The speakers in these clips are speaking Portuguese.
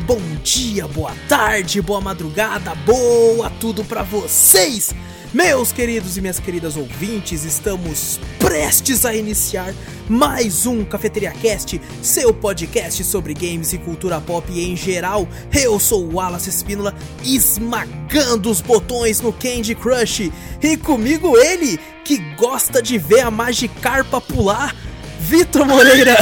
bom dia, boa tarde, boa madrugada, boa tudo pra vocês! Meus queridos e minhas queridas ouvintes, estamos prestes a iniciar mais um Cafeteria Cast, seu podcast sobre games e cultura pop em geral. Eu sou o Wallace Espínola, esmagando os botões no Candy Crush. E comigo ele, que gosta de ver a Magikarpa pular, Vitor Moreira.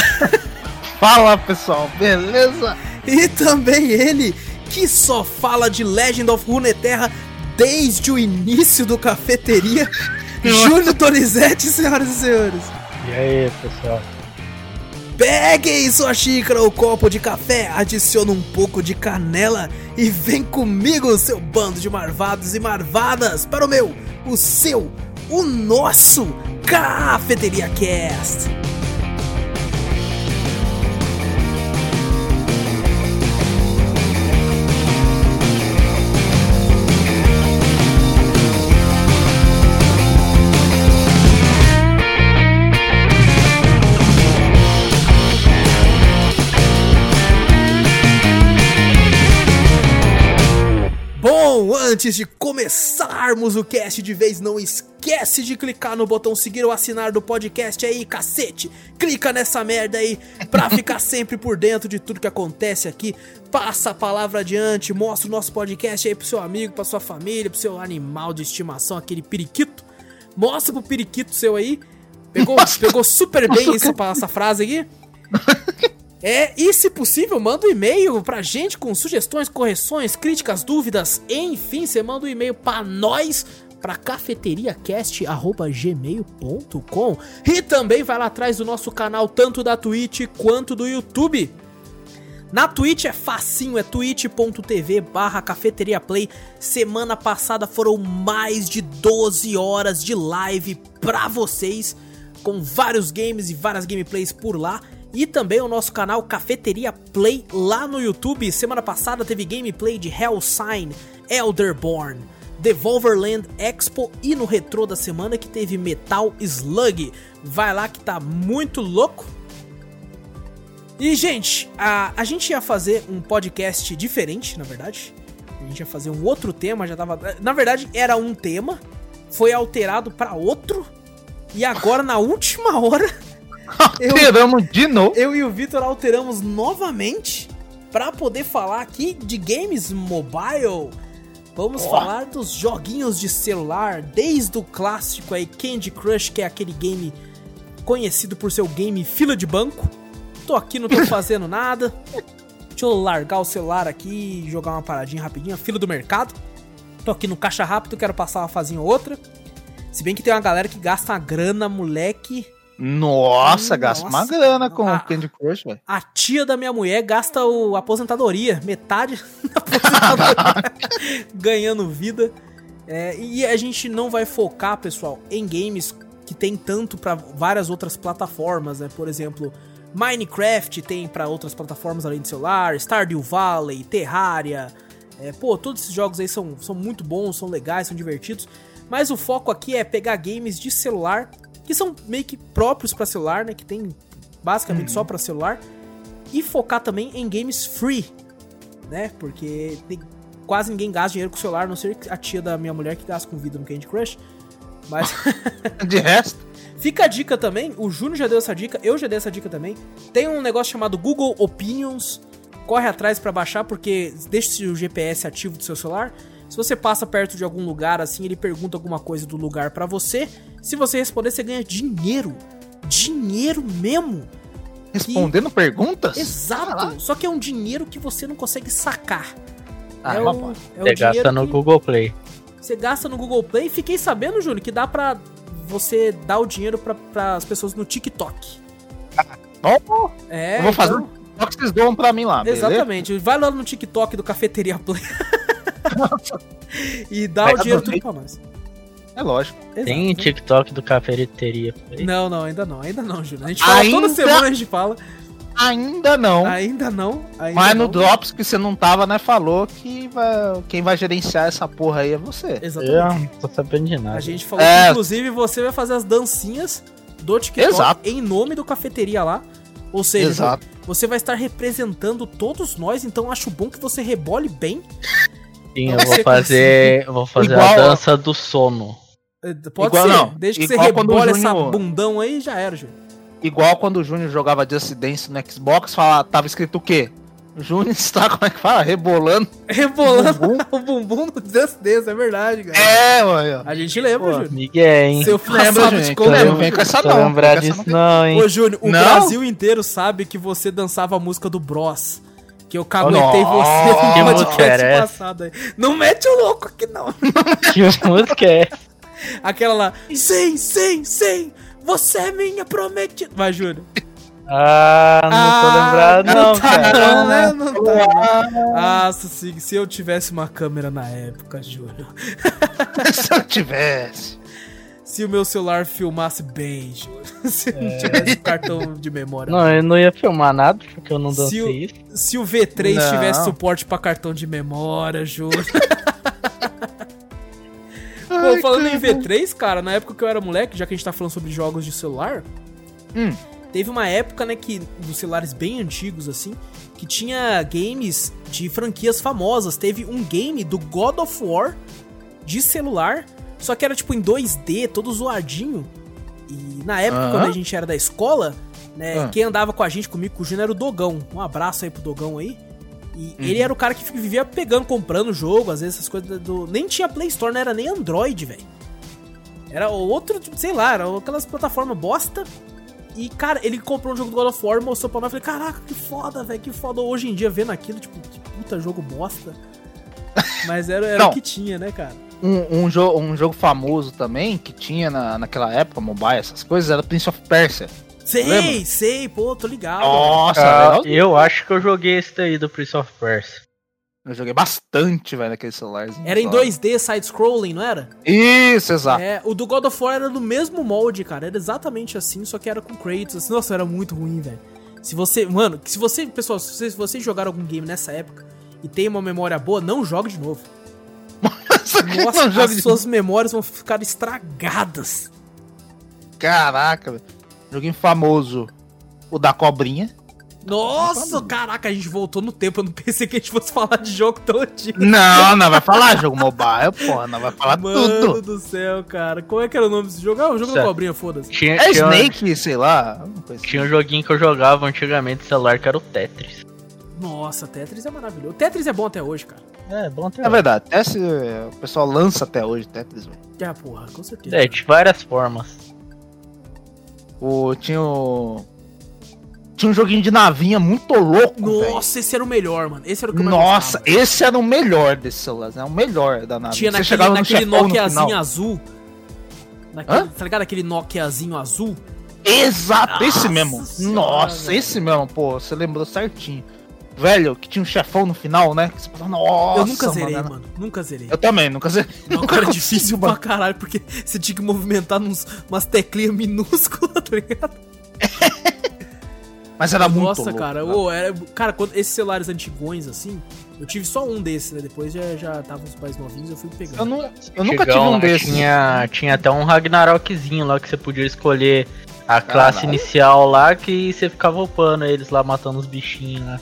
Fala pessoal, beleza? E também ele, que só fala de Legend of Runeterra desde o início do Cafeteria, Júlio Donizete, senhoras e senhores. E aí, pessoal? Peguem sua xícara ou copo de café, adicione um pouco de canela e vem comigo, seu bando de marvados e marvadas, para o meu, o seu, o nosso Cafeteria Cast. Antes de começarmos o cast de vez, não esquece de clicar no botão seguir ou assinar do podcast aí, cacete. Clica nessa merda aí pra ficar sempre por dentro de tudo que acontece aqui. Passa a palavra adiante, mostra o nosso podcast aí pro seu amigo, pra sua família, pro seu animal de estimação, aquele periquito. Mostra pro periquito seu aí. Pegou, pegou super bem essa, essa frase aqui. É, e se possível, manda um e-mail pra gente com sugestões, correções, críticas, dúvidas, enfim, você manda um e-mail pra nós, pra cafeteriacast.gmail.com e também vai lá atrás do nosso canal, tanto da Twitch quanto do YouTube. Na Twitch é facinho, é twitch.tv barra cafeteriaplay. Semana passada foram mais de 12 horas de live pra vocês, com vários games e várias gameplays por lá. E também o nosso canal Cafeteria Play lá no YouTube. Semana passada teve gameplay de Hellsign, Elderborn, Devolverland Expo e no retrô da semana que teve Metal Slug. Vai lá que tá muito louco. E, gente, a, a gente ia fazer um podcast diferente, na verdade. A gente ia fazer um outro tema, já tava. Na verdade, era um tema, foi alterado para outro. E agora, na última hora, Alteramos eu, de novo. Eu e o Vitor alteramos novamente para poder falar aqui de games mobile. Vamos oh. falar dos joguinhos de celular, desde o clássico aí Candy Crush, que é aquele game conhecido por seu game fila de banco. Tô aqui, não tô fazendo nada. Deixa eu largar o celular aqui e jogar uma paradinha rapidinho. Fila do mercado. Tô aqui no caixa rápido, quero passar uma fazinha ou outra. Se bem que tem uma galera que gasta uma grana, moleque. Nossa, Nossa, gasta uma grana com o Candy Crush, velho. A tia da minha mulher gasta o aposentadoria, metade da aposentadoria, ganhando vida. É, e a gente não vai focar, pessoal, em games que tem tanto para várias outras plataformas, né? Por exemplo, Minecraft tem para outras plataformas além de celular, Stardew Valley, Terraria. É, pô, todos esses jogos aí são, são muito bons, são legais, são divertidos. Mas o foco aqui é pegar games de celular que são meio que próprios para celular, né? Que tem basicamente uhum. só para celular. E focar também em games free, né? Porque tem, quase ninguém gasta dinheiro com o celular, a não ser a tia da minha mulher que gasta com vida no Candy Crush. Mas. De resto. Fica a dica também, o Júnior já deu essa dica, eu já dei essa dica também. Tem um negócio chamado Google Opinions. Corre atrás para baixar, porque deixa o GPS ativo do seu celular. Se você passa perto de algum lugar assim, ele pergunta alguma coisa do lugar para você. Se você responder, você ganha dinheiro. Dinheiro mesmo. Respondendo perguntas? Exato. Só que é um dinheiro que você não consegue sacar. Ah, é, o, é você gasta no que... Google Play. Você gasta no Google Play. Fiquei sabendo, Júlio, que dá pra você dar o dinheiro para as pessoas no TikTok. Oh, é, eu vou fazer então... o que vocês doam pra mim lá. Exatamente. Beleza? Vai lá no TikTok do Cafeteria Play. e dá o dinheiro tudo pra nós. É lógico. Exato. Tem TikTok do Cafeteria. Não, não, ainda não, ainda não, Júlio. A gente fala ainda... toda semana, a gente fala. Ainda não. Ainda não. Ainda Mas não. no Drops que você não tava, né? Falou que vai... quem vai gerenciar essa porra aí é você. Exatamente. Eu não tô sabendo de nada. A gente falou é... que, inclusive, você vai fazer as dancinhas do TikTok Exato. em nome do Cafeteria lá. Ou seja, Exato. você vai estar representando todos nós, então acho bom que você rebole bem. Sim, eu vou fazer, eu vou fazer Igual, a dança do sono. É, pode Igual, ser, não. desde que Igual você rebole Júnior... essa bundão aí, já era, Júnior. Igual quando o Júnior jogava Just Dance no Xbox, fala, tava escrito o quê? Júnior está, como é que fala? Rebolando. Rebolando bumbum. o bumbum do Just Dance, é verdade, cara. É, mano. A gente lembra, Júnior. Miguel, hein? Seu lembra, gente. Como... Não vem com essa não. lembrar disso não, hein? Ô, Júnior, o não? Brasil inteiro sabe que você dançava a música do Bros. Que eu caguetei oh, você no podcast é passado aí. Não mete o louco aqui, não. Que música é? Aquela lá. Sim, sim, sim. Você é minha prometida. Vai, Júnior. Ah, não ah, tô lembrado, não, não tá, cara. Não, né? Não tá. Ah, se, se eu tivesse uma câmera na época, Júnior. se eu tivesse. Se o meu celular filmasse bem. Se é. não tivesse cartão de memória. Não, eu não ia filmar nada, porque eu não dancei se o, isso. Se o V3 não. tivesse suporte pra cartão de memória, Júnior. Pô, falando em V3, cara, na época que eu era moleque, já que a gente tá falando sobre jogos de celular, hum. teve uma época, né, que dos celulares bem antigos, assim, que tinha games de franquias famosas. Teve um game do God of War de celular, só que era tipo em 2D, todo zoadinho. E na época, uh -huh. quando a gente era da escola, né, uh -huh. quem andava com a gente, comigo, com o Júnior, era o Dogão. Um abraço aí pro Dogão aí. E uhum. ele era o cara que vivia pegando, comprando jogo, às vezes essas coisas do. Nem tinha Play Store, não era nem Android, velho. Era outro, sei lá, era aquelas plataformas bosta. E, cara, ele comprou um jogo do God of War, mostrou pra nós, falei, caraca, que foda, velho, que foda. Hoje em dia, vendo aquilo, tipo, que puta jogo bosta. Mas era, era o que tinha, né, cara? Um, um, jo um jogo famoso também, que tinha na, naquela época, mobile, essas coisas, era Prince of Persia. Sei, Lembra? sei, pô, tô ligado. Nossa, eu acho que eu joguei esse daí do Prince of Persia. Eu joguei bastante, velho, naquele celularzinho. Era em 2D, side-scrolling, não era? Isso, exato. É, o do God of War era no mesmo molde, cara. Era exatamente assim, só que era com Kratos. Assim, nossa, era muito ruim, velho. Se você, mano, se você, pessoal, se vocês, se vocês jogaram algum game nessa época e tem uma memória boa, não jogue de novo. Nossa, as suas memórias vão ficar estragadas. Caraca, velho. Joguinho famoso. O da cobrinha. Nossa, caraca, a gente voltou no tempo. Eu não pensei que a gente fosse falar de jogo tão antigo. Não, não vai falar jogo mobile, porra. Não vai falar Mano tudo. Mano do céu, cara. Como é que era o nome desse jogo? Ah, o jogo certo. da cobrinha, foda-se. É Snake, sei lá. Tinha um joguinho que eu jogava antigamente no celular que era o Tetris. Nossa, Tetris é maravilhoso. Tetris é bom até hoje, cara. É, bom até É hoje. verdade. Tetris, o pessoal lança até hoje Tetris, velho. É, porra, com certeza. É, de várias formas. O, tinha o. Tinha um joguinho de navinha muito louco. Nossa, véio. esse era o melhor, mano. Esse era o que eu Nossa, gostava. esse era o melhor desse celular, né? O melhor da navinha. Tinha Você naquele, naquele Nokiazinho azul. Naquele, tá ligado? Aquele Nokiazinho azul? Exato, Nossa esse mesmo. Senhora, Nossa, velho. esse mesmo, pô. Você lembrou certinho. Velho, que tinha um chefão no final, né? Que você fala, nossa, eu nunca zerei, mano. mano. Nunca zerei. Eu também, nunca zerei. Não, nunca cara, é difícil mano. pra caralho, porque você tinha que movimentar nos, umas teclinhas minúsculas, tá ligado? Mas era muito Nossa, cara. Ô, era, cara, quando esses celulares antigões, assim, eu tive só um desses, né? Depois já, já tava os pais novinhos, eu fui pegando. Eu, não, eu nunca tive um desses. Tinha, tinha até um Ragnarokzinho lá que você podia escolher a classe Caralho. inicial lá que você ficava upando eles lá, matando os bichinhos lá. Né?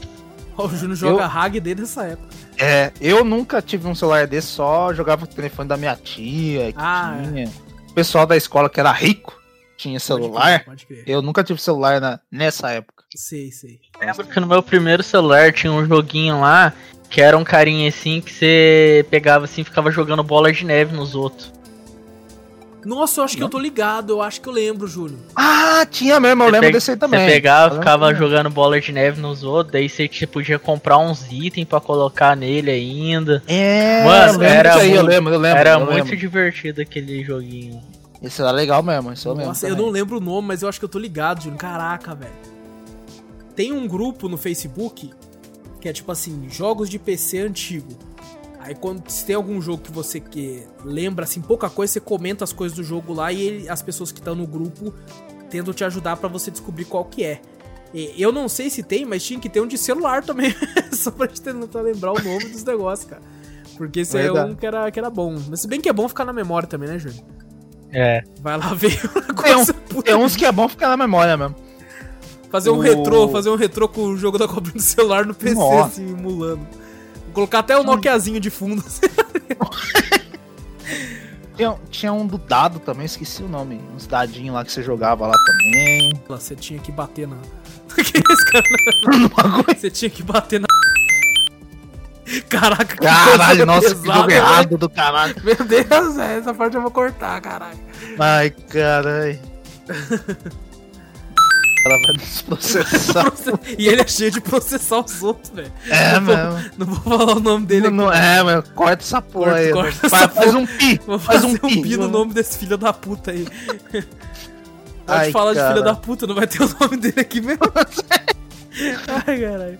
O Júnior joga eu... Hag desde essa época. É, eu nunca tive um celular desse, só jogava o telefone da minha tia, que ah, tinha. É. O pessoal da escola que era rico tinha celular. Pode crer, pode crer. Eu nunca tive celular na, nessa época. Sei, sei. Lembro que no meu primeiro celular tinha um joguinho lá que era um carinha assim que você pegava assim e ficava jogando bola de neve nos outros. Nossa, eu acho que eu tô ligado, eu acho que eu lembro, Júlio. Ah, tinha mesmo, eu lembro desse aí também. Você pegava, ficava jogando bola de neve nos outros, daí você podia comprar uns itens pra colocar nele ainda. É, Mano, era, aí, muito, eu lembro, eu lembro, era eu muito lembro. divertido aquele joguinho. Esse era legal mesmo, esse eu Nossa, eu não lembro o nome, mas eu acho que eu tô ligado, Júlio. Caraca, velho. Tem um grupo no Facebook que é tipo assim, jogos de PC antigo. Aí quando se tem algum jogo que você que lembra assim pouca coisa, você comenta as coisas do jogo lá e ele, as pessoas que estão no grupo tentam te ajudar para você descobrir qual que é. E, eu não sei se tem, mas tinha que ter um de celular também, só pra gente tentar lembrar o nome dos negócios, cara. Porque esse é um que era, que era bom. Mas se bem que é bom ficar na memória também, né, Júlio? É. Vai lá ver o negócio. Tem, um, tem uns que é bom ficar na memória mesmo. Fazer um o... retrô, fazer um retrô com o jogo da cobrinha do celular no PC, Nossa. assim, emulando. Colocar até o Nokiazinho de fundo. Tinha, tinha um do dado também, esqueci o nome. Uns dadinhos lá que você jogava lá também. Você tinha que bater na. Você tinha que bater na. Caraca, que Caralho, nossa, pesada, que jogo né? errado do caralho. Meu Deus, é, essa parte eu vou cortar, caralho. Ai, caralho. Ela vai nos processar. e ele é cheio de processar os outros, velho. É, mano. Não vou falar o nome dele não, aqui. Não, é, mano. Corta essa porra corta, aí. Corta faz, faz um pi. Vou faz fazer um pi, um pi no nome desse filho da puta aí. Pode Ai, falar cara. de filho da puta, não vai ter o nome dele aqui mesmo. Ai, caralho.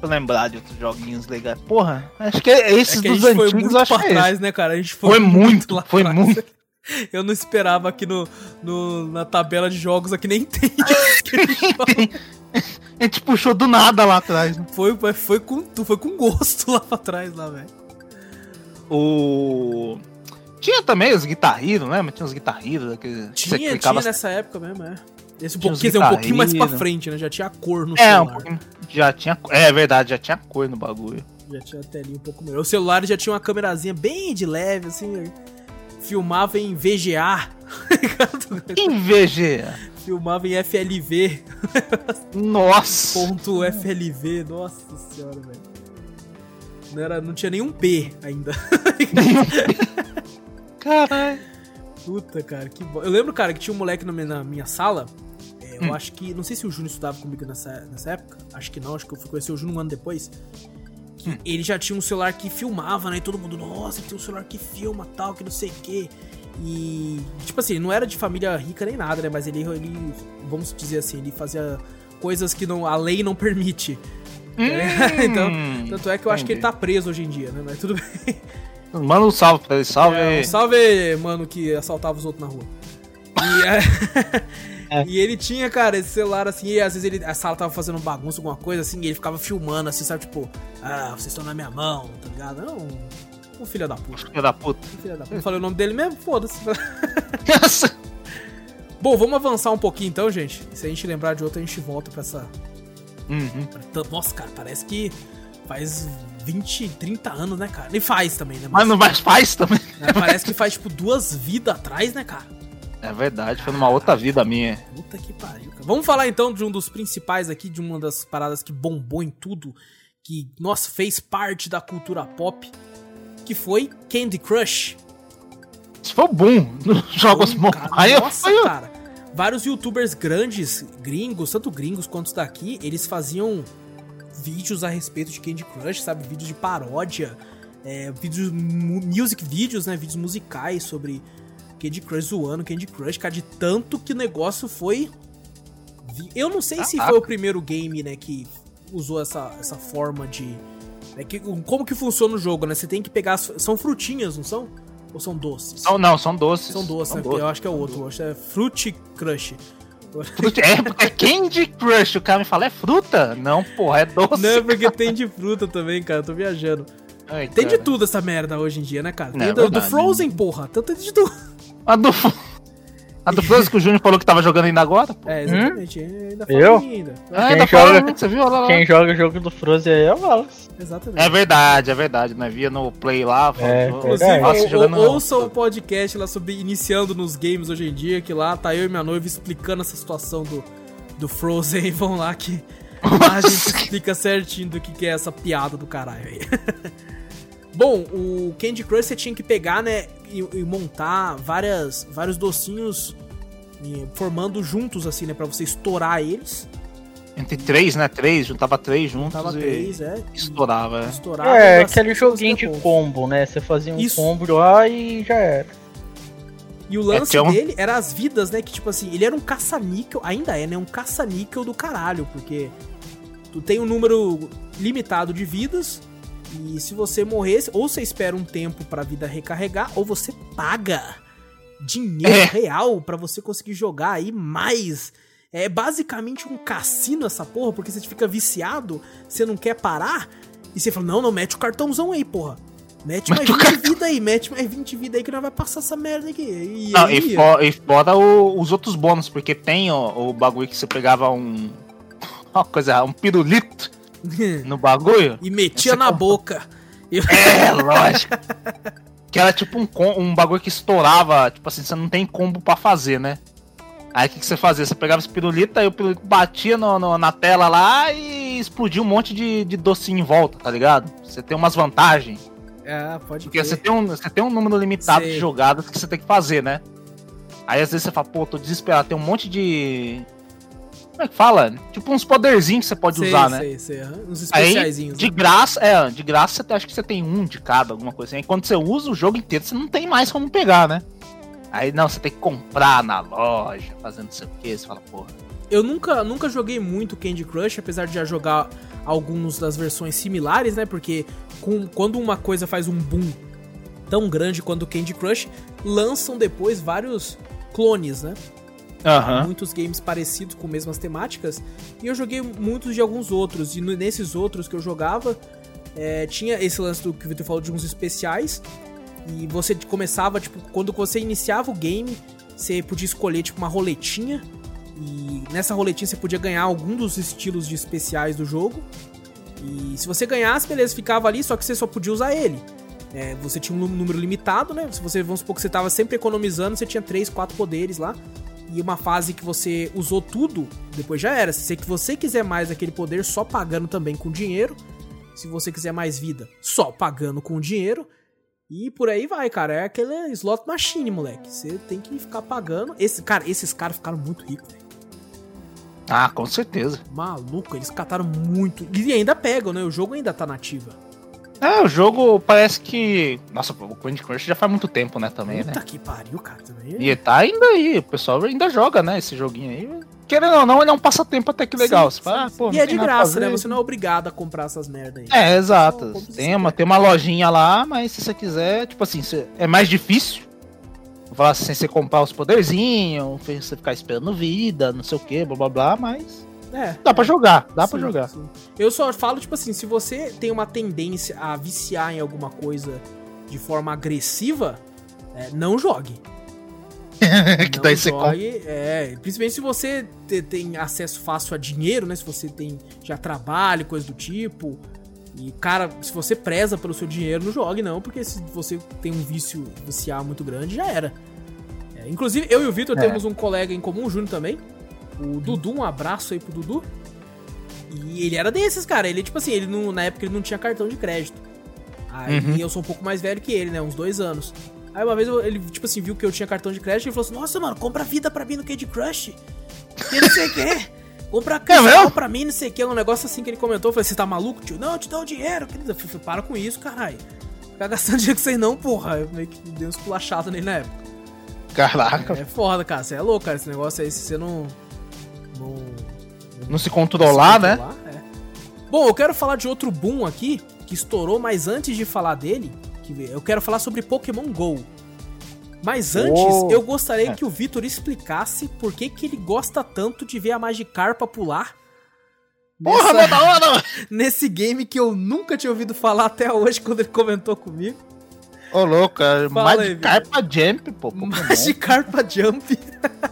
Vou lembrar de outros joguinhos legais. Porra, acho que é esses é que dos antigos, foi muito acho pra é trás, né, cara? A gente foi, foi muito, lá foi muito. Eu não esperava aqui no, no, na tabela de jogos aqui nem tem. a gente puxou do nada lá atrás. Né? Foi, foi, com, foi com gosto lá pra trás, lá, velho. O. Tinha também os guitarreiros, né? Mas tinha os guitarreiros. Que tinha, clicava... tinha nessa época mesmo, é. Esse pouquinho, dizer, um pouquinho mais pra frente, né? Já tinha cor no é, celular. Um pouquinho, já tinha. É verdade, já tinha cor no bagulho. Já tinha a telinha um pouco melhor. O celular já tinha uma câmerazinha bem de leve, assim filmava em VGA. em VGA? Filmava em FLV. Nossa! Ponto FLV, nossa senhora, velho. Não, era, não tinha nenhum P ainda. Caralho. Puta, cara, que bom. Eu lembro, cara, que tinha um moleque na minha, na minha sala. É, eu hum. acho que. Não sei se o Júnior estudava comigo nessa, nessa época. Acho que não, acho que eu fui conhecer o Júnior um ano depois que hum. ele já tinha um celular que filmava, né? E todo mundo, nossa, ele tem um celular que filma tal, que não sei o quê. E, tipo assim, não era de família rica nem nada, né? Mas ele, ele vamos dizer assim, ele fazia coisas que não, a lei não permite. Hum, então, tanto é que eu entendi. acho que ele tá preso hoje em dia, né? Mas tudo bem. Manda um salve pra ele, salve. É, um salve, mano, que assaltava os outros na rua. E. É. E ele tinha, cara, esse celular assim, e às vezes ele, a sala tava fazendo bagunça, alguma coisa assim, e ele ficava filmando assim, sabe? Tipo, ah, vocês estão na minha mão, tá ligado? Não, um filho da puta. Filho da puta. Um filho da puta. falei o nome dele mesmo? Foda-se. Nossa. Bom, vamos avançar um pouquinho então, gente. Se a gente lembrar de outro, a gente volta pra essa. Uhum. Nossa, cara, parece que faz 20, 30 anos, né, cara? E faz também, né? Mas, Mas não faz, faz também. É, parece que faz, tipo, duas vidas atrás, né, cara? É verdade, foi numa outra vida minha. Puta que pariu, cara. Vamos falar então de um dos principais aqui, de uma das paradas que bombou em tudo, que, nossa, fez parte da cultura pop, que foi Candy Crush. Isso foi bom nos jogos Aí Nossa, eu... cara. Vários youtubers grandes, gringos, tanto gringos quanto daqui, eles faziam vídeos a respeito de Candy Crush, sabe? Vídeos de paródia, é, vídeos, music vídeos, né? Vídeos musicais sobre Candy Crush zoando Candy Crush, cara, de tanto que o negócio foi. Eu não sei se foi o primeiro game, né, que usou essa, essa forma de. Né, que, como que funciona o jogo, né? Você tem que pegar. São frutinhas, não são? Ou são doces? Não, não, são doces. São doces, são né? Doces. Eu acho que é o outro. Eu acho que é Fruit Crush. É, porque é Candy Crush. O cara me fala, é fruta? Não, porra, é doce. Não, é porque tem de fruta também, cara. Eu tô viajando. Ai, tem cara. de tudo essa merda hoje em dia, né, cara? Tem não, do, do, Frozen, porra. Então tem de tudo. A do. A do o Júnior falou que tava jogando ainda agora? Pô. É, exatamente. Hum? Ainda eu? Ainda. Ah, quem, joga, você viu? Lá, lá. quem joga o jogo do Frozen aí é o Wallace. Exatamente. É verdade, é verdade. Né? Via no Play lá. É, Inclusive, Nossa, ouça o podcast lá sobre iniciando nos games hoje em dia, que lá tá eu e minha noiva explicando essa situação do, do Frozen. Vão lá que lá a gente explica certinho do que, que é essa piada do caralho aí. Bom, o Candy Crush você tinha que pegar, né, e, e montar várias, vários docinhos formando juntos, assim, né, pra você estourar eles. Entre três, né? Três, juntava três juntos. Juntava três, é. Estourava, é. Estourava é, aquele joguinho de combo, né? Você fazia um Isso. combo lá e já era. E o lance é, um... dele era as vidas, né? Que tipo assim, ele era um caça-níquel, ainda é, né? Um caça-níquel do caralho, porque tu tem um número limitado de vidas e se você morresse, ou você espera um tempo pra vida recarregar, ou você paga dinheiro é. real para você conseguir jogar aí mais. É basicamente um cassino essa porra, porque você fica viciado, você não quer parar, e você fala, não, não, mete o cartãozão aí, porra. Mete mais 20 cara... vida aí, mete mais 20 vida aí que nós vai passar essa merda aqui. E, Não, e, for, e fora o, os outros bônus, porque tem o, o bagulho que você pegava um. Uma coisa, um pirulito no bagulho. E metia na boca. É, lógico. que era tipo um, um bagulho que estourava, tipo assim, você não tem combo pra fazer, né? Aí o que, que, você fazia? Você pegava esse pirulito, aí o pirulito batia no, no, na tela lá e explodia um monte de, de docinho em volta, tá ligado? Você tem umas vantagens. É, pode Porque você tem, um, você tem um número limitado Sei. de jogadas que você tem que fazer, né? Aí às vezes você fala, pô, tô desesperado, tem um monte de. Como é que fala? Tipo uns poderzinhos que você pode sei, usar, né? Sei, sei. Uns especiaizinhos. Aí, de né? graça, é, de graça acha que você tem um de cada, alguma coisa assim. Aí quando você usa o jogo inteiro, você não tem mais como pegar, né? Aí não, você tem que comprar na loja, fazendo não sei o que, você fala, porra. Eu nunca, nunca joguei muito Candy Crush, apesar de já jogar alguns das versões similares, né? Porque com, quando uma coisa faz um boom tão grande quanto o Candy Crush, lançam depois vários clones, né? Uhum. Muitos games parecidos com mesmas temáticas. E eu joguei muitos de alguns outros. E nesses outros que eu jogava, é, tinha esse lance do que o Victor falou de uns especiais. E você começava, tipo, quando você iniciava o game, você podia escolher, tipo, uma roletinha. E nessa roletinha você podia ganhar algum dos estilos de especiais do jogo. E se você ganhasse, beleza, ficava ali, só que você só podia usar ele. É, você tinha um número limitado, né? Se você, vamos supor que você estava sempre economizando, você tinha 3, 4 poderes lá. E uma fase que você usou tudo, depois já era. Se você quiser mais aquele poder, só pagando também com dinheiro. Se você quiser mais vida, só pagando com dinheiro. E por aí vai, cara. É aquele slot machine, moleque. Você tem que ficar pagando. Esse, cara, esses caras ficaram muito ricos, velho. Ah, com certeza. Maluco, eles cataram muito. E ainda pegam, né? O jogo ainda tá nativa. É, o jogo parece que. Nossa, o Candy Crush já faz muito tempo, né? Também, Puta né? Puta que pariu, cara. Também. E tá ainda aí, o pessoal ainda joga, né? Esse joguinho aí. Querendo ou não, ele é um passatempo até que legal. Sim, fala, ah, pô, e é de graça, né? Você não é obrigado a comprar essas merda aí. É, exato. Tem, uma, tem uma lojinha lá, mas se você quiser, tipo assim, é mais difícil falar assim, sem você comprar os poderzinhos, você ficar esperando vida, não sei o que, blá blá blá, mas. É. Dá pra jogar, dá sim, pra jogar. Sim. Eu só falo, tipo assim, se você tem uma tendência a viciar em alguma coisa de forma agressiva, é, não jogue. que não daí jogue, você é, principalmente se você tem acesso fácil a dinheiro, né? Se você tem já trabalho, coisa do tipo. E, cara, se você preza pelo seu dinheiro, não jogue, não, porque se você tem um vício viciar muito grande, já era. É, inclusive, eu e o Vitor é. temos um colega em comum, o Júnior também. O Dudu, um abraço aí pro Dudu. E ele era desses, cara. Ele, tipo assim, ele não, na época ele não tinha cartão de crédito. Aí uhum. eu sou um pouco mais velho que ele, né? Uns dois anos. Aí uma vez ele, tipo assim, viu que eu tinha cartão de crédito e falou assim: Nossa, mano, compra vida pra mim no Candy Crush. Que não sei o quê. Compra é pra mim, não sei o que. Um negócio assim que ele comentou. Eu falei, você tá maluco, tio? Não, eu te dou dinheiro. Eu falei, para com isso, caralho. Ficar gastando dinheiro com vocês não, porra. Eu meio que dei uns pulachados nele na época. Caraca. É, é foda, cara. Você é louco, cara. Esse negócio aí, se você não. Não, não se controlar, não se controlar né? É. Bom, eu quero falar de outro boom aqui, que estourou, mas antes de falar dele, que eu quero falar sobre Pokémon GO. Mas antes, oh. eu gostaria é. que o Vitor explicasse por que, que ele gosta tanto de ver a Magikarpa pular. Porra, nessa, da hora! Nesse game que eu nunca tinha ouvido falar até hoje quando ele comentou comigo. Ô, oh, louco, cara. Magikarpa Jump, pô. Magikarpa Jump.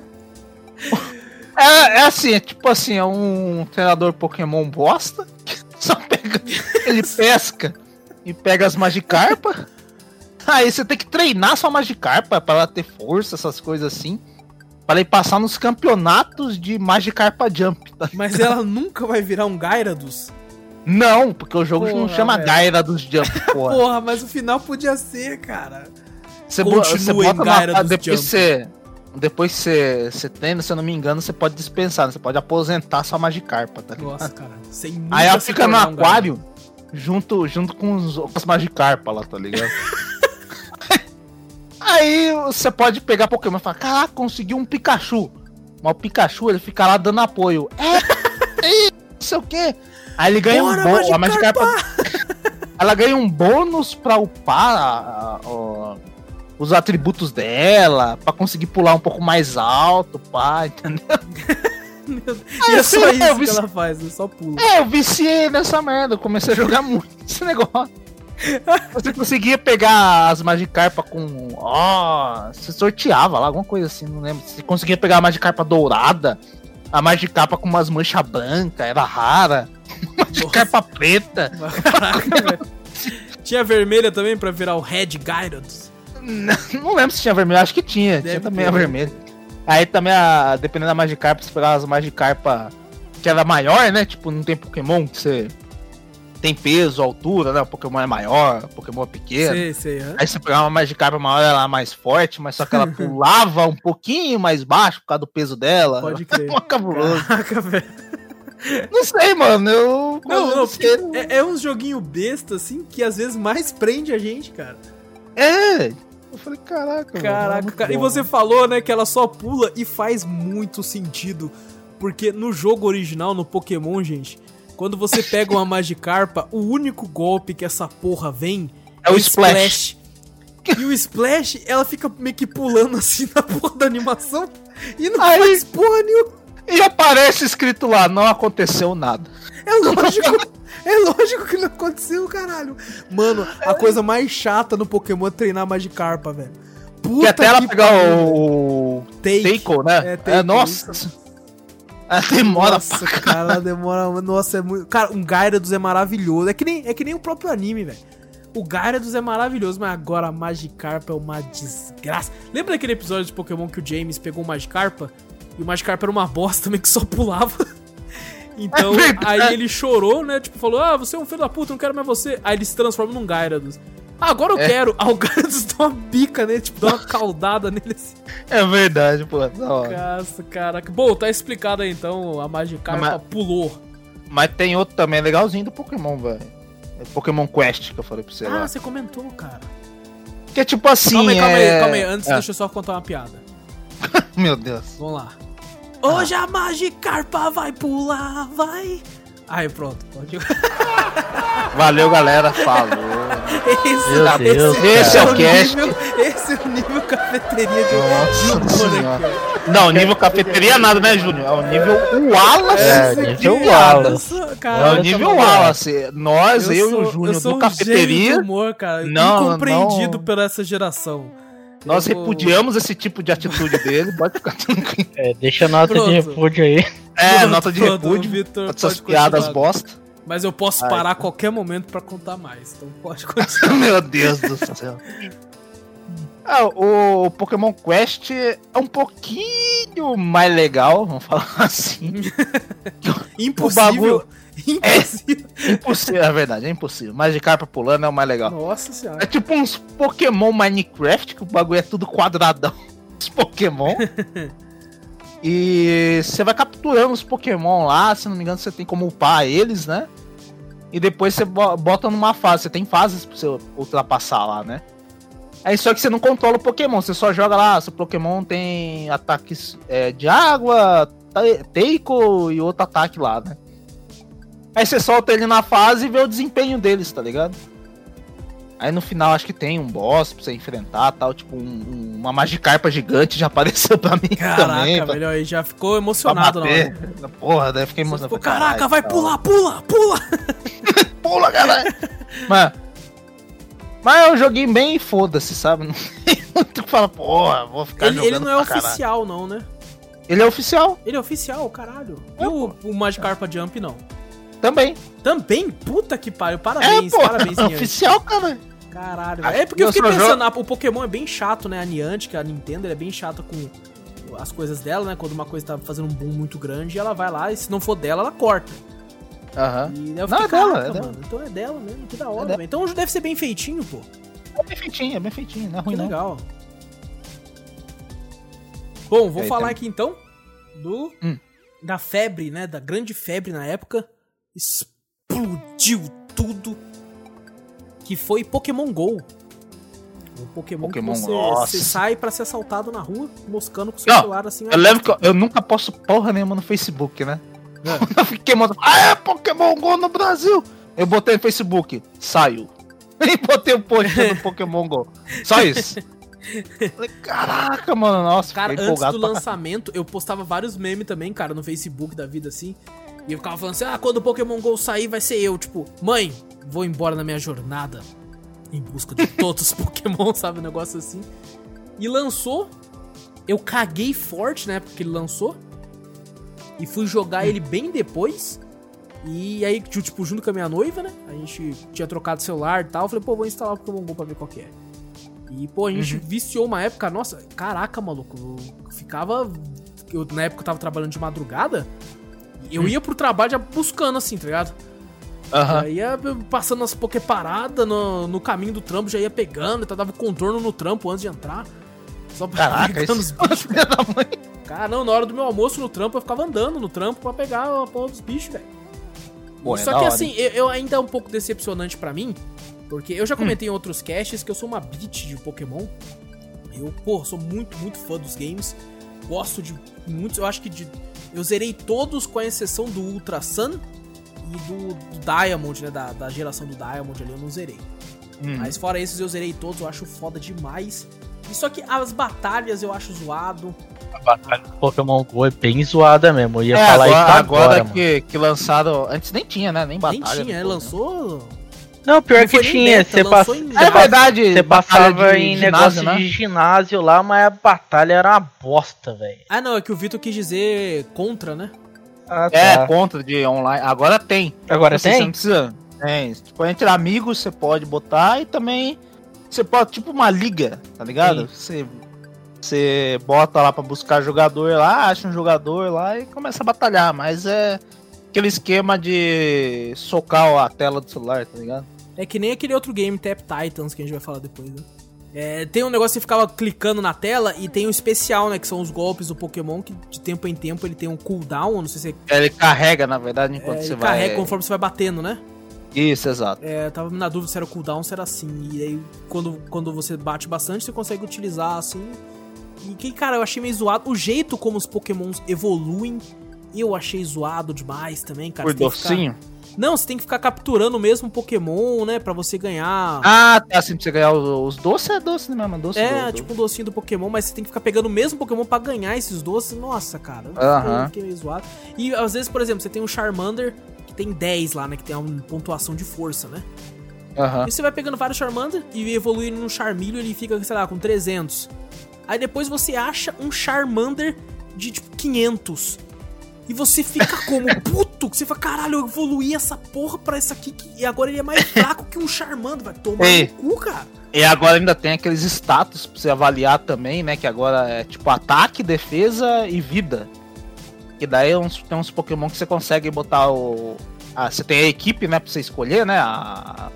é, é assim, é tipo assim, é um treinador Pokémon bosta. Só pega. Ele pesca e pega as Magikarpa. Aí você tem que treinar sua Magikarpa para ela ter força, essas coisas assim. Para ir passar nos campeonatos de Magikarpa Jump. Tá Mas ela nunca vai virar um Gyarados? Não, porque o jogo porra, não chama velho. Gyarados Jump, porra. porra, mas o final podia ser, cara. Você, você bota na, depois Jump. você depois você, você treina, se eu não me engano, você pode dispensar, né? você pode aposentar sua Magikarpa, tá ligado? Nossa, cara. Aí ela fica no aquário um junto, junto com, os, com as Magikarpa lá, tá ligado? Aí você pode pegar Pokémon e falar, caraca, conseguiu um Pikachu. Mas o Pikachu, ele fica lá dando apoio. É, é não sei o quê. Aí ele ganha Bora, um bônus. A Magikarpa... ela ganha um bônus pra upar a, a, os atributos dela, pra conseguir pular um pouco mais alto, pá, entendeu? e é só isso que ela faz, só pula. É, eu viciei nessa merda, eu comecei a jogar muito esse negócio. Você conseguia pegar as Magikarpa com. Ó. Oh, você sorteava lá, alguma coisa assim, não lembro. Você conseguia pegar a Magikarpa dourada, a Magikarpa com umas manchas brancas, era rara. Magikarpa preta. Caraca, velho. Tinha vermelha também pra virar o Red Gyarados? Não, lembro se tinha vermelha, acho que tinha. Deve tinha também ter. a vermelha. Aí também, a, dependendo da Magikarpa, você pegava as Magikarpa que era maior, né? Tipo, não tem Pokémon que você tem peso, altura, né? O Pokémon é maior, o Pokémon é pequeno. Sei, sei, Aí você pegava uma Magikarp maior, ela é mais forte, mas só que ela pulava um pouquinho mais baixo por causa do peso dela. Pode crer. cabuloso. Caraca, velho. Não sei, mano. Eu. Não, não, é, é um joguinho besta, assim, que às vezes mais prende a gente, cara. É. Eu falei, caraca, Caraca, mano, cara. E você falou, né, que ela só pula e faz muito sentido. Porque no jogo original, no Pokémon, gente, quando você pega uma Magikarpa, o único golpe que essa porra vem é o Splash. splash. E o Splash, ela fica meio que pulando assim na porra da animação e não Aí, faz porra nenhuma. E aparece escrito lá, não aconteceu nada. É lógico. É lógico que não aconteceu, caralho. Mano, a coisa mais chata no Pokémon é treinar Magikarpa, velho. Puta que até ela pegar o. Take, né? É, é nossa. Isso. Ela demora Nossa, pra cara, ela demora. Nossa, é muito. Cara, um Gyarados é maravilhoso. É que nem, é que nem o próprio anime, velho. O Gyarados é maravilhoso, mas agora a Magikarpa é uma desgraça. Lembra daquele episódio de Pokémon que o James pegou o Magikarpa? E o Magikarpa era uma bosta também que só pulava. Então, é aí ele chorou, né? Tipo, falou: Ah, você é um filho da puta, não quero mais você. Aí ele se transforma num Gyarados. Ah, agora eu é. quero. Ah, o cara dá uma bica nele, tipo, dá uma caudada nele assim. É verdade, pô. Nossa, caraca. Bom, tá explicado aí então. A Magikarpa mas, pulou. Mas tem outro também legalzinho do Pokémon, velho. É Pokémon Quest que eu falei pra você. Ah, lá. você comentou, cara. Que é tipo assim. Calma aí, calma é... aí, calma aí. Antes, é. deixa eu só contar uma piada. Meu Deus. Vamos lá. Hoje ah. a Magikarpa vai pular, vai. Aí pronto, pode. Valeu, galera. Falou. Esse, Meu Deus, esse, esse é o cast. Nível, esse é o nível cafeteria de Nossa Não, nível cafeteria nada, né, Júnior? É o nível Wallace. É, nível Wallace. é o nível Wallace. Nós, eu, eu sou, e o Júnior do cafeteria. Humor, cara, não, incompreendido não. pela essa geração. Nós eu repudiamos esse tipo de atitude dele, pode ficar tranquilo. É, deixa a nota Pronto. de repúdio aí. É, Pronto, nota de repúdio. Vitor, essas piadas bosta. Mas eu posso Ai, parar a qualquer momento para contar mais. Então pode continuar. Meu Deus do céu. Ah, o Pokémon Quest é um pouquinho mais legal, vamos falar assim. Impossível. Impossível. É, impossível, é verdade, é impossível. Mas de carpa pulando é o mais legal. Nossa senhora. É tipo uns Pokémon Minecraft, que o bagulho é tudo quadradão. Os Pokémon. e você vai capturando os Pokémon lá, se não me engano, você tem como upar eles, né? E depois você bota numa fase. Você tem fases pra você ultrapassar lá, né? Aí só que você não controla o Pokémon, você só joga lá, seu Pokémon tem ataques é, de água, Teiko e outro ataque lá, né? Aí você solta ele na fase e vê o desempenho deles, tá ligado? Aí no final acho que tem um boss pra você enfrentar tal, tipo um, um, uma Magikarpa gigante já apareceu pra mim Caraca, também. Caraca, velho, aí já ficou emocionado, não. Porra, daí fiquei emocionado. Ficou, Caraca, vai pular, pula, pula! pula, galera! Mas, mas é um joguinho bem foda-se, sabe? Não tem muito que fala, porra, vou ficar ele, jogando Ele não é oficial, não, né? Ele é oficial. Ele é oficial, caralho. É, e o, o Magikarpa Jump, não? Também. Também? Puta que pariu. Parabéns, é, pô, parabéns, é oficial, cara. Caralho, velho. É porque eu fiquei pensando, jogo... o Pokémon é bem chato, né? A Niantic, a Nintendo, é bem chata com as coisas dela, né? Quando uma coisa tá fazendo um boom muito grande, ela vai lá e se não for dela, ela corta. Aham. Uhum. não, é dela, é dela. Então é dela mesmo, que da hora, é Então deve ser bem feitinho, pô. É bem feitinho, é bem feitinho, não é ruim que não. legal. Bom, vou falar aqui então do... Hum. Da febre, né? Da grande febre na época. Explodiu tudo que foi Pokémon GO. Pokémon, Pokémon que você, você sai para ser assaltado na rua, moscando com o seu Não, celular assim. Eu lembro que eu, eu, nunca posto porra nenhuma no Facebook, né? É. eu fiquei mandando, ah, é Pokémon GO no Brasil! Eu botei no Facebook, saiu. E botei o um post do Pokémon GO. Só isso. Falei, caraca, mano, nossa. Cara, antes do lançamento, eu postava vários memes também, cara, no Facebook da vida assim. E eu ficava falando assim: ah, quando o Pokémon GO sair, vai ser eu. Tipo, mãe, vou embora na minha jornada. em busca de todos os Pokémon, sabe? Um negócio assim. E lançou. Eu caguei forte na época que ele lançou. E fui jogar ele bem depois. E aí, tipo, junto com a minha noiva, né? A gente tinha trocado celular e tal. Eu falei, pô, vou instalar o Pokémon GO pra ver qual que é. E, pô, a gente uhum. viciou uma época. Nossa, caraca, maluco. Eu ficava. Eu, na época eu tava trabalhando de madrugada. Eu ia pro trabalho já buscando, assim, tá ligado? Uhum. ia passando as poké paradas no, no caminho do trampo, já ia pegando, tá, dava contorno no trampo antes de entrar. Só Caraca, pegando os bichos. Cara, não, na hora do meu almoço no trampo, eu ficava andando no trampo pra pegar a porra dos bichos, velho. É Só que assim, eu, eu, ainda é um pouco decepcionante para mim, porque eu já hum. comentei hum. em outros casts que eu sou uma bitch de Pokémon. Eu, pô, sou muito, muito fã dos games. Gosto de muitos, eu acho que de eu zerei todos com a exceção do Ultra Sun e do, do Diamond, né? Da, da, geração do Diamond ali eu não zerei. Hum. Mas fora esses eu zerei todos, eu acho foda demais. E só que as batalhas eu acho zoado. A batalha do Pokémon GO é bem zoada mesmo. Eu ia é, falar agora, isso agora. Agora que, que lançaram. Antes nem tinha, né? Nem batalha. Nem tinha, é, lançou. Não, pior não que tinha. Você passa... É verdade. Você passava em ginásio, negócio né? de ginásio lá, mas a batalha era uma bosta, velho. Ah, não, é que o Vitor quis dizer contra, né? Ah, tá. É, contra de online. Agora tem. Agora tem? Você não precisa. Tem. Tipo, entre amigos você pode botar e também você pode, tipo uma liga, tá ligado? Você, você bota lá pra buscar jogador lá, acha um jogador lá e começa a batalhar, mas é aquele esquema de socar a tela do celular, tá ligado? É que nem aquele outro game, Tap Titans, que a gente vai falar depois, né? É, tem um negócio que você ficava clicando na tela e tem o um especial, né? Que são os golpes do Pokémon, que de tempo em tempo ele tem um cooldown, não sei se é... Ele carrega, na verdade, enquanto é, você vai... carrega conforme você vai batendo, né? Isso, exato. É, tava na dúvida se era cooldown ou se era assim. E aí, quando, quando você bate bastante, você consegue utilizar assim. E que, cara, eu achei meio zoado. O jeito como os Pokémons evoluem eu achei zoado demais também, cara. Por docinho? Ficar... Não, você tem que ficar capturando o mesmo Pokémon, né? Pra você ganhar. Ah, tá. Assim, pra você ganhar os, os doces é doce mesmo. Doce é, do, tipo um docinho do Pokémon, mas você tem que ficar pegando o mesmo Pokémon pra ganhar esses doces. Nossa, cara. Uh -huh. fiquei meio zoado. E às vezes, por exemplo, você tem um Charmander que tem 10 lá, né? Que tem uma pontuação de força, né? Uhum. E você vai pegando vários Charmander e evoluindo no Charmeleon, ele fica, sei lá, com 300. Aí depois você acha um Charmander de tipo 500. E você fica como puto, você fala, caralho, eu evoluí essa porra pra essa aqui e agora ele é mais fraco que um Charmander, vai tomar Ei. no cu, cara. E agora ainda tem aqueles status pra você avaliar também, né? Que agora é tipo ataque, defesa e vida. E daí uns, tem uns Pokémon que você consegue botar o. Ah, você tem a equipe, né, pra você escolher, né? A,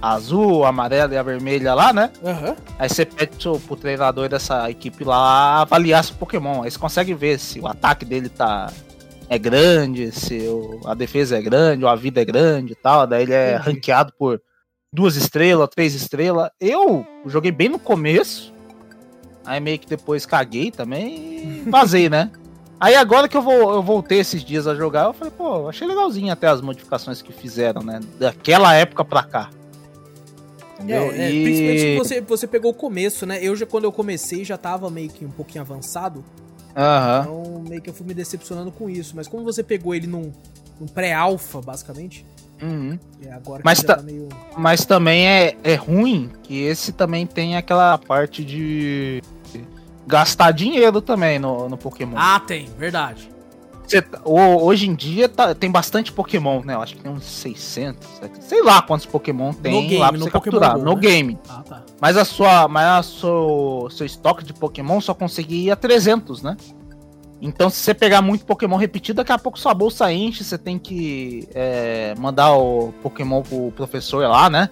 a azul, a amarela e a vermelha lá, né? Uhum. Aí você pede pro, pro treinador dessa equipe lá avaliar seu Pokémon. Aí você consegue ver se o ataque dele tá é grande, se a defesa é grande, ou a vida é grande e tal. Daí ele é ranqueado por duas estrelas, três estrelas. Eu joguei bem no começo. Aí meio que depois caguei também e vazei, né? Aí agora que eu, vou, eu voltei esses dias a jogar, eu falei, pô, achei legalzinho até as modificações que fizeram, né? Daquela época pra cá. Entendeu? É, é, e... Principalmente você, você pegou o começo, né? Eu já, quando eu comecei, já tava meio que um pouquinho avançado. Uhum. Então, meio que eu fui me decepcionando com isso. Mas como você pegou ele num, num pré-alpha, basicamente. Uhum. É agora mas, tá, tá meio... mas também é, é ruim que esse também tem aquela parte de gastar dinheiro também no, no Pokémon. Ah, tem, verdade. Você, tá, hoje em dia tá, tem bastante Pokémon, né? Eu acho que tem uns 600, sei lá quantos Pokémon tem no game, lá pra você capturar, Go, no né? game. Ah, tá. Mas a sua, mas a seu, seu estoque de Pokémon só conseguia 300, né? Então, se você pegar muito Pokémon repetido, daqui a pouco sua bolsa enche, você tem que é, mandar o Pokémon pro professor lá, né?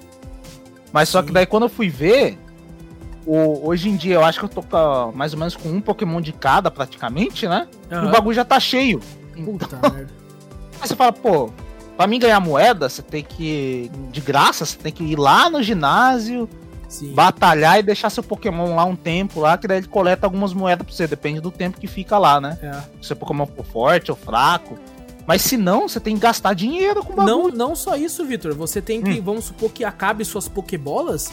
Mas Sim. só que daí quando eu fui ver, o, hoje em dia eu acho que eu tô com, mais ou menos com um Pokémon de cada praticamente, né? Uhum. E o bagulho já tá cheio. Puta então... merda. Aí você fala, pô, pra mim ganhar moeda, você tem que. De graça, você tem que ir lá no ginásio, Sim. batalhar e deixar seu Pokémon lá um tempo lá, que daí ele coleta algumas moedas pra você. Depende do tempo que fica lá, né? É. Se seu Pokémon for forte ou fraco. Mas se não, você tem que gastar dinheiro com bagulho. Não, não só isso, Victor. Você tem que, hum. vamos supor que acabe suas Pokébolas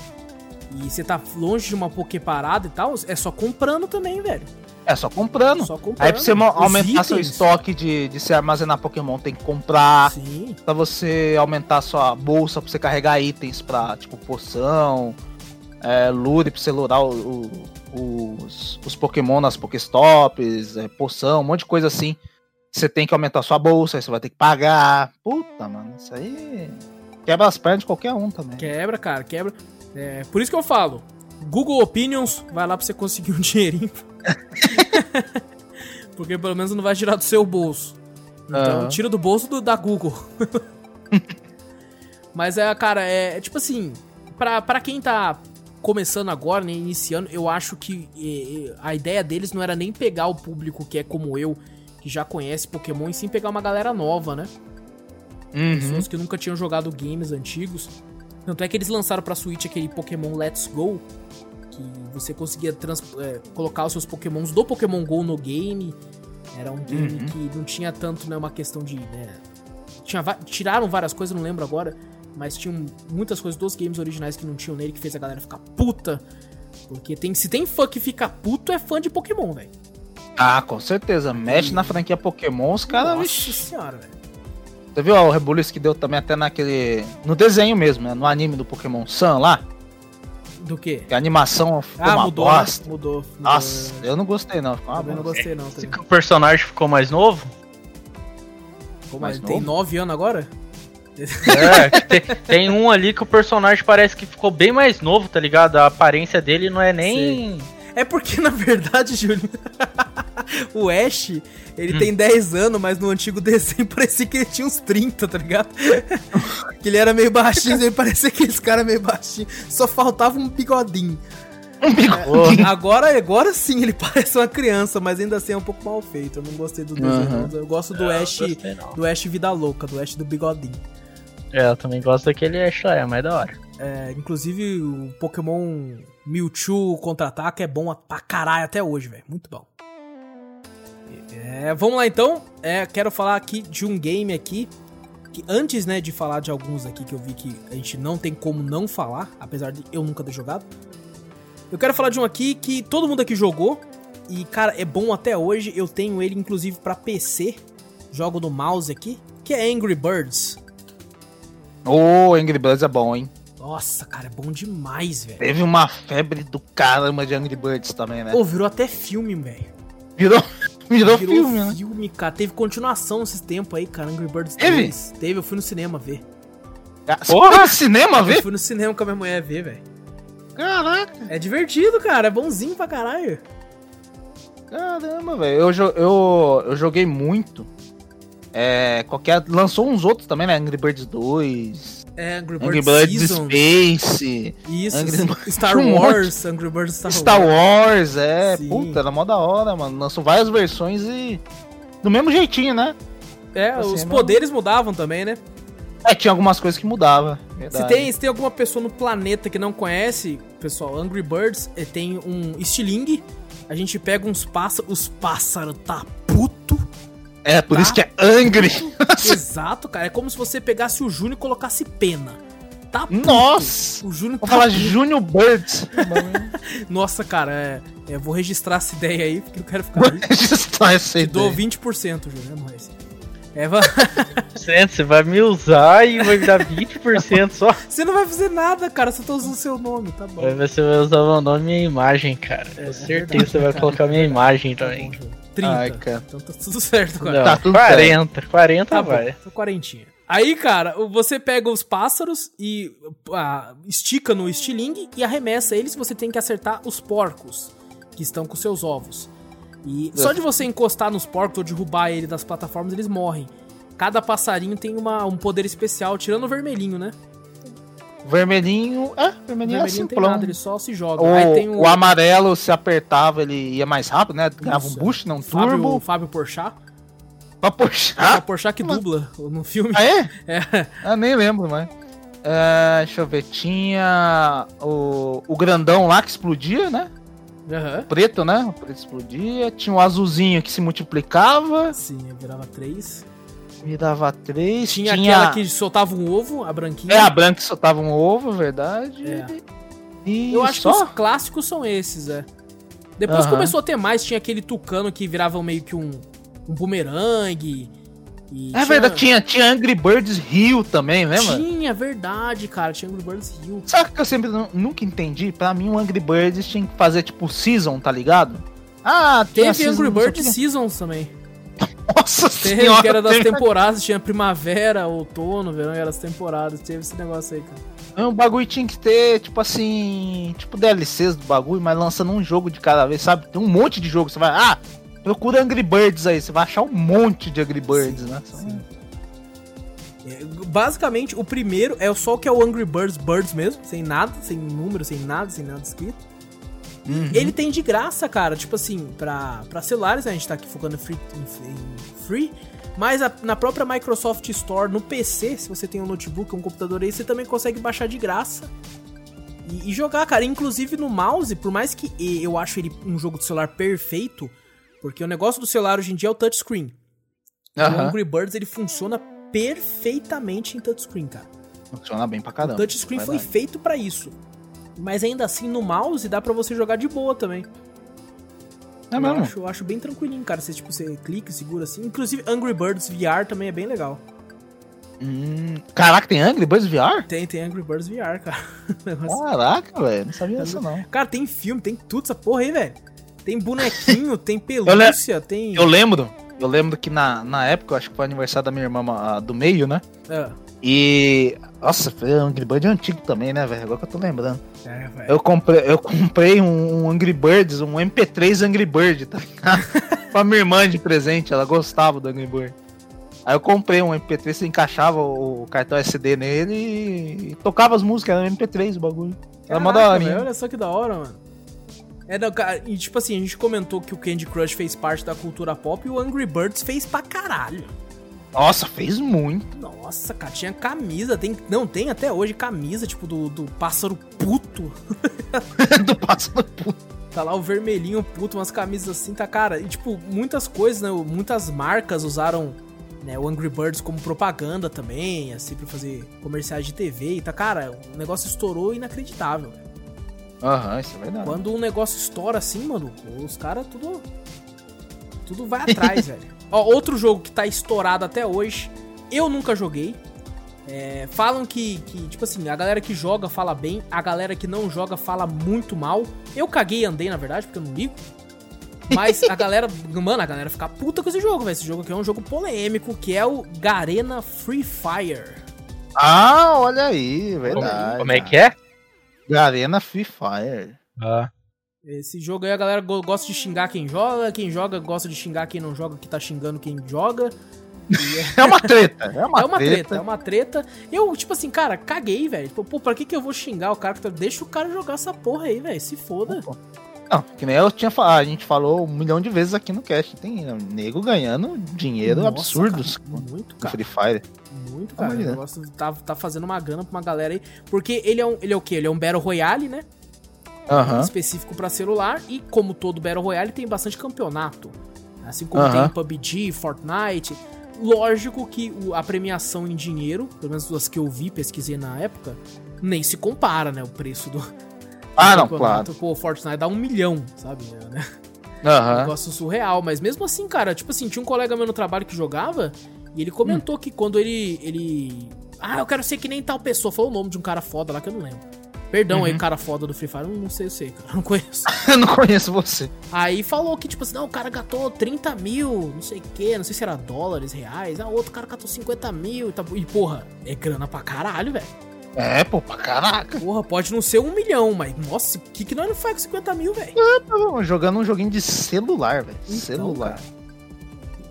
e você tá longe de uma Poké parada e tal, é só comprando também, velho. É, só comprando. Só comprando. Aí pra você aumentar itens. seu estoque de, de se armazenar Pokémon, tem que comprar. Sim. Pra você aumentar sua bolsa, pra você carregar itens pra, tipo, poção, é, lure pra você lurar o, o, os, os Pokémon nas Pokéstops, é, poção, um monte de coisa assim. Você tem que aumentar sua bolsa, aí você vai ter que pagar. Puta, mano, isso aí quebra as pernas de qualquer um também. Quebra, cara, quebra. É, por isso que eu falo, Google Opinions, vai lá pra você conseguir um dinheirinho. Porque pelo menos não vai tirar do seu bolso. Então, uhum. tira do bolso do, da Google. Mas é, cara, é, é tipo assim, pra, pra quem tá começando agora, né, iniciando, eu acho que a ideia deles não era nem pegar o público que é como eu, que já conhece Pokémon, e sim pegar uma galera nova, né? Uhum. Pessoas que nunca tinham jogado games antigos. Tanto é que eles lançaram pra Switch aquele Pokémon Let's Go, que você conseguia é, colocar os seus pokémons do Pokémon GO no game. Era um game uhum. que não tinha tanto né, uma questão de. Né, tinha, tiraram várias coisas, não lembro agora. Mas tinham muitas coisas dos games originais que não tinham nele, que fez a galera ficar puta. Porque tem, se tem fã que fica puto, é fã de Pokémon, velho. Ah, com certeza. Mexe e... na franquia Pokémon, os caras. Nossa senhora, velho. Você viu ó, o rebuliço que deu também até naquele. No desenho mesmo, né? No anime do Pokémon Sun lá? Do quê? Que a animação ficou ah, uma mudou, bosta. Mudou, mudou. Nossa, eu não gostei não. Ficou uma não gostei não. Também. o personagem ficou mais novo? Ficou mais Tem novo? 9 anos agora? É, tem, tem, um ali que o personagem parece que ficou bem mais novo, tá ligado? A aparência dele não é nem. Sei. É porque, na verdade, Júlio, o Ash, ele hum. tem 10 anos, mas no antigo desenho parecia que ele tinha uns 30, tá ligado? que ele era meio baixinho, ele parecia aqueles caras meio baixinho. Só faltava um bigodinho. Um bigodinho. É, agora, agora sim ele parece uma criança, mas ainda assim é um pouco mal feito. Eu não gostei do desenho. Uhum. Eu gosto do é, Ash, do Ash Vida Louca, do Ash do bigodinho. É, eu também gosto daquele Ash lá, é mais da hora. É, inclusive o Pokémon Mewtwo contra-ataque é bom pra caralho até hoje, velho. Muito bom. É, vamos lá então. É, quero falar aqui de um game aqui. Que antes, né, de falar de alguns aqui que eu vi que a gente não tem como não falar, apesar de eu nunca ter jogado. Eu quero falar de um aqui que todo mundo aqui jogou. E, cara, é bom até hoje. Eu tenho ele, inclusive, para PC. Jogo no mouse aqui. Que é Angry Birds. Ô, oh, Angry Birds é bom, hein? Nossa, cara, é bom demais, velho. Teve uma febre do caramba de Angry Birds também, né? Pô, virou até filme, velho. Virou, virou, virou filme, né? filme, cara. Teve continuação nesses tempos aí, cara. Angry Birds Teve? Teve, eu fui no cinema ver. Ah, Porra, no cinema ver? Eu fui no cinema com a minha mulher ver, velho. Caraca. É divertido, cara. É bonzinho pra caralho. Caramba, velho. Eu, eu, eu joguei muito. É, qualquer. Lançou uns outros também, né? Angry Birds 2. É, Angry Birds, Angry Birds Space. Isso, Angry... Star Wars, Angry Birds Star, Star Wars. Wars. é. Sim. Puta, era mó da hora, mano. Lançou várias versões e. Do mesmo jeitinho, né? É, assim, os poderes não... mudavam também, né? É, tinha algumas coisas que mudavam. Se tem, se tem alguma pessoa no planeta que não conhece, pessoal, Angry Birds eh, tem um estilingue. A gente pega uns pássaros. Os pássaros tá puto é, por tá? isso que é angry. Exato, cara. É como se você pegasse o Júnior e colocasse pena. Tá puto. Nossa! O Júnior Vou tá falar Júnior Birds. Nossa, cara, é, é, vou registrar essa ideia aí, porque eu quero ficar. Vou registrar essa ideia. Dou 20%, Júnior, é é, você vai me usar e vai me dar 20% só. Você não vai fazer nada, cara. Você tá usando seu nome, tá bom. Você vai usar o meu nome e minha imagem, cara. É, Com certeza você vai cara. colocar minha imagem tá também. Bom, 30. Ai, cara. Então tá tudo certo, cara. Não, tá tudo 40. Certo. 40 tá vai. Bom, tô quarentinha. Aí, cara, você pega os pássaros e ah, estica no estilingue e arremessa eles. Você tem que acertar os porcos que estão com seus ovos. E só de você encostar nos porcos ou derrubar ele das plataformas, eles morrem. Cada passarinho tem uma, um poder especial, tirando o vermelhinho, né? Vermelhinho. É, vermelhinho, é vermelhinho é tem nada, ele só se joga. O, o... o, amarelo, se apertava, ele ia mais rápido, né? Ganhava um boost, não Fábio, turbo. Fábio Porchat. Pra Porchat? É, Porchat que dubla no filme. Ah, é? é. Ah, nem lembro mais. Uh, deixa eu ver, tinha o, o grandão lá que explodia, né? Uhum. Preto, né? O preto explodia. Tinha o azulzinho que se multiplicava. Sim, virava três. Virava três. Tinha, tinha, aquela que soltava um ovo, a branquinha. É, a branca que soltava um ovo, verdade. É. E Eu acho só? que os clássicos são esses, é. Depois começou a ter mais, tinha aquele tucano que virava meio que um, um bumerangue. E é tinha... verdade, tinha, tinha Angry Birds Rio também, lembra? Tinha, verdade, cara, tinha Angry Birds Rio. Sabe que eu sempre nunca entendi? Pra mim, o Angry Birds tinha que fazer tipo season, tá ligado? Ah, teve Angry Birds Seasons também. Nossa teve, senhora! Que era das temporadas, tinha primavera, outono, verão, era das temporadas, teve esse negócio aí, cara. O bagulho tinha que ter, tipo assim, tipo DLCs do bagulho, mas lançando um jogo de cada vez, sabe? Tem um monte de jogo, você vai, ah, procura Angry Birds aí, você vai achar um monte de Angry Birds, sim, né? Sim. É, basicamente, o primeiro é só o que é o Angry Birds Birds mesmo, sem nada, sem número, sem nada, sem nada escrito. Uhum. Ele tem de graça, cara, tipo assim, pra, pra celulares, né? A gente tá aqui focando em free, em free mas a, na própria Microsoft Store, no PC, se você tem um notebook, um computador aí, você também consegue baixar de graça. E, e jogar, cara. Inclusive no mouse, por mais que eu acho ele um jogo de celular perfeito, porque o negócio do celular hoje em dia é o touchscreen. Uhum. O Angry Birds ele funciona perfeitamente em touchscreen, cara. Funciona bem pra caramba. O touchscreen foi feito para isso. Mas ainda assim, no mouse dá para você jogar de boa também. É mesmo? Eu acho, eu acho bem tranquilinho, cara. Você, tipo, você clica e segura assim. Inclusive, Angry Birds VR também é bem legal. Hum, caraca, tem Angry Birds VR? Tem, tem Angry Birds VR, cara. Caraca, velho. Não sabia disso, não. Cara, tem filme, tem tudo essa porra aí, velho. Tem bonequinho, tem pelúcia, eu tem. Eu lembro. Eu lembro que na, na época, eu acho que foi aniversário da minha irmã do meio, né? É. E. Nossa, foi um Angry Bird antigo também, né, velho? Agora que eu tô lembrando. É, eu comprei, eu comprei um, Angry Birds, um MP3 Angry Bird, tá ligado? pra minha irmã de presente, ela gostava do Angry Bird. Aí eu comprei um MP3, você encaixava o cartão SD nele e tocava as músicas, era MP3 o bagulho. Era mó da hora. Olha só que da hora, mano. É, não, e tipo assim, a gente comentou que o Candy Crush fez parte da cultura pop e o Angry Birds fez pra caralho. Nossa, fez muito. Nossa, cara, tinha camisa, tem, não, tem até hoje camisa, tipo, do, do pássaro puto. do pássaro puto. Tá lá o vermelhinho puto, umas camisas assim, tá, cara. E, tipo, muitas coisas, né, muitas marcas usaram né, o Angry Birds como propaganda também, assim, pra fazer comerciais de TV e tá, cara, o negócio estourou inacreditável. Aham, uhum, isso é verdade. Quando um negócio estoura assim, mano, os caras tudo. Tudo vai atrás, velho. Ó, outro jogo que tá estourado até hoje, eu nunca joguei. É, falam que, que, tipo assim, a galera que joga fala bem, a galera que não joga fala muito mal. Eu caguei e andei, na verdade, porque eu não ligo. Mas a galera, mano, a galera fica puta com esse jogo, velho. Esse jogo aqui é um jogo polêmico, que é o Garena Free Fire. Ah, olha aí, verdade. Como é que é? Garena Free Fire. Ah. Esse jogo aí a galera gosta de xingar quem joga, quem joga gosta de xingar quem não joga, que tá xingando quem joga. É... é uma treta, é uma, é uma treta. treta. É uma treta. Eu, tipo assim, cara, caguei, velho. Pô, pra que que eu vou xingar o cara? Tá- Deixa o cara jogar essa porra aí, velho. Se foda. Não, que nem eu tinha falado, a gente falou um milhão de vezes aqui no cast. Tem né, nego ganhando dinheiro Nossa, absurdos cara, muito, cara. Free Fire. Muito, cara. O negócio tá, tá fazendo uma gana pra uma galera aí. Porque ele é um. Ele é o quê? Ele é um Battle Royale, né? Uhum. específico para celular e como todo Battle Royale tem bastante campeonato, assim como uhum. tem PUBG, Fortnite. Lógico que a premiação em dinheiro, pelo menos das que eu vi, pesquisei na época, nem se compara, né, o preço do, ah, não, claro. Pô, Fortnite dá um milhão, sabe? Né? Uhum. Um negócio surreal. Mas mesmo assim, cara, tipo assim, tinha um colega meu no trabalho que jogava e ele comentou hum. que quando ele, ele. Ah, eu quero ser que nem tal pessoa. Falou o nome de um cara foda lá que eu não lembro. Perdão uhum. aí, cara foda do Free Fire. Não, não sei, eu sei, cara. Não conheço. eu não conheço você. Aí falou que, tipo assim, não, o cara gatou 30 mil, não sei o que, não sei se era dólares, reais. Ah, outro cara gatou 50 mil e tá. E, porra, é grana pra caralho, velho. É, pô, pra caraca. Porra, pode não ser um milhão, mas, nossa, o que, que nós não faz com 50 mil, velho? É, jogando um joguinho de celular, velho. Então, celular. Cara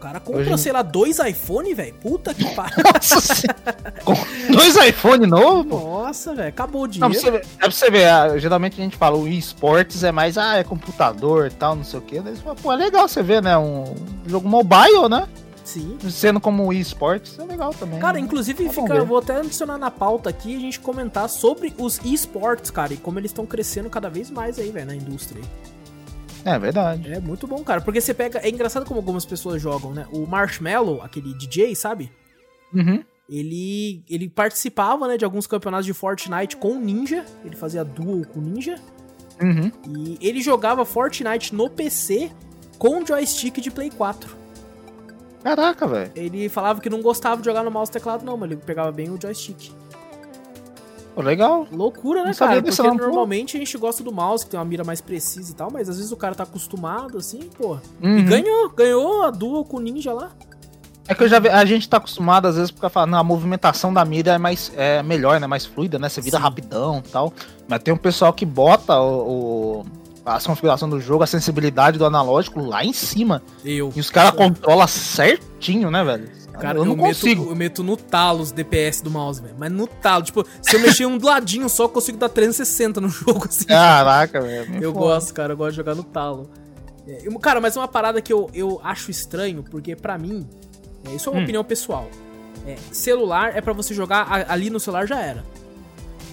cara comprou, Hoje... sei lá, dois iPhone, velho. Puta que pariu. Dois iPhone novo? Nossa, velho. Acabou o dinheiro. Não, pra você ver, é pra você ver ah, geralmente a gente fala o esportes é mais, ah, é computador e tal, não sei o quê. Daí você fala, pô, é legal você ver, né? Um jogo mobile, né? Sim. Sendo como esportes, é legal também. Cara, né? inclusive, tá fica, eu vou até adicionar na pauta aqui a gente comentar sobre os esportes, cara, e como eles estão crescendo cada vez mais aí, velho, na indústria. É verdade. É muito bom, cara. Porque você pega. É engraçado como algumas pessoas jogam, né? O Marshmallow, aquele DJ, sabe? Uhum. Ele, ele participava, né, de alguns campeonatos de Fortnite com Ninja. Ele fazia duel com Ninja. Uhum. E ele jogava Fortnite no PC com joystick de Play 4. Caraca, velho. Ele falava que não gostava de jogar no mouse e teclado, não, mas ele pegava bem o joystick. Pô, legal. Loucura, né, não cara? Porque não, normalmente pô. a gente gosta do mouse, que tem uma mira mais precisa e tal, mas às vezes o cara tá acostumado, assim, pô. Uhum. E ganhou, ganhou a duo com o Ninja lá. É que eu já vi, a gente tá acostumado, às vezes, porque fala, a movimentação da mira é mais é melhor, né? Mais fluida, né? Você vira Sim. rapidão e tal. Mas tem um pessoal que bota o, o a configuração do jogo, a sensibilidade do analógico lá em cima. Eu. E os caras controlam certinho, né, velho? Cara, eu não eu consigo. Meto, eu meto no talo os DPS do mouse, velho. Mas no talo. Tipo, se eu mexer um do ladinho só, eu consigo dar 360 no jogo, assim. Caraca, velho. Eu foda. gosto, cara. Eu gosto de jogar no talo. É, cara, mas uma parada que eu, eu acho estranho, porque para mim, é, isso é uma hum. opinião pessoal. É, celular é para você jogar ali no celular já era.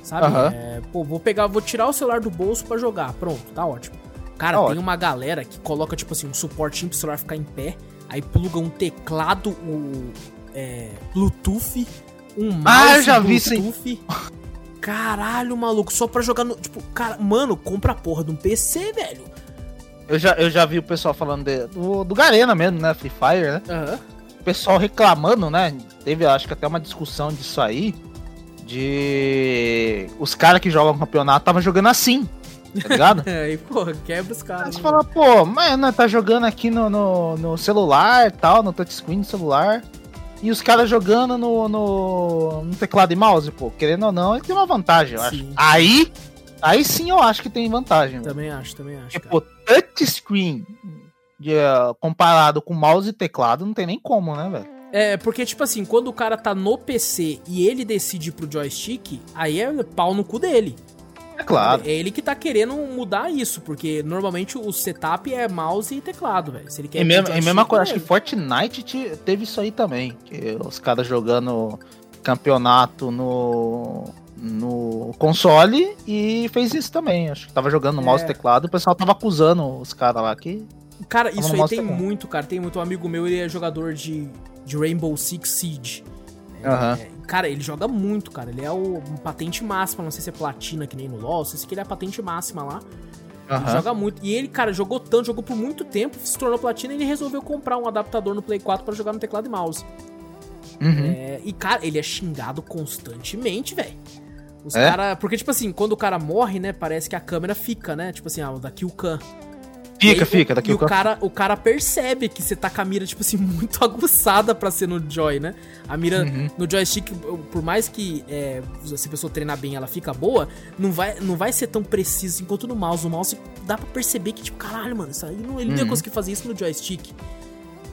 Sabe? Uhum. É, pô, vou pegar, vou tirar o celular do bolso para jogar. Pronto, tá ótimo. Cara, tá tem ótimo. uma galera que coloca, tipo assim, um suportinho pro celular ficar em pé, aí pluga um teclado, o é, Bluetooth, um mouse ah, já Bluetooth. Vi Caralho, maluco, só pra jogar no. Tipo, cara, mano, compra a porra de um PC, velho. Eu já, eu já vi o pessoal falando de, do, do Garena mesmo, né? Free Fire, né? Uhum. O pessoal reclamando, né? Teve, acho que até uma discussão disso aí de os caras que jogam campeonato estavam jogando assim, tá ligado? e, pô, quebra os caras. Você né? fala, pô, mas tá jogando aqui no, no, no celular tal, no touchscreen do celular. E os caras jogando no, no, no, teclado e mouse, pô, querendo ou não, ele tem uma vantagem, eu sim. acho. Aí, aí sim eu acho que tem vantagem. Também acho, também acho. Tipo, touchscreen uh, comparado com mouse e teclado não tem nem como, né, velho? É, porque, tipo assim, quando o cara tá no PC e ele decide pro joystick, aí é pau no cu dele. É claro. É ele que tá querendo mudar isso, porque normalmente o setup é mouse e teclado, velho. Se ele quer. E, mesmo, e mesma coisa, acho que Fortnite te, teve isso aí também. Os caras jogando campeonato no, no console e fez isso também. Acho que tava jogando no mouse e é. teclado, o pessoal tava acusando os caras lá que. Cara, isso aí tem muito, cara. Tem muito. Um amigo meu, ele é jogador de de Rainbow Six Siege. Uhum. É, cara, ele joga muito, cara. Ele é o patente máxima, não sei se é platina que nem no LoL, não sei se ele é a patente máxima lá. Uhum. Ele joga muito. E ele, cara, jogou tanto, jogou por muito tempo, se tornou platina e ele resolveu comprar um adaptador no Play 4 para jogar no teclado e mouse. Uhum. É, e, cara, ele é xingado constantemente, velho. Os é? cara. Porque, tipo assim, quando o cara morre, né? Parece que a câmera fica, né? Tipo assim, ah, daqui o can. Fica, aí, fica, daqui e o cara, o cara percebe que você tá com a mira, tipo assim, muito aguçada pra ser no Joy, né? A mira uhum. no joystick, por mais que é, se a pessoa treinar bem ela fica boa, não vai, não vai ser tão preciso enquanto no mouse. O mouse dá pra perceber que, tipo, caralho, mano, isso aí não, ele uhum. não ia uhum. conseguir fazer isso no joystick.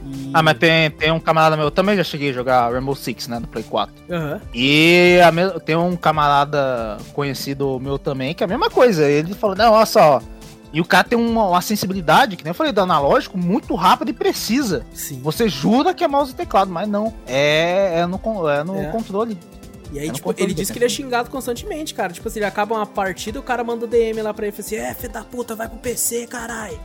E... Ah, mas tem, tem um camarada meu, eu também já cheguei a jogar Rainbow Six, né, no Play 4. Uhum. E a, tem um camarada conhecido meu também, que é a mesma coisa. Ele falou, não, olha só, e o cara tem uma, uma, sensibilidade, que nem eu falei, do analógico, muito rápida e precisa. Sim. Você jura que é mouse e teclado, mas não. É, é no, é no é. controle. E aí, é tipo, ele diz que ele é xingado constantemente, cara. Tipo assim, ele acaba uma partida, o cara manda DM lá pra ele e fala assim: É, filho da puta, vai pro PC, caralho.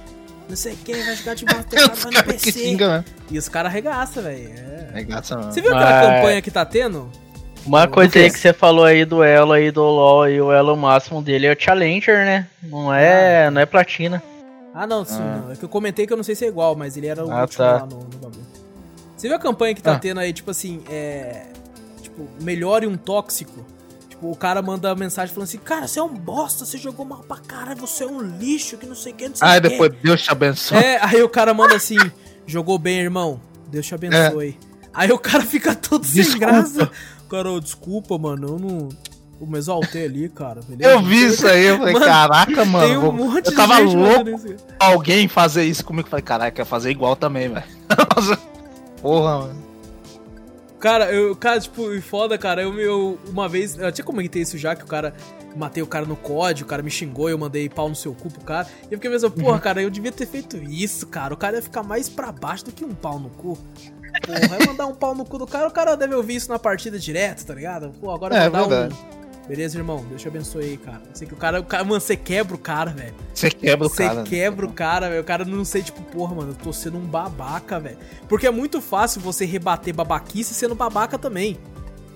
Não sei quem, vai jogar de mouse teclado, vai no PC. Xinga, né? E os caras arregaçam, velho. É. Arregaça, mano. Você viu aquela mas... campanha que tá tendo? Uma coisa aí que você falou aí do elo aí do LoL e o elo máximo dele é o Challenger, né? Não é, ah. não é platina. Ah, não, sim, ah. não. É que eu comentei que eu não sei se é igual, mas ele era o ah, último tá. lá no, no bagulho. Você viu a campanha que tá ah. tendo aí, tipo assim, é. Tipo, melhore um tóxico? Tipo, o cara manda mensagem falando assim, cara, você é um bosta, você jogou mal pra caralho, você é um lixo, que não sei o que, não sei Ah, depois Deus te abençoe. É, aí o cara manda assim, jogou bem, irmão, Deus te abençoe. É. Aí o cara fica todo Desculpa. sem graça cara, desculpa, mano, eu não. Eu me exaltei ali, cara. Beleza? Eu vi isso aí, eu falei, mano, caraca, mano. Tem um monte eu tava louco alguém fazer isso comigo. Eu falei, caraca, quer fazer igual também, velho. Porra, mano. Cara, eu, cara, tipo, foda, cara. Eu, eu uma vez, eu tinha comentei isso já, que o cara, matei o cara no código, o cara me xingou, eu mandei pau no seu cu pro cara. E eu fiquei pensando, porra, uhum. cara, eu devia ter feito isso, cara. O cara ia ficar mais pra baixo do que um pau no cu. Porra, vai mandar um pau no cu do cara, o cara deve ouvir isso na partida direto, tá ligado? Pô, agora é, mandar verdade. um. Beleza, irmão? Deus te abençoe aí, cara. Sei que o cara, o cara mano, você quebra o cara, velho. Você quebra o cara. Você quebra né? o cara, velho. O cara não sei, tipo, porra, mano, eu tô sendo um babaca, velho. Porque é muito fácil você rebater babaquice sendo babaca também.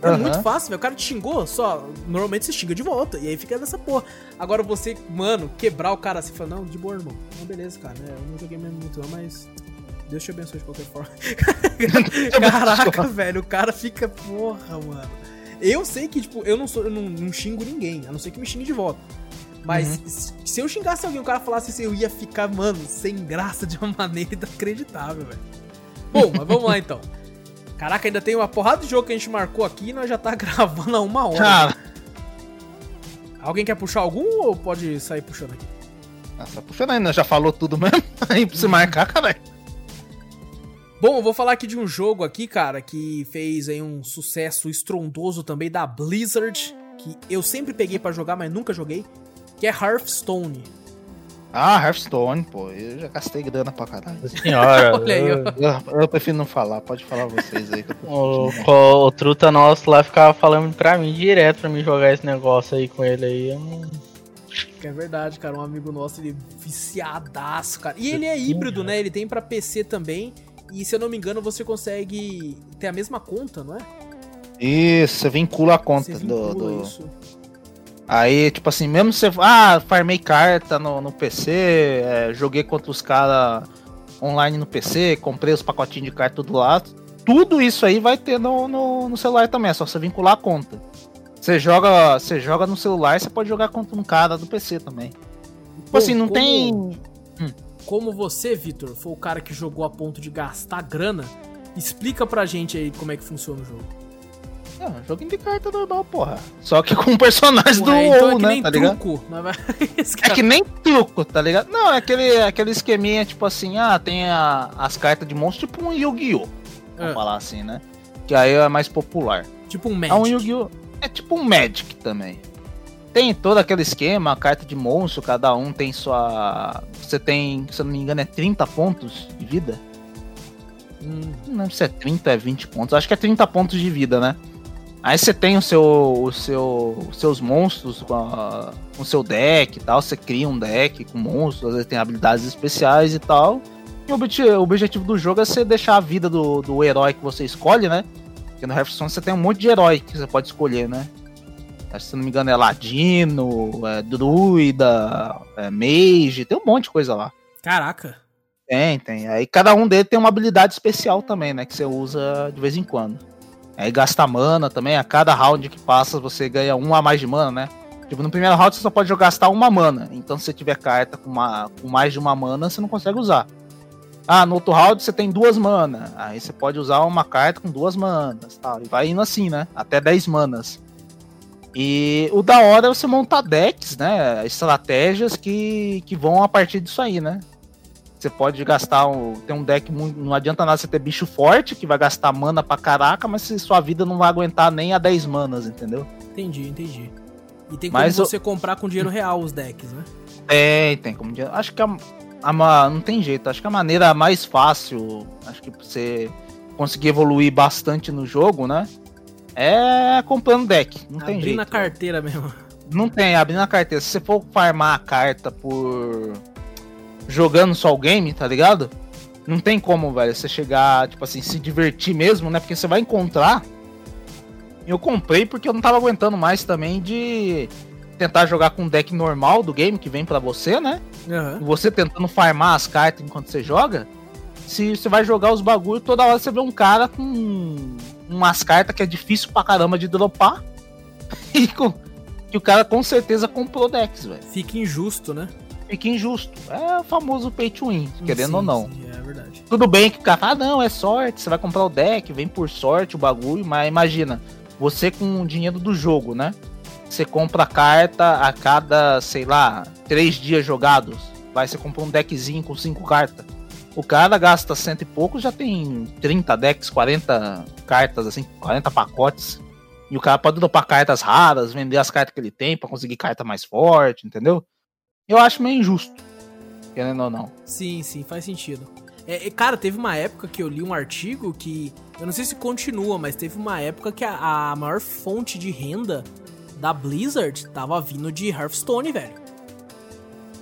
É uhum. muito fácil, velho. O cara te xingou, só. Normalmente você xinga de volta. E aí fica dessa porra. Agora você, mano, quebrar o cara assim, fala, não, de boa, irmão. Não, beleza, cara. É, eu não joguei mesmo muito, não, mas. Deus te abençoe de qualquer forma. Caraca, velho, o cara fica, porra, mano. Eu sei que, tipo, eu não sou, eu não, não xingo ninguém, a não ser que me xingue de volta. Mas uhum. se eu xingasse alguém, o cara falasse assim, eu ia ficar, mano, sem graça de uma maneira inacreditável, velho. Bom, mas vamos lá então. Caraca, ainda tem uma porrada de jogo que a gente marcou aqui e nós já tá gravando há uma hora. Cara. Alguém quer puxar algum ou pode sair puxando aqui? Ah, tá puxando ainda, já falou tudo mesmo. Aí pra você marcar, cara. Bom, eu vou falar aqui de um jogo aqui, cara, que fez aí um sucesso estrondoso também da Blizzard, que eu sempre peguei para jogar, mas nunca joguei, que é Hearthstone. Ah, Hearthstone, pô, eu já gastei grana pra caralho. Senhora, Olha aí, eu, eu, eu, prefiro não falar, pode falar vocês aí. o, o, o, truta nosso lá ficava falando pra mim direto pra mim jogar esse negócio aí com ele aí. Eu não... É verdade, cara, um amigo nosso, ele é viciadaço, cara. E ele é híbrido, né? Ele tem pra PC também. E se eu não me engano, você consegue ter a mesma conta, não é? Isso, você vincula a conta vincula do, do... Isso. Aí, tipo assim, mesmo você. Ah, farmei carta no, no PC, é, joguei contra os caras online no PC, comprei os pacotinhos de carta tudo lá. Tudo isso aí vai ter no, no, no, celular também, é só você vincular a conta. Você joga, você joga no celular, você pode jogar contra um cara do PC também. Tipo assim, não como, tem. Como você, Vitor, foi o cara que jogou a ponto de gastar grana, explica pra gente aí como é que funciona o jogo. Não, joguinho de carta normal, porra. Só que com personagens do então WoW, é né? tá truco, ligado? É que nem truco, tá ligado? Não, é aquele, aquele esqueminha, tipo assim, ah, tem a, as cartas de monstro, tipo um Yu-Gi-Oh! Vamos é. falar assim, né? Que aí é mais popular. Tipo um Magic. É um Yu-Gi-Oh! É tipo um Magic também. Tem todo aquele esquema, carta de monstro, cada um tem sua. Você tem, se eu não me engano, é 30 pontos de vida. Hum, não lembro se é 30 é 20 pontos. Acho que é 30 pontos de vida, né? Aí você tem o seu, o seu, os seus monstros com, a, com o seu deck e tal. Você cria um deck com monstros, às vezes tem habilidades especiais e tal. E o, objetivo, o objetivo do jogo é você deixar a vida do, do herói que você escolhe, né? Porque no Hearthstone você tem um monte de herói que você pode escolher, né? Se não me engano é Ladino, é Druida, é Mage, tem um monte de coisa lá. Caraca. Tem, tem. Aí cada um deles tem uma habilidade especial também, né? Que você usa de vez em quando. Aí gasta mana também, a cada round que passa você ganha um a mais de mana, né? Tipo, no primeiro round você só pode gastar uma mana. Então se você tiver carta com, uma, com mais de uma mana, você não consegue usar. Ah, no outro round você tem duas mana. Aí você pode usar uma carta com duas manas. Tal. E vai indo assim, né? Até 10 manas. E o da hora é você montar decks, né? Estratégias que, que vão a partir disso aí, né? Você pode gastar um, ter um deck muito. Não adianta nada você ter bicho forte, que vai gastar mana pra caraca, mas sua vida não vai aguentar nem a 10 manas, entendeu? Entendi, entendi. E tem como mas você eu... comprar com dinheiro real os decks, né? É, tem como dinheiro. Acho que a, a, não tem jeito. Acho que a maneira mais fácil, acho que pra você conseguir evoluir bastante no jogo, né? É comprando deck. Não tem jeito. na carteira mesmo. Não tem, abrir na carteira. Se você for farmar a carta por jogando só o game, tá ligado? Não tem como, velho, você chegar, tipo assim, se divertir mesmo, né? Porque você vai encontrar. Eu comprei porque eu não tava aguentando mais também de tentar jogar com o deck normal do game que vem para você, né? Uhum. Você tentando farmar as cartas enquanto você joga. Se você vai jogar os bagulhos, toda hora você vê um cara com umas cartas que é difícil pra caramba de dropar. E com, que o cara com certeza comprou decks, velho. Fica injusto, né? fica injusto. É o famoso pay to win, querendo sim, ou não. Sim, é verdade. Tudo bem que o cara, ah, não, é sorte, você vai comprar o deck, vem por sorte o bagulho, mas imagina, você com o dinheiro do jogo, né? Você compra a carta a cada, sei lá, três dias jogados. Vai, você compra um deckzinho com cinco cartas. O cara gasta cento e pouco, já tem 30 decks, 40 cartas, assim, 40 pacotes. E o cara pode dropar cartas raras, vender as cartas que ele tem para conseguir carta mais forte, entendeu? Eu acho meio injusto. Querendo ou não. Sim, sim, faz sentido. É, cara, teve uma época que eu li um artigo que. Eu não sei se continua, mas teve uma época que a, a maior fonte de renda da Blizzard tava vindo de Hearthstone, velho.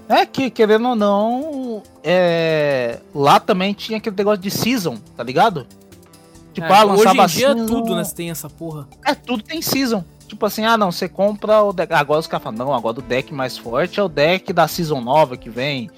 É que, querendo ou não, é... lá também tinha aquele negócio de season, tá ligado? Tipo, é, ah, hoje em dia season... tudo, né? Tem essa porra. É, tudo tem season. Tipo assim, ah não, você compra o deck. Agora os caras falam, não, agora o deck mais forte é o deck da season nova que vem.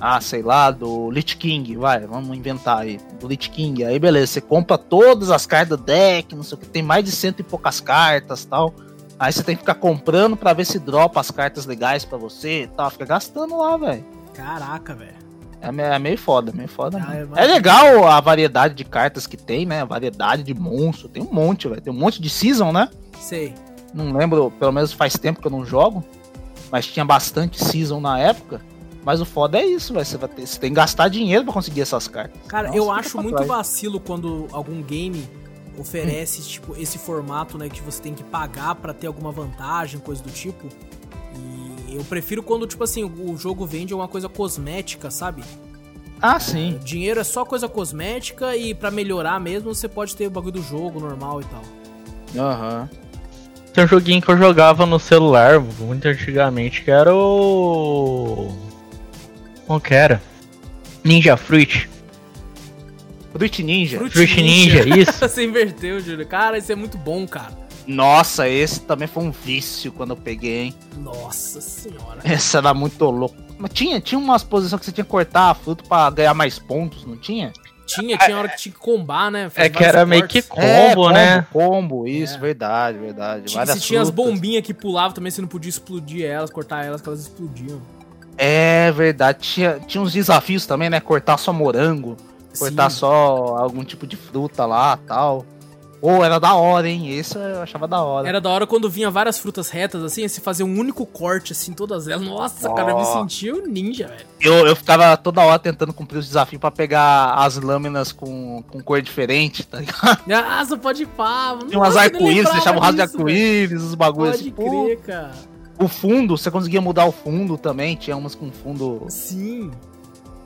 Ah, sei lá, do Lich King, vai, vamos inventar aí. Do Lich King. Aí beleza, você compra todas as cartas do deck, não sei o que, tem mais de cento e poucas cartas tal. Aí você tem que ficar comprando para ver se dropa as cartas legais para você e tal. Fica gastando lá, velho. Caraca, velho. É, é meio foda, meio foda. Ah, é, legal a variedade de cartas que tem, né? A variedade de monstro. Tem um monte, velho. Tem um monte de season, né? Sei. Não lembro, pelo menos faz tempo que eu não jogo. Mas tinha bastante season na época. Mas o foda é isso, velho. Você, vai ter, você tem que gastar dinheiro para conseguir essas cartas. Cara, Nossa, eu acho muito trás. vacilo quando algum game oferece tipo esse formato, né, que você tem que pagar para ter alguma vantagem, coisa do tipo. E eu prefiro quando tipo assim, o jogo vende uma coisa cosmética, sabe? Ah, é, sim. Dinheiro é só coisa cosmética e para melhorar mesmo você pode ter o bagulho do jogo normal e tal. Aham. Uhum. Tem um joguinho que eu jogava no celular muito antigamente que era o. Como que era? Ninja Fruit. Fruit Ninja. Fruit, Fruit Ninja. Ninja, isso. Você inverteu, Júlio. Cara, isso é muito bom, cara. Nossa, esse também foi um vício quando eu peguei, hein? Nossa senhora. Esse era muito louco. Mas tinha, tinha umas posições que você tinha que cortar a fruta pra ganhar mais pontos, não tinha? Tinha, tinha hora que tinha que combar, né? Faz é que era meio que combo, é, combo né? Combo, isso, é. verdade, verdade. Tinha, se tinha as bombinhas que pulavam também, você não podia explodir elas, cortar elas, que elas explodiam. É verdade, tinha, tinha uns desafios também, né? Cortar só morango cortar só algum tipo de fruta lá tal. Ou oh, era da hora, hein? Esse eu achava da hora. Era da hora quando vinha várias frutas retas, assim, se fazer um único corte, assim, todas elas. Nossa, oh. cara, eu me sentia um ninja, velho. Eu, eu ficava toda hora tentando cumprir os desafios pra pegar as lâminas com, com cor diferente, tá ligado? Ah, você pode ir pá. Tinha umas arco-íris, deixava o rastro de arco-íris, os bagulhos assim. Pode crer, cara. O fundo, você conseguia mudar o fundo também, tinha umas com fundo. Sim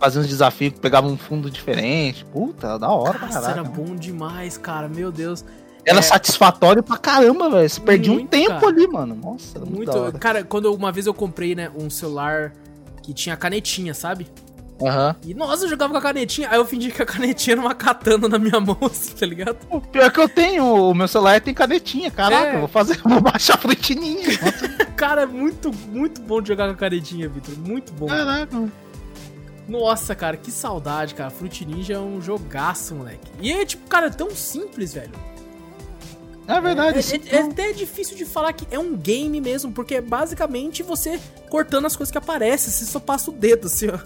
fazia uns desafios, pegava um fundo diferente. Puta, da hora Nossa, era bom demais, cara. Meu Deus. Era é... satisfatório pra caramba, velho. Você perdia um tempo cara. ali, mano. Nossa, era muito. muito cara, quando uma vez eu comprei, né, um celular que tinha canetinha, sabe? Aham. Uhum. E nossa, eu jogava com a canetinha. Aí eu fingi que a canetinha era uma katana na minha mão, assim, tá ligado? O pior que eu tenho, o meu celular tem canetinha, caraca. É. Eu vou fazer, vou baixar a fletinha. cara, é muito, muito bom de jogar com a canetinha, Vitor. Muito bom. Caraca. Nossa, cara, que saudade, cara. Fruit Ninja é um jogaço, moleque. E é, tipo, cara, é tão simples, velho. É verdade. É, é, é, até difícil de falar que é um game mesmo, porque é basicamente você cortando as coisas que aparecem, você só passa o dedo, assim, ó.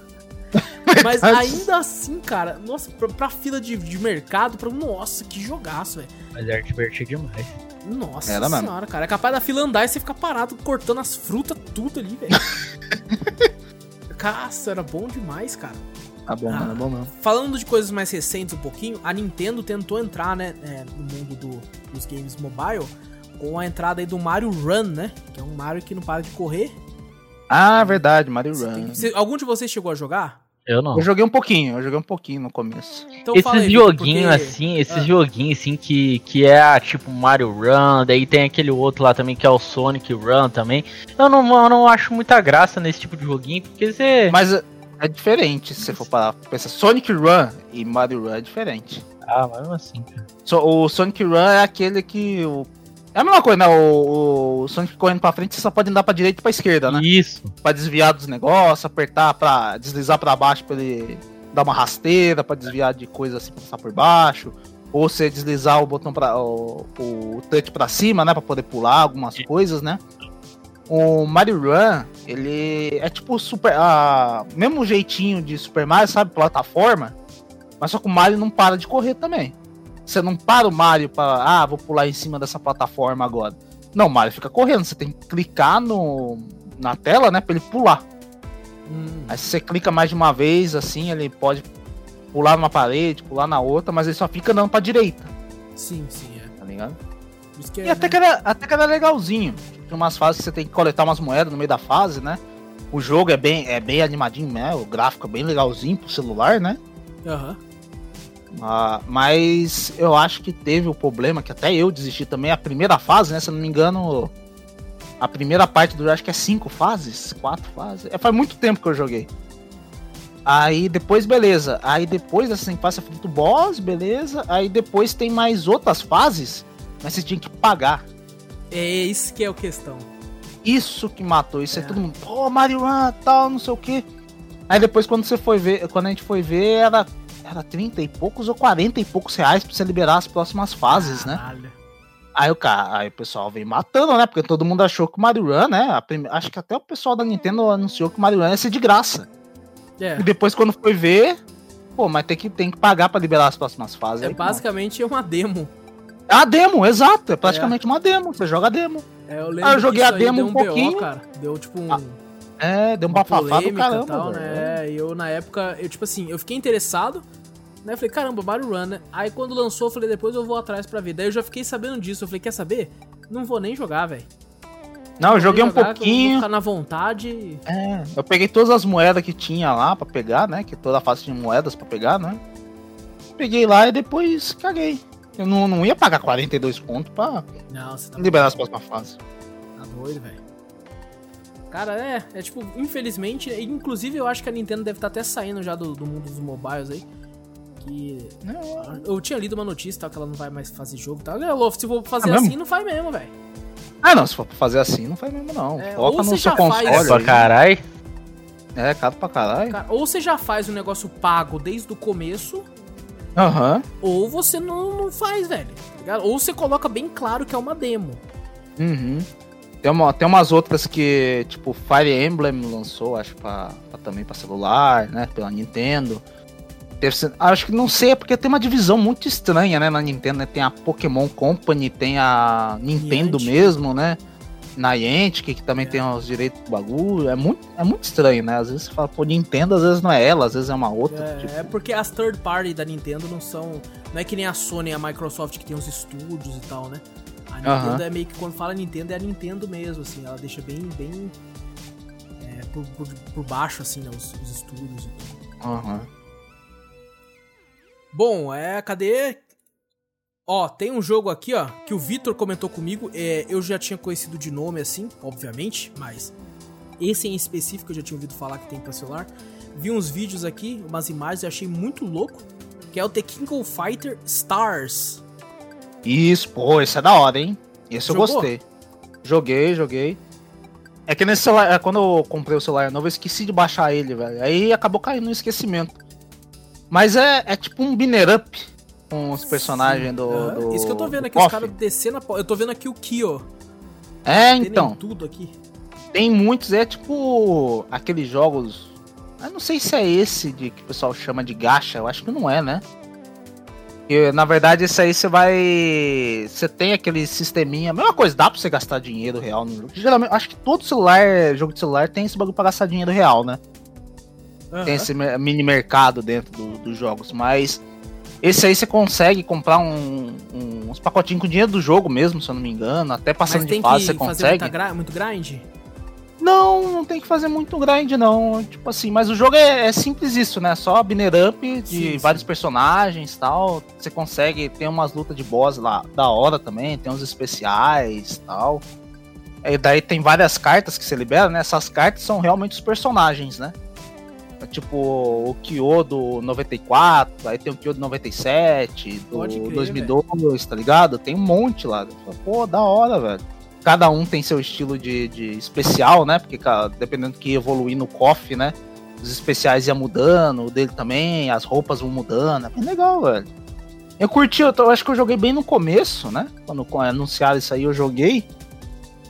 Mas ainda assim, cara, nossa, pra, pra fila de, de mercado, pra, nossa, que jogaço, velho. Mas é divertido demais. Nossa Era, senhora, mano. cara. É capaz da fila andar e você ficar parado cortando as frutas, tudo ali, velho. Caça, era bom demais, cara. Tá bom, ah, bom não. Falando de coisas mais recentes um pouquinho, a Nintendo tentou entrar, né, é, no mundo do, dos games mobile com a entrada aí do Mario Run, né? Que é um Mario que não para de correr. Ah, verdade, Mario Você Run. Que... algum de vocês chegou a jogar? Eu não. Eu joguei um pouquinho, eu joguei um pouquinho no começo. Então, esses joguinhos porque... assim, esses ah. joguinhos assim que, que é tipo Mario Run, daí tem aquele outro lá também que é o Sonic Run também. Eu não, eu não acho muita graça nesse tipo de joguinho, porque você. Mas é diferente se você for parar pensar. Sonic Run e Mario Run é diferente. Ah, mas assim. So, o Sonic Run é aquele que o é a mesma coisa, né? O, o Sonic correndo pra frente, você só pode andar pra direita e pra esquerda, né? Isso. Pra desviar dos negócios, apertar pra deslizar pra baixo pra ele dar uma rasteira, pra desviar de coisa assim, passar por baixo. Ou você deslizar o botão pra. o, o touch pra cima, né? Pra poder pular algumas coisas, né? O Mario Run, ele é tipo super. Ah, mesmo jeitinho de Super Mario, sabe? Plataforma. Mas só que o Mario não para de correr também. Você não para o Mario para, ah, vou pular em cima dessa plataforma agora. Não, o Mario fica correndo. Você tem que clicar no, na tela, né, para ele pular. Hum. Aí se você clica mais de uma vez, assim, ele pode pular numa parede, pular na outra, mas ele só fica andando pra direita. Sim, sim, é. Tá ligado? É, e até, né? que era, até que era legalzinho. Tem umas fases que você tem que coletar umas moedas no meio da fase, né? O jogo é bem, é bem animadinho, né? O gráfico é bem legalzinho pro celular, né? Aham. Uhum. Ah, mas eu acho que teve o problema, que até eu desisti também, a primeira fase, né? Se eu não me engano, a primeira parte do acho que é cinco fases, quatro fases. É, faz muito tempo que eu joguei. Aí depois, beleza. Aí depois dessa fase você do boss, beleza. Aí depois tem mais outras fases, mas você tinha que pagar. É isso que é a questão. Isso que matou. Isso é, é todo mundo, pô, Mario Run, tal, não sei o que. Aí depois quando você foi ver, quando a gente foi ver, era, era 30 e poucos ou 40 e poucos reais pra você liberar as próximas fases, né? Caralho. né? Aí o cara, aí o pessoal vem matando, né? Porque todo mundo achou que o Mario Run, né? Prime... Acho que até o pessoal da Nintendo anunciou que o Mario Run ia ser de graça. É. E depois, quando foi ver, pô, mas tem que, tem que pagar pra liberar as próximas fases. É aí, basicamente uma demo. É uma demo, exato. É praticamente é. uma demo. Você joga a demo. É, eu aí eu joguei a demo um, um pouquinho. BO, cara. Deu tipo um. Ah, é, deu um bafafá do caramba. Tal, né? É, e eu na época, eu tipo assim, eu fiquei interessado. Né? Falei, caramba, Mario Run, né? Aí quando lançou, eu falei, depois eu vou atrás pra ver. Daí eu já fiquei sabendo disso. Eu falei, quer saber? Não vou nem jogar, velho. Não, eu joguei um pouquinho. Ficar na vontade. É, eu peguei todas as moedas que tinha lá para pegar, né? Que toda a fase tinha moedas para pegar, né? Peguei lá e depois caguei. Eu não, não ia pagar 42 pontos pra não, tá liberar as próximas fases. Tá doido, velho. Cara, é, é tipo, infelizmente, inclusive eu acho que a Nintendo deve estar tá até saindo já do, do mundo dos mobiles aí. Que. Não. Eu tinha lido uma notícia tal, que ela não vai mais fazer jogo e tal. Se for fazer ah, assim, não faz mesmo, velho. Ah, não, se for fazer assim, não faz mesmo, não. É, Foca no seu console. Faz... É pra caralho. É, caro pra caralho. Ou você já faz o um negócio pago desde o começo. Aham. Uhum. Ou você não, não faz, velho. Tá ou você coloca bem claro que é uma demo. Uhum. Tem, uma, tem umas outras que, tipo, Fire Emblem lançou, acho, pra, pra também pra celular, né? Pela Nintendo. Acho que não sei, é porque tem uma divisão muito estranha, né, na Nintendo, né? Tem a Pokémon Company, tem a Nintendo Niantic. mesmo, né? Na Niantic, que também é. tem os direitos do bagulho. É muito, é muito estranho, né? Às vezes você fala, pô, Nintendo, às vezes não é ela, às vezes é uma outra. É, tipo... é porque as third party da Nintendo não são. Não é que nem a Sony e a Microsoft que tem os estúdios e tal, né? A Nintendo uh -huh. é meio que quando fala Nintendo é a Nintendo mesmo, assim. Ela deixa bem, bem. É, por, por, por, baixo, assim, né? Os, os estúdios e tudo. Aham. Uh -huh. Bom, é, cadê? Ó, tem um jogo aqui, ó, que o Vitor comentou comigo. É, eu já tinha conhecido de nome assim, obviamente, mas esse em específico eu já tinha ouvido falar que tem pra celular. Vi uns vídeos aqui, umas imagens e achei muito louco. Que é o The King of Fighter Stars. Isso, pô, esse é da hora, hein? Esse Jogou? eu gostei. Joguei, joguei. É que nesse celular, é, quando eu comprei o celular novo, eu esqueci de baixar ele, velho. Aí acabou caindo no esquecimento. Mas é, é tipo um binner up com os personagens do, do, Isso que eu tô vendo aqui, os caras descendo a... Eu tô vendo aqui o Kyo. É, então. tudo aqui. Tem muitos, é tipo aqueles jogos. Eu não sei se é esse de que o pessoal chama de gacha, eu acho que não é, né? E, na verdade, esse aí você vai. Você tem aquele sisteminha. Mesma coisa, dá pra você gastar dinheiro real no jogo. Geralmente, acho que todo celular, jogo de celular, tem esse bagulho pra gastar dinheiro real, né? Uhum. Tem esse mini mercado dentro do, dos jogos, mas esse aí você consegue comprar um, um, uns pacotinhos com dinheiro do jogo mesmo, se eu não me engano. Até passando de fase você consegue. Gra muito grind? Não, não tem que fazer muito grind, não. Tipo assim, mas o jogo é, é simples isso, né? Só binner up de sim, vários sim. personagens tal. Você consegue, tem umas lutas de boss lá da hora também, tem uns especiais tal. E daí tem várias cartas que você libera, né? Essas cartas são realmente os personagens, né? Tipo, o Kyo do 94, aí tem o Kyo do 97, do crer, 2002, véio. tá ligado? Tem um monte lá. Pô, da hora, velho. Cada um tem seu estilo de, de especial, né? Porque dependendo do que evoluir no KOF, né? Os especiais iam mudando, o dele também, as roupas vão mudando. É bem legal, velho. Eu curti, eu, eu acho que eu joguei bem no começo, né? Quando anunciaram isso aí, eu joguei.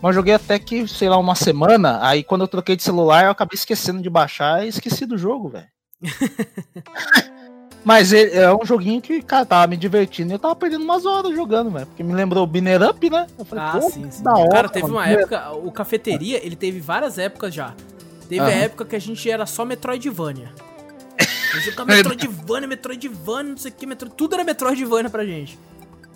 Mas joguei até que, sei lá, uma semana. Aí quando eu troquei de celular, eu acabei esquecendo de baixar e esqueci do jogo, velho. Mas é um joguinho que, cara, tava me divertindo e eu tava perdendo umas horas jogando, velho. Porque me lembrou o Binner Up, né? Eu falei, ah, sim, sim. Da hora, cara, teve uma época, o Cafeteria, ele teve várias épocas já. Teve uhum. a época que a gente era só Metroidvania. A gente Metroidvania, Metroidvania, não sei o que, Metroid... tudo era Metroidvania pra gente.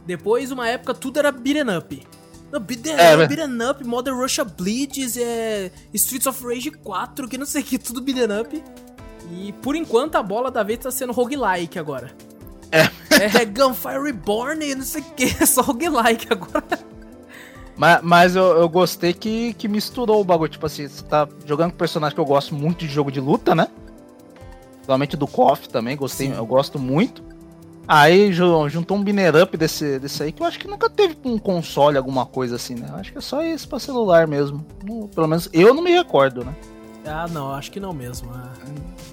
Depois, uma época, tudo era Beat'em Up. Não, beat'em é, up, Modern Russia Bleeds, é, Streets of Rage 4, que não sei o que, tudo beat'em up. E por enquanto a bola da vez tá sendo roguelike agora. É. É, é Gunfire Reborn e não sei o que, é só roguelike agora. Mas, mas eu, eu, gostei que, que misturou o bagulho. Tipo assim, você tá jogando com personagem que eu gosto muito de jogo de luta, né? Principalmente do KOF também, gostei, Sim. eu gosto muito. Aí juntou um binner up desse, desse aí que eu acho que nunca teve um console, alguma coisa assim, né? Eu acho que é só esse pra celular mesmo. Pelo menos eu não me recordo, né? Ah, não, acho que não mesmo. Ah.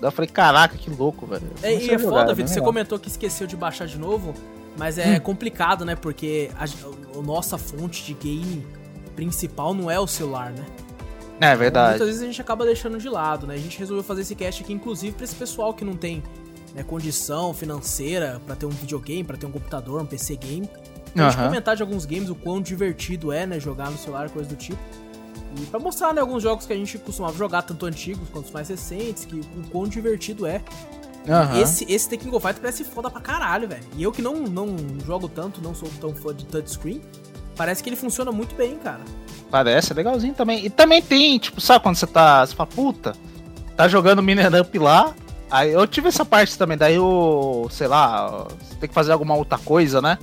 Eu falei, caraca, que louco, velho. É, e é jogar, foda, Vitor. Você comentou que esqueceu de baixar de novo, mas é hum. complicado, né? Porque a, a, nossa fonte de game principal não é o celular, né? É verdade. Muitas vezes a gente acaba deixando de lado, né? A gente resolveu fazer esse cast aqui, inclusive, pra esse pessoal que não tem né, condição financeira para ter um videogame, para ter um computador, um PC game. A gente uhum. comentar de alguns games, o quão divertido é, né, jogar no celular, coisa do tipo. E pra mostrar, né, alguns jogos que a gente costumava jogar, tanto antigos quanto os mais recentes, que o quão divertido é. Uhum. Esse, esse The King of Fighters parece foda pra caralho, velho. E eu que não, não jogo tanto, não sou tão fã de touchscreen, parece que ele funciona muito bem, cara. Parece, é legalzinho também. E também tem, tipo, sabe quando você tá. Você fala, puta, tá jogando Miner Up lá, Aí eu tive essa parte também, daí eu, sei lá, você tem que fazer alguma outra coisa, né?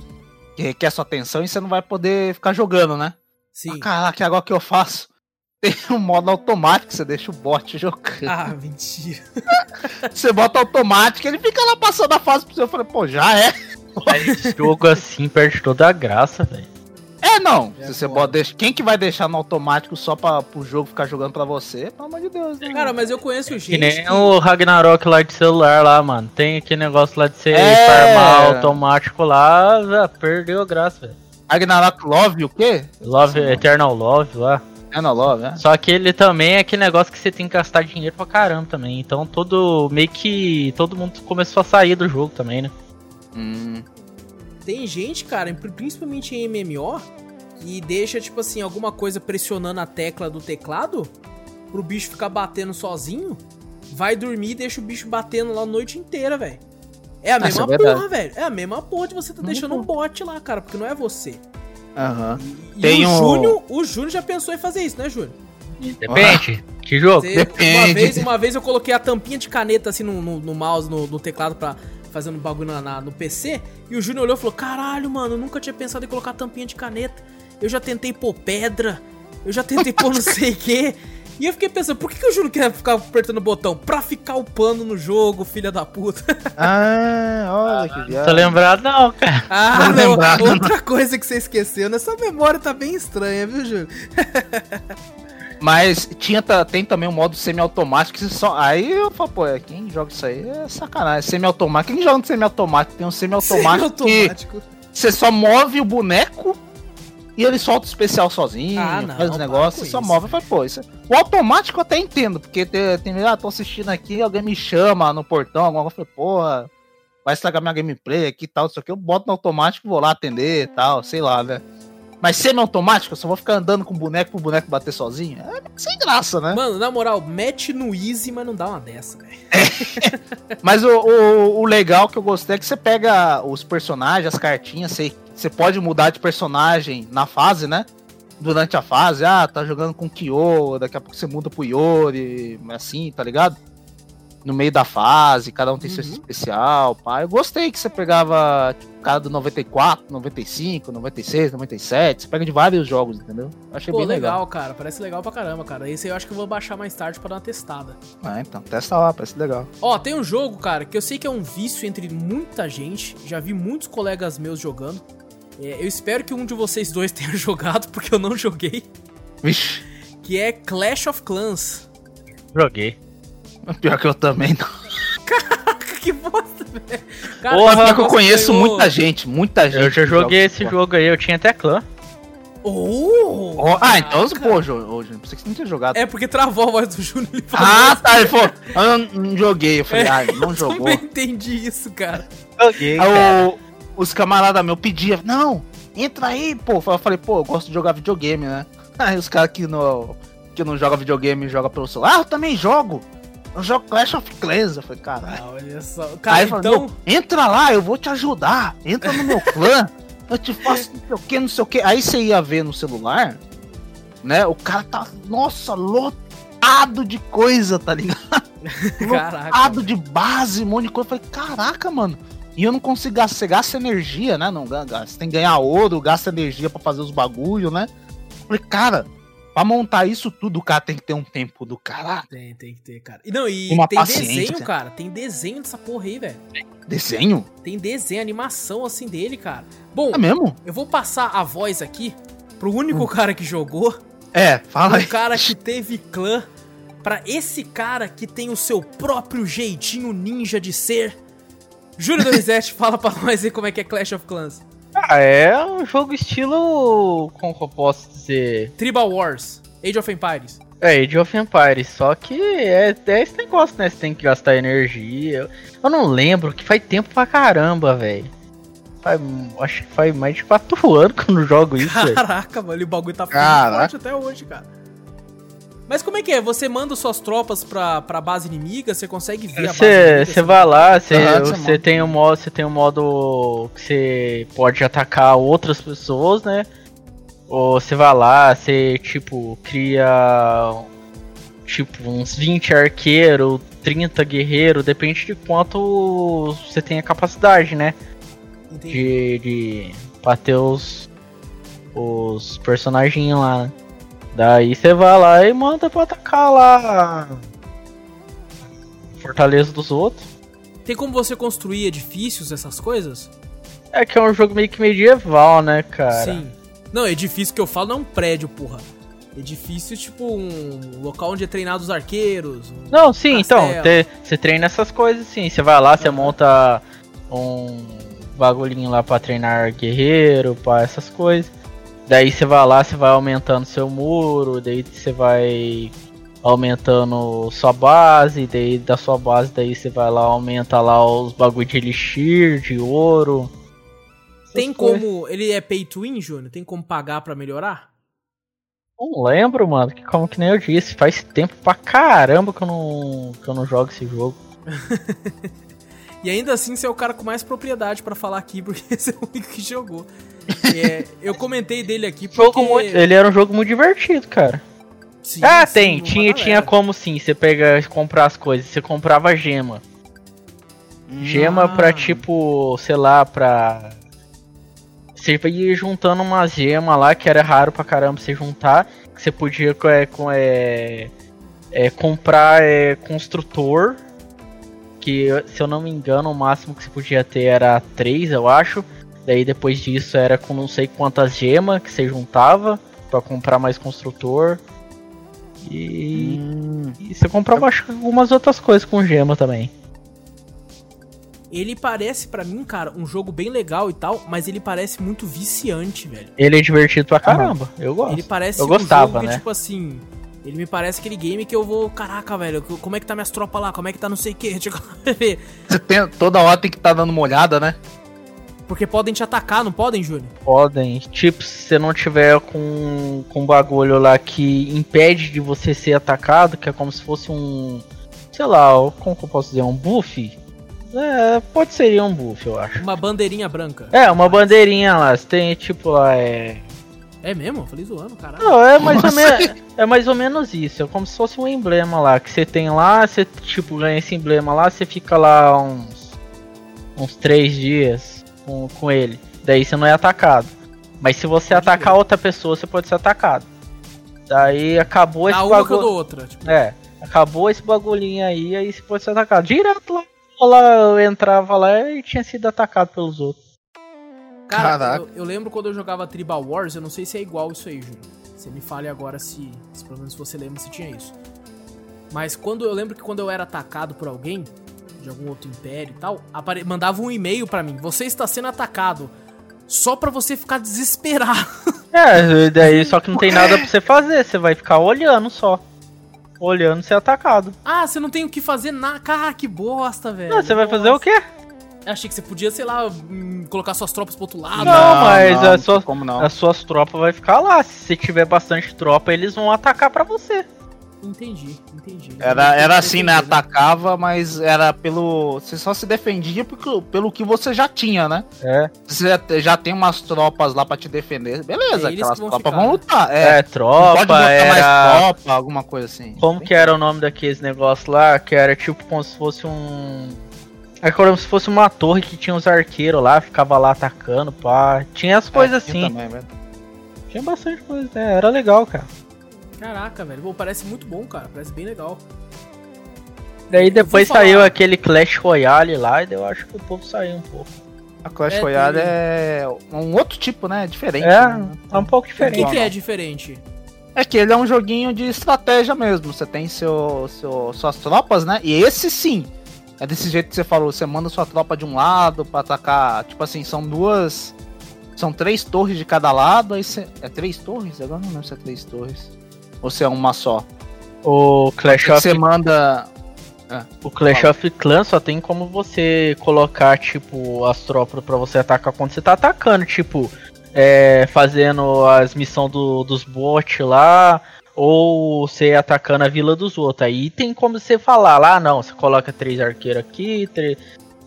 Que requer sua atenção e você não vai poder ficar jogando, né? Sim. Ah, caraca, agora que eu faço? Tem um modo automático, você deixa o bot jogando. Ah, mentira. você bota automático, ele fica lá passando a fase pro você. Eu falei, pô, já é. Esse jogo assim perde toda a graça, velho. É, não. É, se você pode deixar, quem que vai deixar no automático só pra, pro jogo ficar jogando pra você? Pelo amor de Deus. Né? Cara, mas eu conheço gente. Que nem que... o Ragnarok lá de celular lá, mano. Tem aquele negócio lá de ser é... farmar automático lá, já perdeu a graça, velho. Ragnarok Love o quê? Love, Eternal Love lá. Eternal Love, né? Só que ele também é aquele negócio que você tem que gastar dinheiro pra caramba também. Então todo. meio que. todo mundo começou a sair do jogo também, né? Hum. Tem gente, cara, principalmente em MMO, que deixa, tipo assim, alguma coisa pressionando a tecla do teclado pro bicho ficar batendo sozinho. Vai dormir e deixa o bicho batendo lá a noite inteira, velho. É a ah, mesma é porra, velho. É a mesma porra de você tá deixando um bot lá, cara, porque não é você. Aham. Uhum. E, Tem o um... Júnior, o Júnior já pensou em fazer isso, né, Júnior? Depende. Que jogo? Você, Depende. Uma vez, uma vez eu coloquei a tampinha de caneta assim no, no, no mouse, no, no, teclado pra fazendo bagulho na, na, no PC. E o Júnior olhou e falou: Caralho, mano, eu nunca tinha pensado em colocar tampinha de caneta. Eu já tentei pôr pedra. Eu já tentei pôr não sei o quê. E eu fiquei pensando, por que, que o Júnior quer ficar apertando o botão? Pra ficar upando no jogo, filha da puta. Ah, olha que viagem. Tô lembrado não, cara. Ah, não. Lembrado, outra não. coisa que você esqueceu, né? memória tá bem estranha, viu, Júnior? Mas tinha, tem também um modo semi-automático. Só... Aí eu falo, pô, quem joga isso aí é sacanagem. Semi-automático. Quem joga no semi-automático? Tem um semi-automático semi que você só move o boneco e ele solta o especial sozinho, ah, não, faz os negócios, só move. Falei, pô, isso... É- o automático eu até entendo, porque tem, tem ah, tô assistindo aqui, alguém me chama no portão, alguma coisa, eu falei, porra, vai estragar minha gameplay aqui e tal, isso aqui, eu boto no automático, vou lá atender e tal, sei lá, né? Mas semi-automático, eu só vou ficar andando com o boneco pro boneco bater sozinho? É sem graça, né? Mano, na moral, mete no easy, mas não dá uma dessa, velho. É. mas o, o, o, legal que eu gostei é que você pega os personagens, as cartinhas, você, você pode mudar de personagem na fase, né? Durante a fase, ah, tá jogando com Kyo, daqui a pouco você muda pro Yori, assim, tá ligado? no meio da fase, cada um tem uhum. seu especial, pá. Eu gostei que você pegava tipo, cada do 94, 95, 96, 97, você pega de vários jogos, entendeu? achei Pô, bem legal, legal, cara, parece legal pra caramba, cara. Esse eu acho que eu vou baixar mais tarde pra dar uma testada. Ah, então, testa lá, parece legal. Ó, tem um jogo, cara, que eu sei que é um vício entre muita gente, já vi muitos colegas meus jogando. É, eu espero que um de vocês dois tenha jogado, porque eu não joguei. Vixe. Que é Clash of Clans. Joguei. Pior que eu também não. Caraca, que bosta, velho. Porra, que eu conheço ganhou... muita gente, muita gente. Eu já joguei esse jogo aí, eu tinha até clã. Oh, oh, ah, então, pô, Júnior, pensei que você não tinha jogado. É porque travou a voz do Júnior. Ah, tá, ele falou, eu não joguei. Eu falei, é, ah, não jogou. Eu também entendi isso, cara. Joguei, cara. O, os camaradas meus pediam, não, entra aí, pô. Eu falei, pô, eu gosto de jogar videogame, né? Aí os caras que não, que não jogam videogame jogam pelo celular, ah, eu também jogo. Eu jogo Clash of Clans. Eu falei, caralho. Ah, olha só. Cara, Aí então... Entra lá, eu vou te ajudar. Entra no meu clã. eu te faço não sei o que, não sei o que. Aí você ia ver no celular, né? O cara tá, nossa, lotado de coisa, tá ligado? Caraca. Lotado de base, um monte de coisa. Eu falei, caraca, mano. E eu não consigo gastar, você gasta energia, né? Não, você tem que ganhar ouro, gasta energia para fazer os bagulho, né? Eu falei, cara, pra montar isso tudo, o cara tem que ter um tempo do caralho. Tem, tem que ter, cara. E não, e Uma tem desenho, cara. Tem desenho dessa porra aí, velho. Desenho? Tem desenho, animação assim dele, cara. Bom, É mesmo? eu vou passar a voz aqui pro único cara que jogou, É, fala aí. o cara que teve clã, pra esse cara que tem o seu próprio jeitinho ninja de ser. Júlio Donizete, fala pra nós aí como é que é Clash of Clans. Ah, é um jogo estilo. Como que eu posso dizer? Tribal Wars, Age of Empires. É, Age of Empires, só que é, é esse negócio, né? Você tem que gastar energia. Eu não lembro, que faz tempo pra caramba, velho. Acho que faz mais de 4 anos que eu não jogo isso, velho. Caraca, mano, e o bagulho tá Caraca. forte até hoje, cara. Mas como é que é? Você manda suas tropas pra, pra base inimiga, você consegue ver a base Você você vai lá, você monta. tem um modo, você tem um modo que você pode atacar outras pessoas, né? Ou você vai lá, você tipo cria tipo uns 20 arqueiros, 30 guerreiros, depende de quanto você tem a capacidade, né? Entendi. De, de bater os os personagens lá. né? Daí você vai lá e manda pra atacar lá Fortaleza dos outros. Tem como você construir edifícios, essas coisas? É que é um jogo meio que medieval, né, cara? Sim. Não, edifício que eu falo não é um prédio, porra. Edifício, tipo, um local onde é treinado os arqueiros. um- Não, sim, Castelo. então, você treina essas coisas sim. Você vai lá, você monta um bagulhinho lá pra treinar guerreiro, pra essas coisas. Daí você vai lá, você vai aumentando seu muro, daí você vai aumentando sua base, daí da sua base daí você vai lá, aumenta lá os bagulho de elixir, de ouro. Tem coisas. como. Ele é pay to win, Júnior? Tem como pagar pra melhorar? Não lembro, mano, que como que nem eu disse, faz tempo pra caramba que eu não, que eu não jogo esse jogo. E ainda assim, você é o cara com mais propriedade pra falar aqui, porque você é o único que jogou. É, eu comentei dele aqui porque... Muito- ele era um jogo muito divertido, cara. Sim, ah, sim, tem, uma tinha, galera. tinha como sim, você pega comprar as coisas, você comprava gema. Gema Ah. pra tipo, sei lá, pra. Você ia juntando umas gemas lá que era raro pra caramba você juntar. Que você podia é, com, é, é, comprar é, construtor. Que se eu não me engano, o máximo que você podia ter era 3, eu acho. Daí depois disso era com não sei quantas gemas que você juntava pra comprar mais construtor. E, Hum. e você comprava acho que algumas outras coisas com gema também. Ele parece pra mim, cara, um jogo bem legal e tal, mas ele parece muito viciante, velho. Ele é divertido pra caramba, eu gosto. Ele parece Eu um gostava, jogo que, né? tipo assim... Ele me parece aquele game que eu vou... Caraca, velho, como é que tá minhas tropas lá? Como é que tá não sei o que? Deixa eu ver. Você tem, toda hora tem que estar dando uma olhada, né? Porque podem te atacar, não podem, Júnior? Podem. Tipo, se você não tiver com, com um bagulho lá que impede de você ser atacado, que é como se fosse um. Sei lá, como que eu posso dizer? Um buff? É, pode ser um buff, eu acho. Uma bandeirinha branca. É, uma bandeirinha lá. Você tem tipo lá, é. É mesmo? Eu falei zoando, caralho. Não, é mais ou. É mais ou menos isso. É como se fosse um emblema lá. Que você tem lá, você tipo ganha esse emblema lá, você fica lá uns. uns três dias com, com ele. Daí você não é atacado. Mas se você Pode atacar crer. outra pessoa, você pode ser atacado. Daí acabou esse bagulho. dou outra. Tipo, É, acabou esse bagulhinho aí, aí você pode ser atacado. Direto lá. lá eu entrava lá e tinha sido atacado pelos outros. Cara, Caraca. eu, eu lembro quando eu jogava Tribal Wars, eu não sei se é igual isso aí, Júnior. Você me fale agora se, se pelo menos você lembra se tinha isso. Mas quando eu lembro que quando eu era atacado por alguém, de algum outro império e tal, apare- mandava um e-mail pra mim. Você está sendo atacado. Só pra você ficar desesperado. É, daí só que não tem nada pra você fazer, você vai ficar olhando só. Olhando ser atacado. ah, você não tem o que fazer nada. Cara, que bosta, velho. Não, você vai fazer o quê? Eu achei que você podia, sei lá, hum, colocar suas tropas pro outro lado. Não, mas é tem só- Como não? As suas tropas vai ficar lá. Se você tiver bastante tropa, eles vão atacar pra você. Entendi, entendi. Era, era assim, né? Entendi, Atacava, mas era pelo. Você só se defendia pelo, pelo que você já tinha, né? É. Você já, tem umas tropas lá pra te defender. Beleza, É aquelas que vão tropas ficar, vão né? lutar. É, É. Não pode tropa, botar mais era. tropa, alguma coisa assim. Como que era o nome daqueles negócios lá? Que era tipo como se fosse um. É como se fosse uma torre que tinha os arqueiros lá, ficava lá atacando, pá. Tinha as coisas É, assim. também, velho. Tinha bastante coisa, né? Era legal, cara. Caraca, velho. Pô, parece muito bom, cara. Parece bem legal. Daí depois saiu aquele Clash Royale lá e eu acho que o povo saiu um pouco. A Clash é, Royale tem... é um outro tipo, né? Diferente. É, né? é um pouco diferente. O que, que é diferente? É que ele é um joguinho de estratégia mesmo. Você tem seu, seu, suas tropas, né? E esse sim. É desse jeito que você falou. Você manda sua tropa de um lado para atacar. Tipo assim, são duas. São três torres de cada lado. Aí você... É três torres? Agora não lembro se é três torres. Ou se é uma só. O Clash of. Você manda. É. O Clash Fala. of Clans só tem como você colocar, tipo, as tropas para você atacar quando você tá atacando, tipo, é, fazendo as missões do, dos bots lá, ou você atacando a vila dos outros. Aí tem como você falar lá, não, você coloca três arqueiros aqui, três...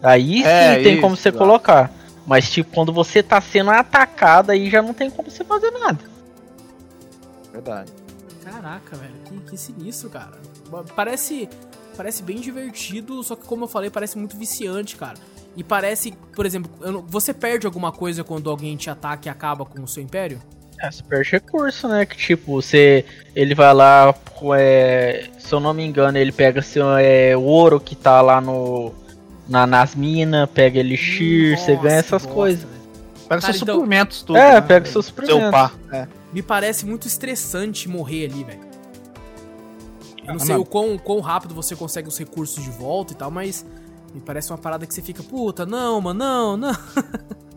aí é, sim tem isso, como você colocar. Mas tipo, quando você tá sendo atacado, aí já não tem como você fazer nada. Verdade. Caraca, velho, que, que sinistro, cara. Parece parece bem divertido, só que como eu falei, parece muito viciante, cara. E parece, por exemplo, você perde alguma coisa quando alguém te ataca e acaba com o seu império? É, você perde recurso, né? Que tipo, você. Ele vai lá, é, se eu não me engano, ele pega seu é, ouro que tá lá no. Na, nas minas, pega elixir, Nossa, você ganha essas bosta, coisas. Pega Cara, seus então, suprimentos, tudo. É, né? pega seus suprimentos. Seu par. É. Me parece muito estressante morrer ali, velho. Eu não ah, sei o quão, quão rápido você consegue os recursos de volta e tal, mas me parece uma parada que você fica, puta, não, mano, não, não.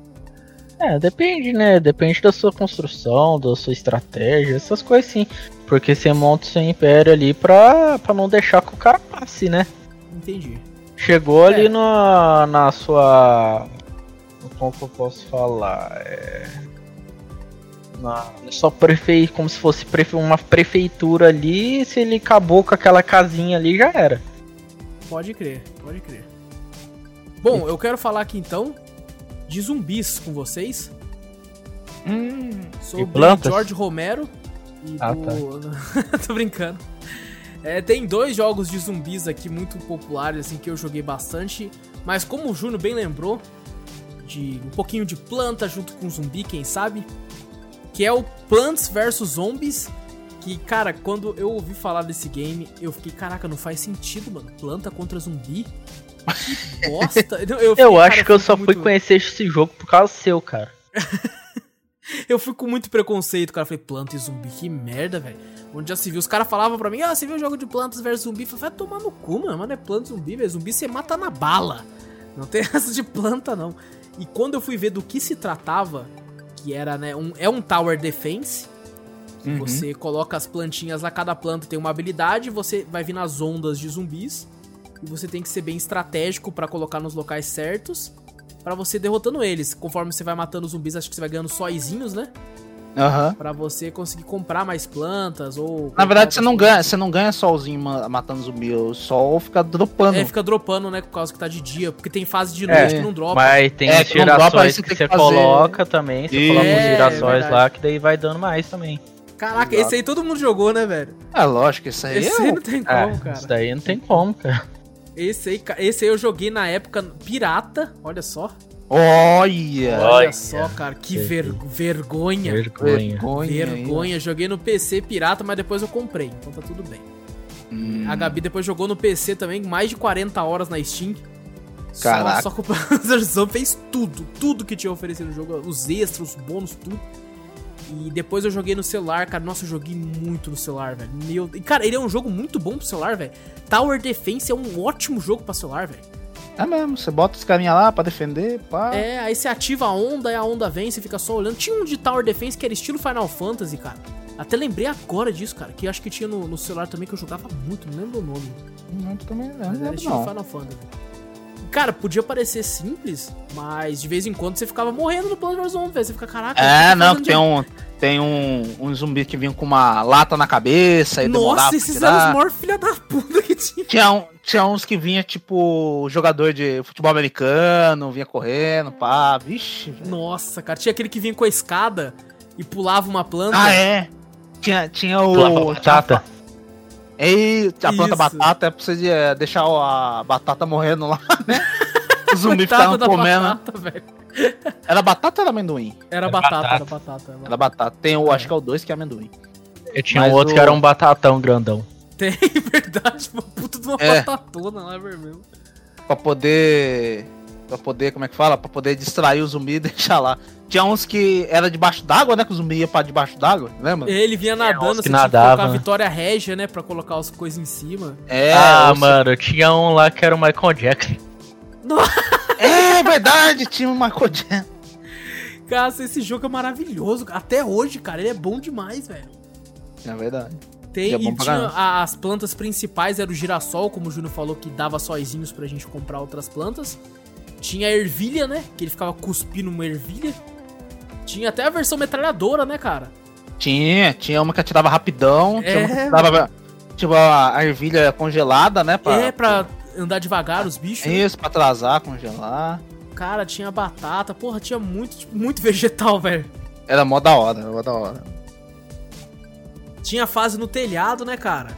É, depende, né? Depende da sua construção, da sua estratégia, essas coisas sim. Porque você monta o seu império ali pra, pra não deixar que o cara passe, né? Entendi. Chegou é. ali na, na sua. Como que eu posso falar? É na, só prefe... como se fosse prefe... uma prefeitura ali, se ele acabou com aquela casinha ali, já era. Pode crer, pode crer. Bom, eu quero falar aqui então de zumbis com vocês. Hum, sobre George Romero e ah, do... Tá. Tô brincando. É, tem dois jogos de zumbis aqui muito populares, assim, que eu joguei bastante. Mas como o Juno bem lembrou, de um pouquinho de planta junto com zumbi, quem sabe? que é o Plants vs Zombies. Que, cara, quando eu ouvi falar desse game, eu fiquei, caraca, não faz sentido, mano. Planta contra zumbi? Que bosta. eu, fiquei, eu acho cara, que eu só muito... fui conhecer esse jogo por causa seu, cara. eu fui com muito preconceito, cara. Falei, planta e zumbi, que merda, velho. Onde já se viu, os caras falavam pra mim, ah, você viu o jogo de plantas versus zumbi? Eu falei, vai tomar no cu, mano. Mano, é planta e zumbi, velho. Zumbi você mata na bala. Não tem essa de planta, não. E quando eu fui ver do que se tratava, que era, né, um, é um tower defense. Uhum. Você coloca as plantinhas lá, cada planta tem uma habilidade, você vai vir nas ondas de zumbis. E você tem que ser bem estratégico para colocar nos locais certos para você derrotando eles. Conforme você vai matando os zumbis, acho que você vai ganhando sóizinhos, né? Uhum. Pra você conseguir comprar mais plantas ou. Na verdade, você não ganha, você não ganha solzinho matando zumbi, o sol fica dropando. É, fica dropando, né? Por causa que tá de dia. Porque tem fase de noite é, que não dropa. Mas tem é, girassóis que, que, você coloca também. Você e... coloca os é, girassóis é lá, que daí vai dando mais também. Caraca, Exato. esse aí todo mundo jogou, né, velho? É lógico, esse aí. Esse aí não tem como, é, cara. Esse daí não tem como, cara. Esse aí, esse aí eu joguei na época pirata, olha só. Olha! Olha só, cara, que ver, vergonha. Vergonha. Vergonha. Vergonha. Joguei no PC pirata, mas depois eu comprei, então tá tudo bem. Hum. A Gabi depois jogou no PC também, mais de 40 horas na Steam. Caraca. Só, só comprou fez tudo, tudo que tinha oferecido no jogo, os extras, os bônus, tudo. E depois eu joguei no celular, cara. Nossa, eu joguei muito no celular, velho. Meu. E, cara, ele é um jogo muito bom pro celular, velho. Tower Defense é um ótimo jogo pra celular, velho. É mesmo, você bota os carinha lá pra defender, pá. É, aí você ativa a onda e a onda vem, você fica só olhando. Tinha um de Tower Defense que era estilo Final Fantasy, cara. Até lembrei agora disso, cara, que acho que tinha no, no celular também que eu jogava muito, não lembro o nome. Não, também não, mas era estilo não. Final Fantasy. Cara, podia parecer simples, mas de vez em quando você ficava morrendo no Plants vs Zombies, velho. Você fica, caraca. É, não, tem um, tem um, um zumbi que vinha com uma lata na cabeça e Nossa, esses eram os maiores filha da puta que tinha. Tinha, um, tinha uns que vinha, tipo, jogador de futebol americano, vinha correndo, pá, vixe. Véio. Nossa, cara, tinha aquele que vinha com a escada e pulava uma planta. Ah, é? Tinha, tinha o. Pulava batata. E a planta Isso. batata é pra você eh, deixar a batata morrendo lá, né? O zumbi ficava comendo. Batata, velho. Era batata ou era amendoim? Era, batata, batata, era batata. Era batata. Tem o, é. acho que é o 2 que é amendoim. Eu tinha um outro o... que era um batatão grandão. Tem, verdade, uma puta de uma é. batatona lá, vermelho. Pra poder. Pra poder, como é que fala? Pra poder distrair o zumbi e deixar lá. Tinha uns que era debaixo d'água, né? Que o zumbi ia pra debaixo d'água, lembra? Ele vinha nadando, você nadava. tinha que colocar a Vitória Régia, né? Pra colocar as coisas em cima. É, ah, mano, tinha um lá que era o Michael Jackson. é verdade, tinha o Michael Jackson. Cara, esse jogo é maravilhoso. Até hoje, cara, ele é bom demais, velho. É verdade. Tem, é e tinha as plantas principais, era o girassol, como o Júnior falou, que dava sóizinhos pra gente comprar outras plantas. Tinha a ervilha, né? Que ele ficava cuspindo uma ervilha. Tinha até a versão metralhadora, né, cara? Tinha, tinha uma que atirava rapidão, é... tinha uma que atirava, tipo, a ervilha congelada, né? Pra, é, pra andar devagar os bichos. Né? Isso, né? pra atrasar, congelar. Cara, tinha batata, porra, tinha muito, tipo, muito vegetal, velho. Era mó da hora, era mó da hora. Tinha fase no telhado, né, cara?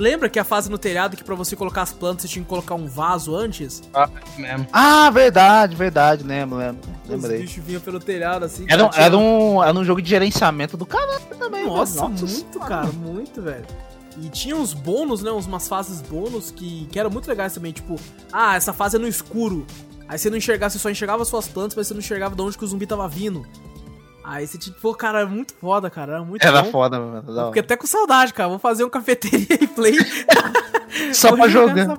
Lembra que a fase no telhado que para você colocar as plantas você tinha que colocar um vaso antes? Ah, mesmo. Ah, verdade, verdade, lembro, lembro. Lembrei. Os bichos vinham pelo telhado assim. Era, um, era, um, era um jogo de gerenciamento do caralho também. Nossa, Nossa muito, cara, muito, velho. E tinha uns bônus, né? Umas fases bônus que, que eram muito legais também. Tipo, ah, essa fase é no escuro. Aí você não enxergava, você só enxergava suas plantas, mas você não enxergava de onde que o zumbi tava vindo. Aí você tipo, pô, cara, é muito foda, cara. Era muito Era bom. foda, mano. Eu fiquei até com saudade, cara. Vou fazer um cafeteria e play. Só pra jogar.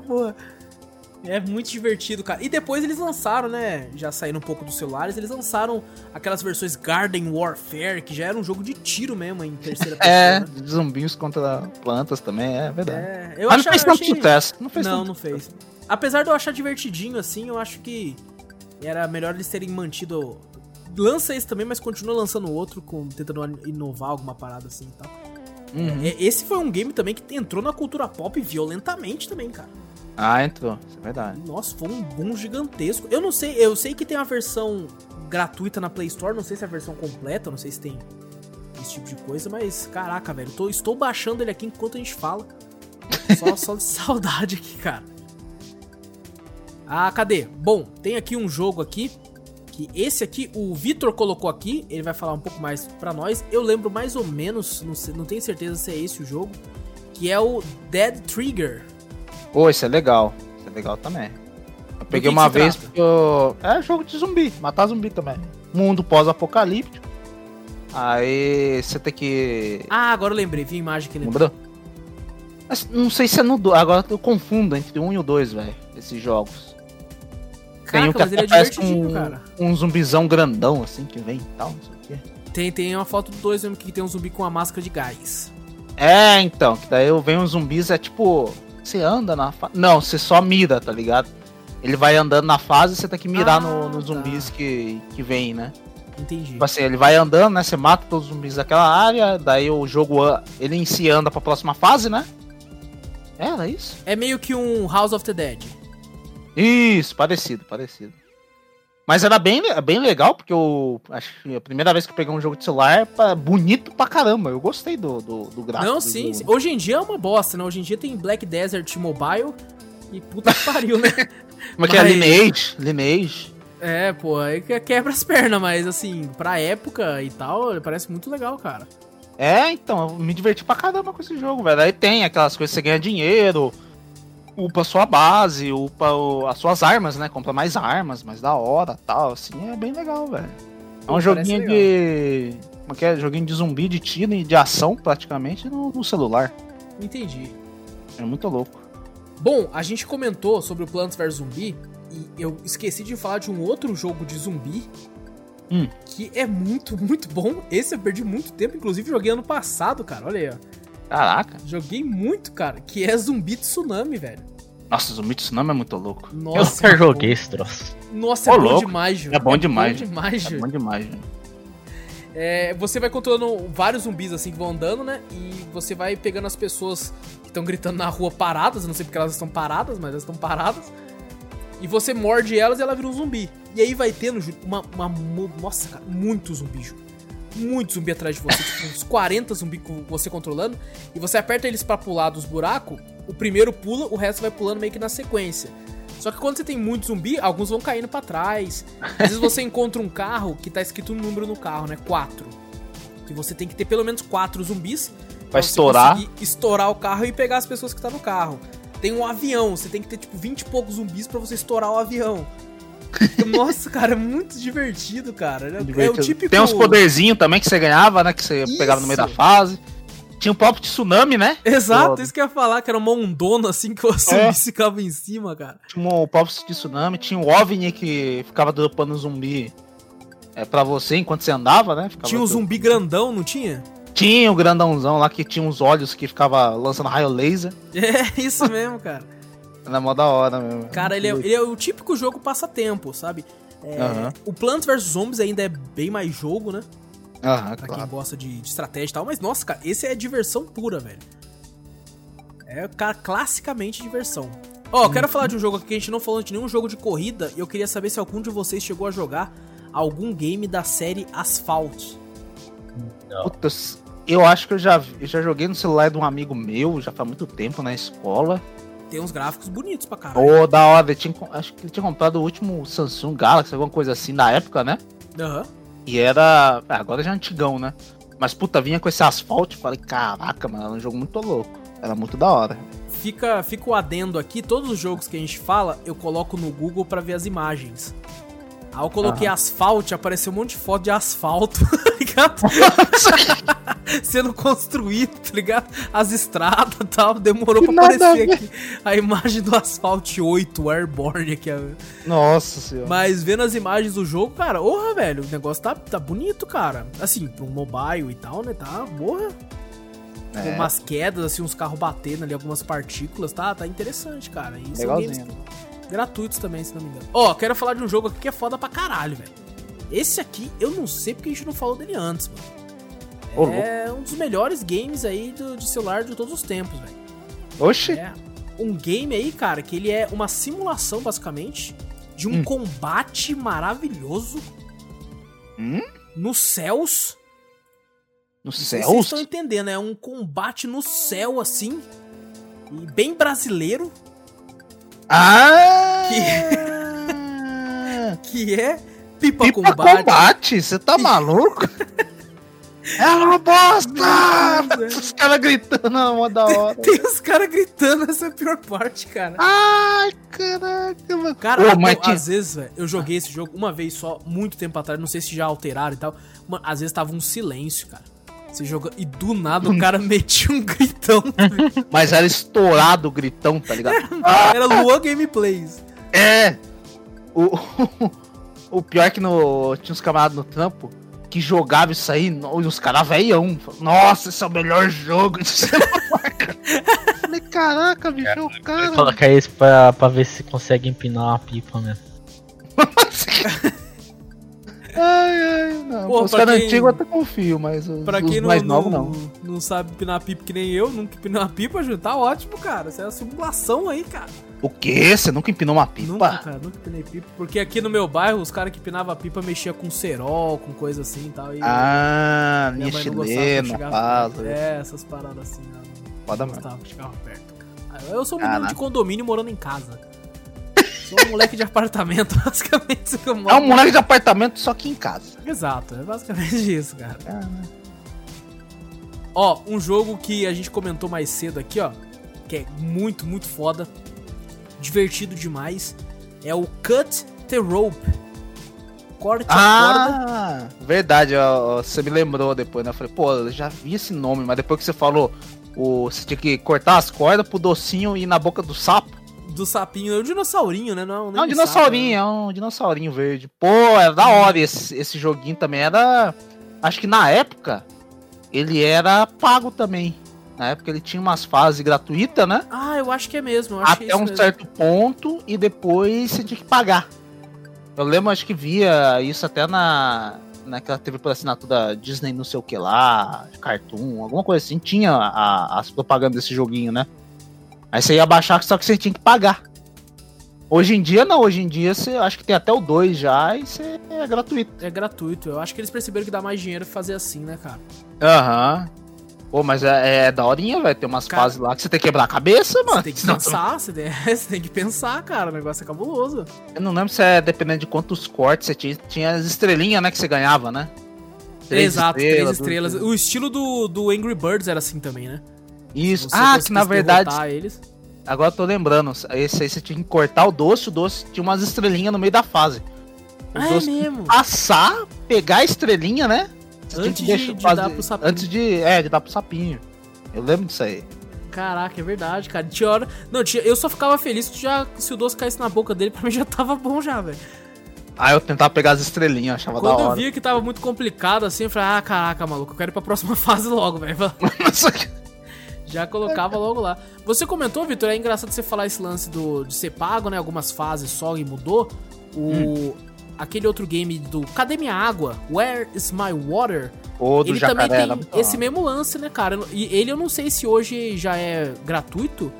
É muito divertido, cara. E depois eles lançaram, né? Já saindo um pouco dos celulares, eles lançaram aquelas versões Garden Warfare, que já era um jogo de tiro mesmo em terceira pessoa. é, né? zumbis contra plantas também, é verdade. É, eu Mas não fez tanto sucesso. Não fez Não, não fez. Apesar de eu achar divertidinho, assim, eu acho que era melhor eles terem mantido. Lança esse também, mas continua lançando outro, com, tentando inovar alguma parada assim e tal. Uhum. É, esse foi um game também que entrou na cultura pop violentamente também, cara. Ah, entrou. Isso é verdade. Nossa, foi um boom gigantesco. Eu não sei, eu sei que tem a versão gratuita na Play Store, não sei se é a versão completa, não sei se tem esse tipo de coisa, mas caraca, velho, tô, estou baixando ele aqui enquanto a gente fala. Só, só de saudade aqui, cara. Ah, cadê? Bom, tem aqui um jogo aqui esse aqui o Vitor colocou aqui, ele vai falar um pouco mais para nós. Eu lembro mais ou menos, não, sei, não tenho certeza se é esse o jogo, que é o Dead Trigger. Pô, esse é legal. Esse é legal também. Eu peguei uma vez porque eu... É jogo de zumbi, matar zumbi também. Mundo pós-apocalíptico. Aí você tem que. Ah, agora eu lembrei, vi a imagem que lembrou. Mas não sei se é no 2. Agora eu confundo entre um e o 2, velho. Esses jogos. Caraca, tem um que mas é com cara. um zumbizão grandão, assim, que vem e tal, não sei o quê. Tem, tem uma foto do 2 mesmo que tem um zumbi com uma máscara de gás. É, então, que daí eu venho uns zumbis, é tipo. Você anda na fase. Não, você só mira, tá ligado? Ele vai andando na fase e você tem que mirar ah, no, nos tá. zumbis que, que vem, né? Entendi. Tipo assim, ele vai andando, né? Você mata todos os zumbis daquela área, daí o jogo, ele em si anda pra próxima fase, né? É, era isso? É meio que um House of the Dead. Isso, parecido, parecido. Mas era bem, bem legal, porque eu acho que a primeira vez que eu peguei um jogo de celular é bonito pra caramba. Eu gostei do, do, do gráfico. Não, sim, sim. Hoje em dia é uma bosta, né? Hoje em dia tem Black Desert Mobile e puta que pariu, né? Como é que é? Lineage? Lineage. É, pô, aí quebra as pernas, mas assim, pra época e tal, parece muito legal, cara. É, então, eu me diverti pra caramba com esse jogo, velho. Aí tem aquelas coisas que você ganha dinheiro, upa sua base, upa o, as suas armas, né? Compra mais armas, mais da hora tal. Assim, é bem legal, velho. É um joguinho de. Como é que é? Joguinho de zumbi, de tiro e de ação, praticamente, no, no celular. Entendi. É muito louco. Bom, a gente comentou sobre o Plants vs Zumbi e eu esqueci de falar de um outro jogo de zumbi hum. que é muito, muito bom. Esse eu perdi muito tempo, inclusive joguei ano passado, cara. Olha aí, ó. Caraca. Joguei muito, cara, que é Zumbi Tsunami, velho. Nossa, Zumbi Tsunami é muito louco. Nossa, eu joguei esse troço. Nossa, é Ô, bom louco. demais, Ju. É bom demais. É bom demais, Ju. É bom demais, Ju. É, você vai controlando vários zumbis assim que vão andando, né? E você vai pegando as pessoas que estão gritando na rua paradas. não sei porque elas estão paradas, mas elas estão paradas. E você morde elas e ela vira um zumbi. E aí vai tendo uma. uma, uma nossa, cara, muito zumbi, Ju muito zumbi atrás de você, tipo, uns 40 zumbi com você controlando, e você aperta eles pra pular dos buracos, o primeiro pula, o resto vai pulando meio que na sequência. Só que quando você tem muito zumbi, alguns vão caindo para trás. Às vezes você encontra um carro que tá escrito um número no carro, né? 4. Que você tem que ter pelo menos quatro zumbis. Pra estourar. estourar o carro e pegar as pessoas que tá no carro. Tem um avião, você tem que ter tipo 20 e poucos zumbis para você estourar o avião. Nossa, cara, é muito divertido, cara. É, divertido. É o típico... Tem uns poderzinhos também que você ganhava, né? Que você isso. pegava no meio da fase. Tinha o próprio tsunami, né? Exato, isso que eu ia falar, que era uma ondona assim que você é. ficava em cima, cara. Tinha o próprio tsunami, tinha o OVNI que ficava dropando zumbi é, pra você enquanto você andava, né? Ficava tinha um zumbi grandão, não tinha? Tinha o grandãozão lá que tinha uns olhos que ficava lançando raio laser. É, isso mesmo, cara. Era mó da hora mesmo. Cara, ele é, ele é o típico jogo passatempo, sabe? É, uhum. O Plants vs Zombies ainda é bem mais jogo, né? Aham, pra claro. quem gosta de, de, estratégia e tal. Mas, nossa, cara, esse é diversão pura, velho. É, cara, classicamente diversão. Ó, oh, eu quero falar de um jogo aqui que a gente não falou de nenhum jogo de corrida. E eu queria saber se algum de vocês chegou a jogar algum game da série Asphalt. Não. Putz, eu acho que eu já, eu já joguei no celular de um amigo meu, já faz muito tempo na escola. Tem uns gráficos bonitos pra caralho. Ô, oh, da hora. Tinha, acho que ele tinha comprado o último Samsung Galaxy, alguma coisa assim, na época, né? Aham. Uhum. E era. Ah, agora já é antigão, né? Mas puta, vinha com esse asfalto. Falei, caraca, mano, era um jogo muito louco. Era muito da hora. Fica, fica o adendo aqui: todos os jogos que a gente fala, eu coloco no Google para ver as imagens. Aí eu coloquei uhum. asfalto, apareceu um monte de foto de asfalto, tá ligado? Sendo construído, tá ligado? As estradas e tal, demorou que pra aparecer aqui a imagem do Asphalt 8 Airborne aqui. Nossa senhora. Mas vendo as imagens do jogo, cara, porra, velho, o negócio tá, tá bonito, cara. Assim, pro mobile e tal, né? Tá, porra. É. Com umas quedas, assim, uns carros batendo ali, algumas partículas, tá? Tá interessante, cara. E Legalzinho gratuitos também, se não me engano. Ó, oh, quero falar de um jogo aqui que é foda pra caralho, velho. Esse aqui, eu não sei porque a gente não falou dele antes, mano. é um dos melhores games aí do, de celular de todos os tempos, velho. Oxi! É um game aí, cara, que ele é uma simulação, basicamente, de um hum. combate maravilhoso hum? nos céus. Nos céus? Vocês estão entendendo, é um combate no céu, assim, e bem brasileiro. Ah! Que, que é Pipa, Pipa Combate. Combate? Você tá maluco? É uma bosta! Os caras gritando na mó da hora. Tem, tem os caras gritando, essa é a pior parte, cara. Ai, caraca, mano. Cara, Ô, mas às vezes, velho, eu joguei esse jogo uma vez só, muito tempo atrás, não sei se já alteraram e tal. Mano, às vezes tava um silêncio, cara. Você joga e do nada o cara metia um gritão. Mas era estourado o gritão, tá ligado? Era Luan Gameplays. É. O, o pior é que no, tinha uns camaradas no trampo que jogavam isso aí, e os caras velhão. Nossa, esse é o melhor jogo. Falei, caraca, bicho, é, o cara. Coloca isso pra, pra ver se consegue empinar uma pipa mesmo. Ai, ai, não. Os caras quem... antigos até confio, mas os, pra quem os não, mais novos não. Não sabe pinar pipa que nem eu, nunca empinou uma pipa, Ju, tá ótimo, cara. Isso é uma simulação aí, cara. O quê? Você nunca empinou uma pipa? Nunca, cara, nunca empinei pipa. Porque aqui no meu bairro, os caras que empinavam pipa mexiam com cerol, com coisa assim e tal. E ah, minha chilena, paz. É, essas paradas assim. Não, Foda mesmo. perto, cara. Eu sou um menino de condomínio morando em casa, cara. Sou um moleque de apartamento, basicamente. É um moleque de apartamento, só que em casa. Exato, é basicamente isso, cara. É, né? Ó, um jogo que a gente comentou mais cedo aqui, ó, que é muito, muito foda, divertido demais, é o Cut the Rope. Corte ah, corda. verdade, ó, você me lembrou depois, né? Eu falei, pô, eu já vi esse nome, mas depois que você falou, o, você tinha que cortar as cordas pro docinho ir na boca do sapo do sapinho. É um dinossaurinho, né? Não, é um dinossaurinho, sapo, né? é um dinossaurinho verde. Pô, era da hora esse, esse joguinho também. Era. Acho que na época ele era pago também. Na época ele tinha umas fases gratuitas, né? Ah, eu acho que é mesmo. Até é um mesmo. certo ponto e depois você tinha que pagar. Eu lembro, acho que via isso até na. Naquela TV por assinatura Disney, não sei o que lá, Cartoon, alguma coisa assim. Tinha a, as propagandas desse joguinho, né? Aí você ia baixar, só que você tinha que pagar. Hoje em dia, não. Hoje em dia, você acho que tem até o 2 já e você é gratuito. É gratuito. Eu acho que eles perceberam que dá mais dinheiro fazer assim, né, cara? Aham. Uhum. Pô, mas é, é daorinha, velho. Tem umas cara, fases lá que você tem que quebrar a cabeça, mano. Você tem que pensar, você tem, você tem, que pensar, cara. O negócio é cabuloso. Eu não lembro se é dependendo de quantos cortes você tinha. Tinha as estrelinhas, né, que você ganhava, né? Três Exato, estrelas, três estrelas. O estilo do, do Angry Birds era assim também, né? Isso. ah, que na verdade. Eles... Agora eu tô lembrando. Esse aí você tinha que cortar o doce, o doce tinha umas estrelinhas no meio da fase. O ah, é mesmo? Passar, pegar a estrelinha, né? Você antes de, de fazer, dar pro sapinho. Antes de. É, de dar pro sapinho. Eu lembro disso aí. Caraca, é verdade, cara. Tinha hora. Não, tinha... eu só ficava feliz que já, se o doce caísse na boca dele, pra mim já tava bom já, velho. Aí eu tentava pegar as estrelinhas, achava Quando da hora. Quando eu via que tava muito complicado assim, eu falei, ah, caraca, maluco, eu quero ir pra próxima fase logo, velho. Já colocava logo lá. Você comentou, Vitor, é engraçado você falar esse lance do, de ser pago, né? Algumas fases só e mudou. O. Hum. Aquele outro game do Cadê minha água? Where is my water? O ele também tem esse mesmo lance, né, cara? E ele eu não sei se hoje já é gratuito,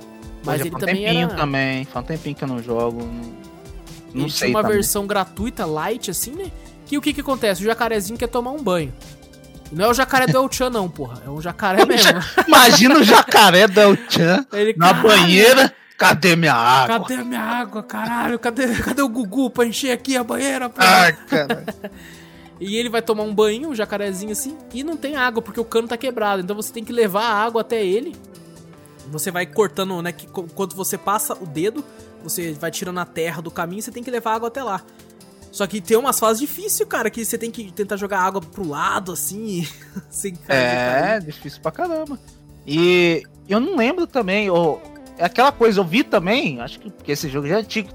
mas hoje ele também tempinho era... também, faz um tempinho que eu não jogo. Não, ele sei tinha uma também. versão gratuita, light, assim, né? Que o que que acontece? O jacarezinho quer tomar um banho. Não é o jacaré do El Chan, não, porra. É um jacaré mesmo. Imagina o jacaré do El Chan Ele, na caralho, banheira. Cadê minha água? Cadê a minha água, caralho? Cadê, cadê o Gugu pra encher aqui a banheira, porra? Ai, caralho. E ele vai tomar um banho, um jacarezinho assim, e não tem água, porque o cano tá quebrado. Então você tem que levar a água até ele. Você vai cortando, né? Que, quando você passa o dedo, você vai tirando a terra do caminho, você tem que levar a água até lá. Só que tem umas fases difíceis, cara, que você tem que tentar jogar água pro lado, assim, sem cair. É, difícil pra caramba. E eu não lembro também, ou, é aquela coisa, eu vi também, acho que porque esse jogo já é antigo.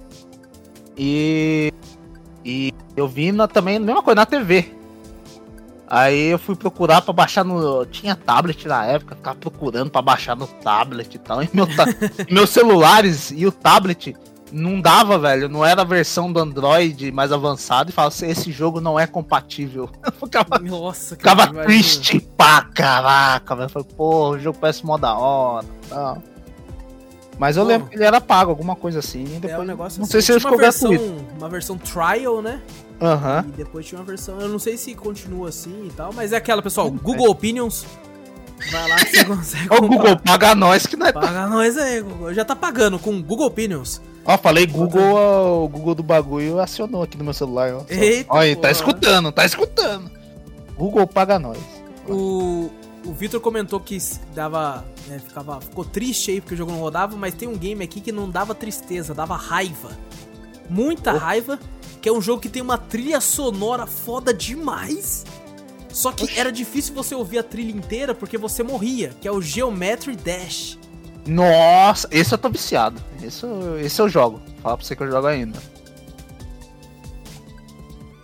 E, e eu vi na, também a mesma coisa na TV. Aí eu fui procurar para baixar no. Tinha tablet na época, ficava procurando para baixar no tablet e tal. E meu ta... meus celulares e o tablet não dava, velho. Não era a versão do Android mais avançada e falava assim, esse jogo não é compatível. Eu ficava, Nossa, ficava triste pra caraca, velho. Falei, pô, o jogo parece mó da hora tal. Mas eu pô. lembro que ele era pago, alguma coisa assim. Depois, é um negócio não assim. sei se ele ficou versão, Uma versão trial, né? Aham. Uhum. E depois tinha uma versão. Eu não sei se continua assim e tal, mas é aquela, pessoal. Google Opinions. Vai lá que você consegue. Ô, Google, paga nós que não é. Paga nós aí, Google. Já tá pagando com Google Opinions. Ó, falei Google, o Google do bagulho acionou aqui no meu celular, ó. Eita, Olha, tá escutando, tá escutando. Google paga nós. O, o Vitor comentou que dava. Né, ficava, ficou triste aí porque o jogo não rodava, mas tem um game aqui que não dava tristeza, dava raiva. Muita oh. raiva. Que é um jogo que tem uma trilha sonora foda demais. Só que Oxi. era difícil você ouvir a trilha inteira porque você morria, que é o Geometry Dash. Nossa, esse eu tô viciado. Esse, esse eu jogo. Fala pra você que eu jogo ainda.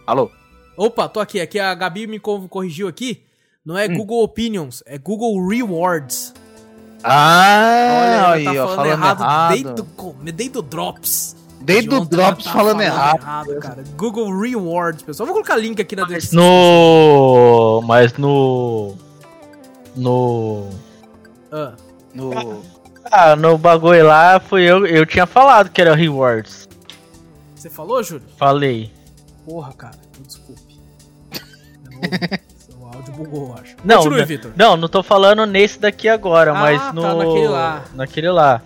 Alô? Opa, tô aqui. Aqui a Gabi me corrigiu aqui. Não é hum. Google Opinions, é Google Rewards. Ah, olha, aí, tá falando, falando errado, errado. Desde, do, desde o Drops. Desde o Drops tá falando, falando errado. errado cara. Google Rewards, pessoal. Vou colocar link aqui na descrição. No. Mas no. No. Ah. No. Ah, no bagulho lá foi eu, eu tinha falado que era rewards. Você falou, Júlio? Falei. Porra, cara, desculpe. Seu áudio bugou, acho. Não, Continue, Vitor. Não, não tô falando nesse daqui agora, ah, mas tá, no. naquele lá. Naquele lá.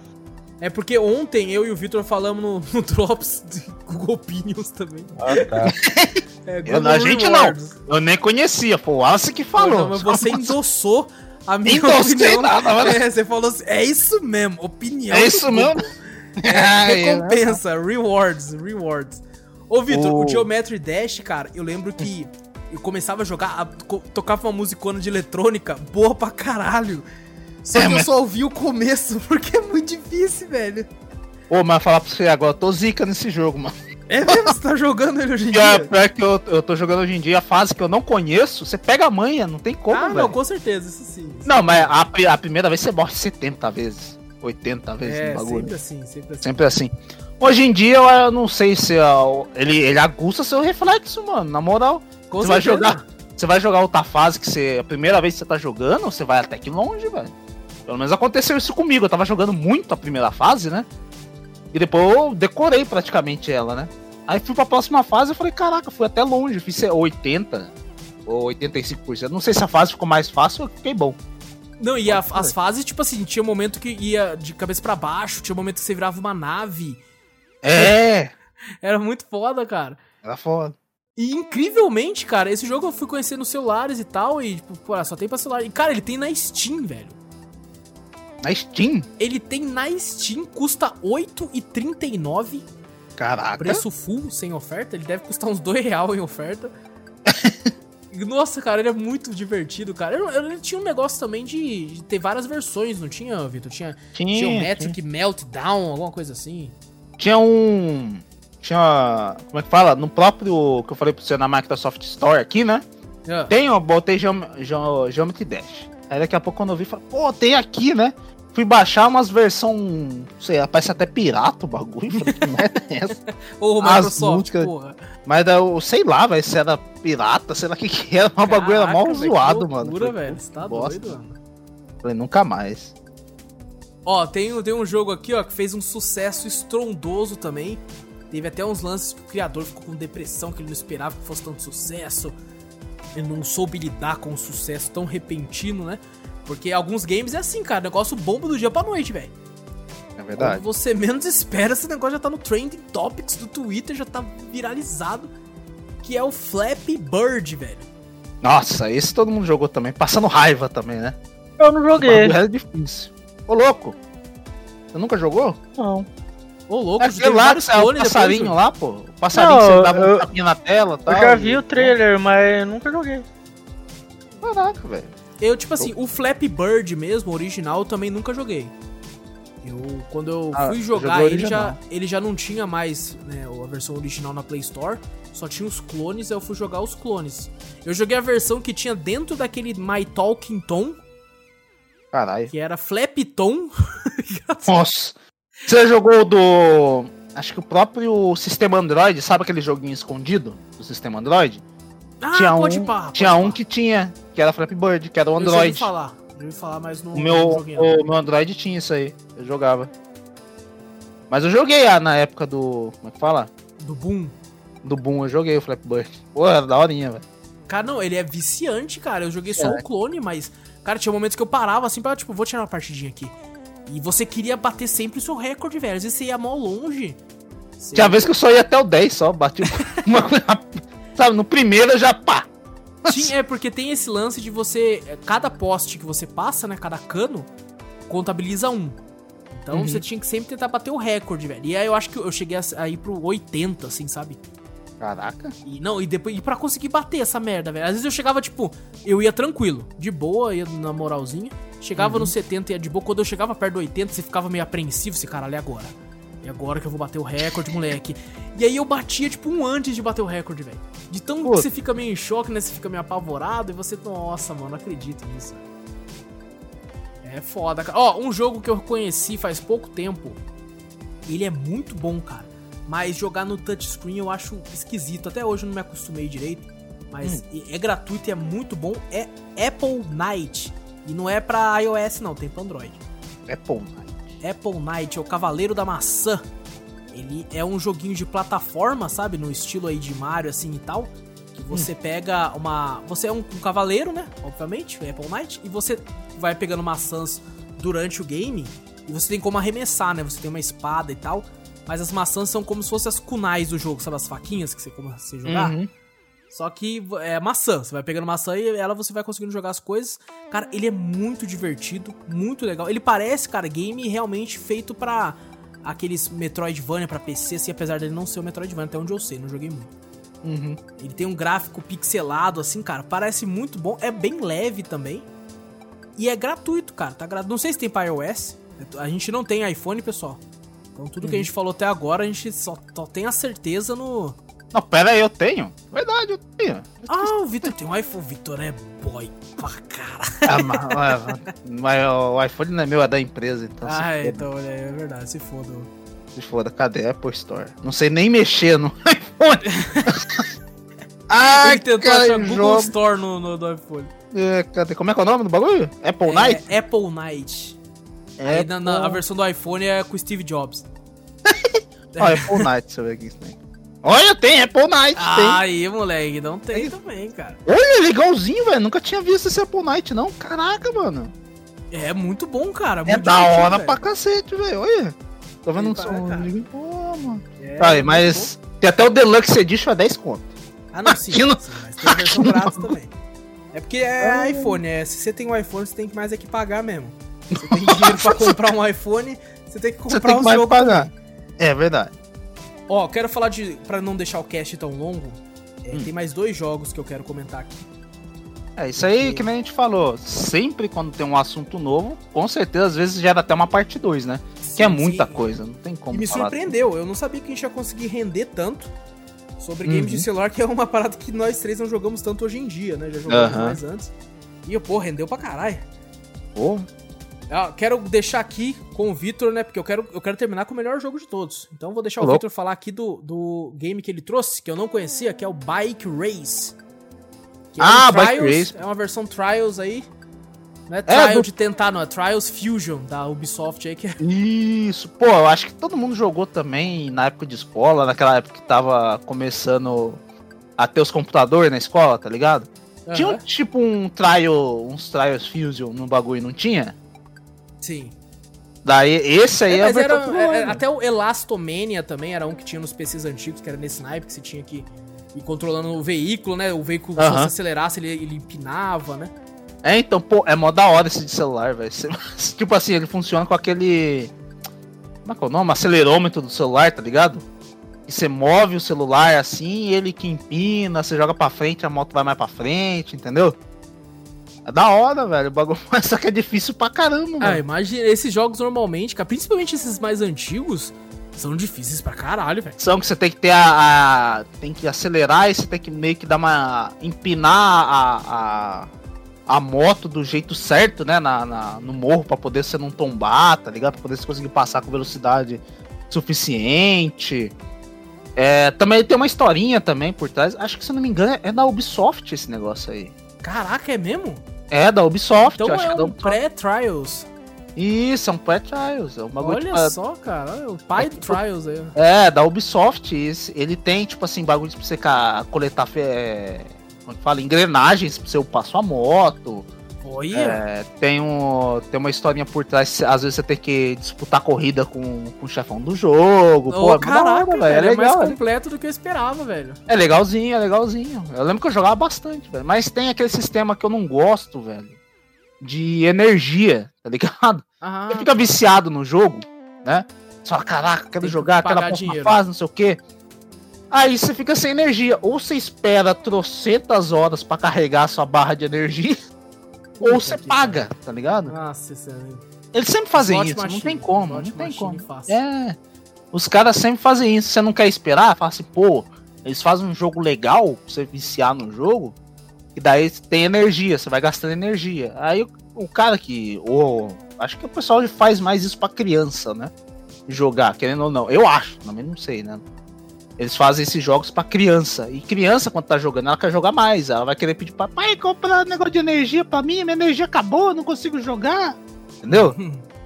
É porque ontem eu e o Vitor falamos no, no Drops de Google Opinions também. Ah, tá. é, eu, a gente não. Eu nem conhecia, pô. O Alce que falou. Não, mas você endossou a minha então, opinião. Nada, é, você falou assim, é isso mesmo, opinião. É isso mesmo? É, recompensa, rewards, rewards. Ô, Vitor, oh. o Geometry Dash, cara, eu lembro que eu começava a jogar, a, tocava uma musicona de eletrônica boa pra caralho. Só é, que eu só ouvi o começo, porque é muito difícil, velho. Ô, mas falar pra você agora, eu tô zica nesse jogo, mano. É mesmo? Você tá jogando ele hoje em dia? É, é que eu, eu tô jogando hoje em dia a fase que eu não conheço, você pega a manha, não tem como, Ah, velho. não, com certeza, isso sim. Isso não, sim. mas a, a primeira vez você morre 70 vezes, 80 vezes é, no bagulho. sempre assim, sempre assim. Sempre assim. Hoje em dia eu não sei se ele, ele aguça seu reflexo, mano, na moral. Com você certeza. vai jogar, você vai jogar outra fase que você, a primeira vez que você tá jogando, você vai até que longe, velho. Pelo menos aconteceu isso comigo, eu tava jogando muito a primeira fase, né? E depois eu decorei praticamente ela, né? Aí fui pra próxima fase e falei, caraca, fui até longe, fiz 80 ou 85%. Não sei se a fase ficou mais fácil ou fiquei bom. Não, e a, as fases, tipo assim, tinha um momento que ia de cabeça para baixo, tinha um momento que você virava uma nave. É! Era muito foda, cara. Era foda. E incrivelmente, cara, esse jogo eu fui conhecer nos celulares e tal, e tipo, pô, só tem pra celular. E cara, ele tem na Steam, velho. Na Steam? Ele tem na Steam, custa R$8,39. Caraca. Preço full, sem oferta. Ele deve custar uns R$2,00 real em oferta. Nossa, cara, ele é muito divertido, cara. Ele tinha um negócio também de, de, ter várias versões, não tinha, Vitor? Tinha, tinha Geometric tinha. Meltdown, alguma coisa assim. Tinha um. Tinha. Como é que fala? No próprio que eu falei pra você na Microsoft Store aqui, né? Yeah. Tem, eu botei Geom Geom Geometry Dash. Aí daqui a pouco quando eu vi, falei, pô, tem aqui, né? Fui baixar umas versão, sei lá, parece até pirata o bagulho. Falei, que merda é essa? Ô, Microsoft, músicas, porra. Mas eu sei lá, velho, se era pirata, sei lá o que que era, mas o bagulho era mal zoado, mano. Loucura, velho, você tá bosta. doido, mano. Falei, nunca mais. Ó, tem, tem um jogo aqui, ó, que fez um sucesso estrondoso também. Teve até uns lances que o criador ficou com depressão, que ele não esperava que fosse tanto sucesso. Ele não soube lidar com um sucesso tão repentino, né? Porque alguns games é assim, cara, negócio bomba do dia pra noite, velho. É verdade. Quando você menos espera, esse negócio já tá no Trending Topics do Twitter, já tá viralizado. Que é o Flappy Bird, velho. Nossa, esse todo mundo jogou também. Passando raiva também, né? Eu não joguei. É difícil. Ô, louco. Você nunca jogou? Não. Ô, louco, é aquele lá, é o passarinho lá, pô. Passarinho não, que você dava eu, um tapinha na tela tal. Eu já vi e... o trailer, mas nunca joguei. Caraca, velho. Eu, tipo assim, o Flappy Bird mesmo, original, eu também nunca joguei. Eu, quando eu ah, fui jogar, ele já, ele já não tinha mais né, a versão original na Play Store, só tinha os clones, aí eu fui jogar os clones. Eu joguei a versão que tinha dentro daquele My Talking Tom. Caralho. Que era Flappy Tom. Nossa. Você jogou do. Acho que o próprio sistema Android, sabe aquele joguinho escondido do sistema Android? Ah, tinha pode um, pá, Tinha um que tinha, que era Flappy Bird, que era o Android. Eu falar, ouvi falar, mas no, o meu, o meu Android tinha isso aí, eu jogava. Mas eu joguei ah, na época do. Como é que fala? Do Boom. Do Boom, eu joguei o Flappy Bird. Pô, era da horinha, velho. Cara, não, ele é viciante, cara. Eu joguei só é. o clone, mas. Cara, tinha momentos que eu parava assim pra, tipo, vou tirar uma partidinha aqui. E você queria bater sempre o seu recorde, velho. Às vezes você ia mal longe. Você... Tinha vez que eu só ia até o 10 só, bati uma coisa Sabe, no primeiro eu já pá. Sim, é porque tem esse lance de você. É, cada poste que você passa, né? Cada cano, contabiliza um. Então uhum. você tinha que sempre tentar bater o recorde, velho. E aí eu acho que eu cheguei a ir pro 80, assim, sabe? Caraca. E não, e depois e para conseguir bater essa merda, velho. Às vezes eu chegava tipo, eu ia tranquilo, de boa, ia na moralzinha. Chegava uhum. no 70 e ia de boa. Quando eu chegava perto do 80, você ficava meio apreensivo, esse caralho, agora? E agora que eu vou bater o recorde, moleque. E aí eu batia, tipo, um antes de bater o recorde, velho. De tão que você fica meio em choque, né? Você fica meio apavorado e você, nossa, mano, não acredito nisso. É foda, cara. Ó, um jogo que eu conheci faz pouco tempo. Ele é muito bom, cara. Mas jogar no touchscreen eu acho esquisito. Até hoje eu não me acostumei direito. Mas hum. é gratuito e é muito bom. É Apple Night. E não é pra iOS, não, tem pra Android. Apple Night. Apple Knight, é o Cavaleiro da Maçã. Ele é um joguinho de plataforma, sabe? No estilo aí de Mario, assim e tal. Que você hum. pega uma. Você é um, um, cavaleiro, né? Obviamente, o Apple Knight. E você vai pegando maçãs durante o game. E você tem como arremessar, né? Você tem uma espada e tal. Mas as maçãs são como se fossem as kunais do jogo, sabe? As faquinhas que você começa a jogar. Uhum. Só que é maçã. Você vai pegando maçã e ela você vai conseguindo jogar as coisas. Cara, ele é muito divertido, muito legal. Ele parece, cara, game realmente feito para aqueles Metroidvania para PC, assim, apesar dele não ser o Metroidvania, até onde eu sei, não joguei muito. Uhum. Ele tem um gráfico pixelado, assim, cara, parece muito bom. É bem leve também. E é gratuito, cara. Tá gra... Não sei se tem pra iOS. A gente não tem iPhone, pessoal. Então tudo uhum. que a uhum. gente falou até agora, a gente só, só tem a certeza no, não, pera aí, eu tenho. Verdade, eu tenho. ah, o Vitor tem um iPhone. O Vitor é boy pra cara. Ah, mas, mas, o iPhone não é meu, é da empresa, então. Ah, então, olha aí, é verdade, se foda. Se foda, cadê a Apple Store? Não sei nem mexer no iPhone. ah, Ele tentou cara, achar Google jogo. Store no, no, do iPhone. É, cadê? Como é que é o nome do bagulho? Apple é, Night? Apple Night. Apple... Aí na, na, a versão do iPhone é com Steve Jobs. Ó, oh, Apple Night, deixa eu ver aqui isso tem. Olha, tem Apple Night. Aí, tem. moleque, não tem, tem também, cara. Olha, legalzinho, velho. Nunca tinha visto esse Apple Night, não. Caraca, mano. É muito bom, cara. É muito é da hora pra cacete, velho. Olha. Tô vendo um som. Pô, mano. É, Aí, mas tem até o Deluxe Edition a 10 conto. Ah, não, sim, sim mas tem a versão grátis também. É porque é iPhone, é. Se você tem um iPhone, você tem que mais é que pagar mesmo. Você tem dinheiro pra comprar um iPhone, você tem que comprar você tem que um jogo. Pagar. É verdade. Ó, quero falar de. Pra não deixar o cast tão longo, é, hum. tem mais dois jogos que eu quero comentar aqui. É, isso aí que nem a gente falou. Sempre quando tem um assunto novo, com certeza, às vezes gera até uma parte 2, né? Sim, que é muita sim. coisa, não tem como. E me surpreendeu, tudo. eu não sabia que a gente ia conseguir render tanto sobre games de uhum. celular, que é uma parada que nós três não jogamos tanto hoje em dia, né? Já jogamos uhum. mais antes. E, pô, rendeu pra caralho. Pô. Ah, quero deixar aqui com o Vitor, né? Porque eu quero, eu quero terminar com o melhor jogo de todos. Então vou deixar Olá. o Vitor falar aqui do, do game que ele trouxe, que eu não conhecia, que é o Bike Race. É ah, um Bike Race. É uma versão Trials aí. Não é, é Trial é, do... de tentar, não. É Trials Fusion da Ubisoft aí. Que é... Isso. Pô, eu acho que todo mundo jogou também na época de escola, naquela época que tava começando a ter os computadores na escola, tá ligado? Uhum. Tinha tipo um trial, uns Trials Fusion no bagulho, não tinha? Sim. Daí, esse aí é, é, era, é, Até o Elastomania também era um que tinha nos PCs antigos, que era nesse naipe, que você tinha que ir controlando o veículo, né? O veículo, se você acelerasse, ele, ele empinava, né? É, então, pô, é mó da hora esse de celular, velho. tipo assim, ele funciona com aquele. Como é que é o nome? Acelerômetro do celular, tá ligado? E você move o celular assim, ele que empina, você joga pra frente, a moto vai mais pra frente, entendeu? É da hora, velho. O bagulho, só que é difícil pra caramba, Ah, imagina, esses jogos normalmente, cara, principalmente esses mais antigos, são difíceis pra caralho, velho. São que você tem que ter a, a, Tem que acelerar e você tem que meio que dar uma. empinar a. a, a moto do jeito certo, né? Na, na, no morro pra poder você não tombar, tá ligado? Pra poder você conseguir passar com velocidade suficiente. É, também tem uma historinha também por trás. Acho que se eu não me engano é da Ubisoft esse negócio aí. Caraca, é mesmo? É, da Ubisoft. Então é um é pré-trials. Isso, é um pré-trials. É um Olha de... só, cara. É o pai do Trials aí. É, da Ubisoft. Ele tem, tipo assim, bagulho pra você coletar. É, como é que fala? Engrenagens pra você upar sua moto. Olha. É, tem, um, tem uma historinha por trás, às vezes você tem que disputar corrida com, com o chefão do jogo. Oh, Pô, é caraca, velho. É, legal, é mais completo do que eu esperava, velho. É legalzinho, é legalzinho. Eu lembro que eu jogava bastante, velho. Mas tem aquele sistema que eu não gosto, velho. De energia, tá ligado? Aham. Você fica viciado no jogo, né? Você fala, caraca, quero jogar aquela próxima fase, não sei o quê. Aí você fica sem energia. Ou você espera trocentas horas para carregar a sua barra de energia ou você paga, tá ligado? Nossa, isso é... Eles sempre fazem isso, machine, não tem como, não tem como. É. Os caras sempre fazem isso, você não quer esperar, fala assim, pô, eles fazem um jogo legal pra você viciar no jogo, e daí tem energia, você vai gastando energia. Aí o, o cara que. Ou, acho que o pessoal faz mais isso pra criança, né? Jogar, querendo ou não. Eu acho, também não sei, né? Eles fazem esses jogos para criança. E criança, quando tá jogando, ela quer jogar mais. Ela vai querer pedir pra pai comprar um negócio de energia para mim. Minha energia acabou, não consigo jogar. Entendeu?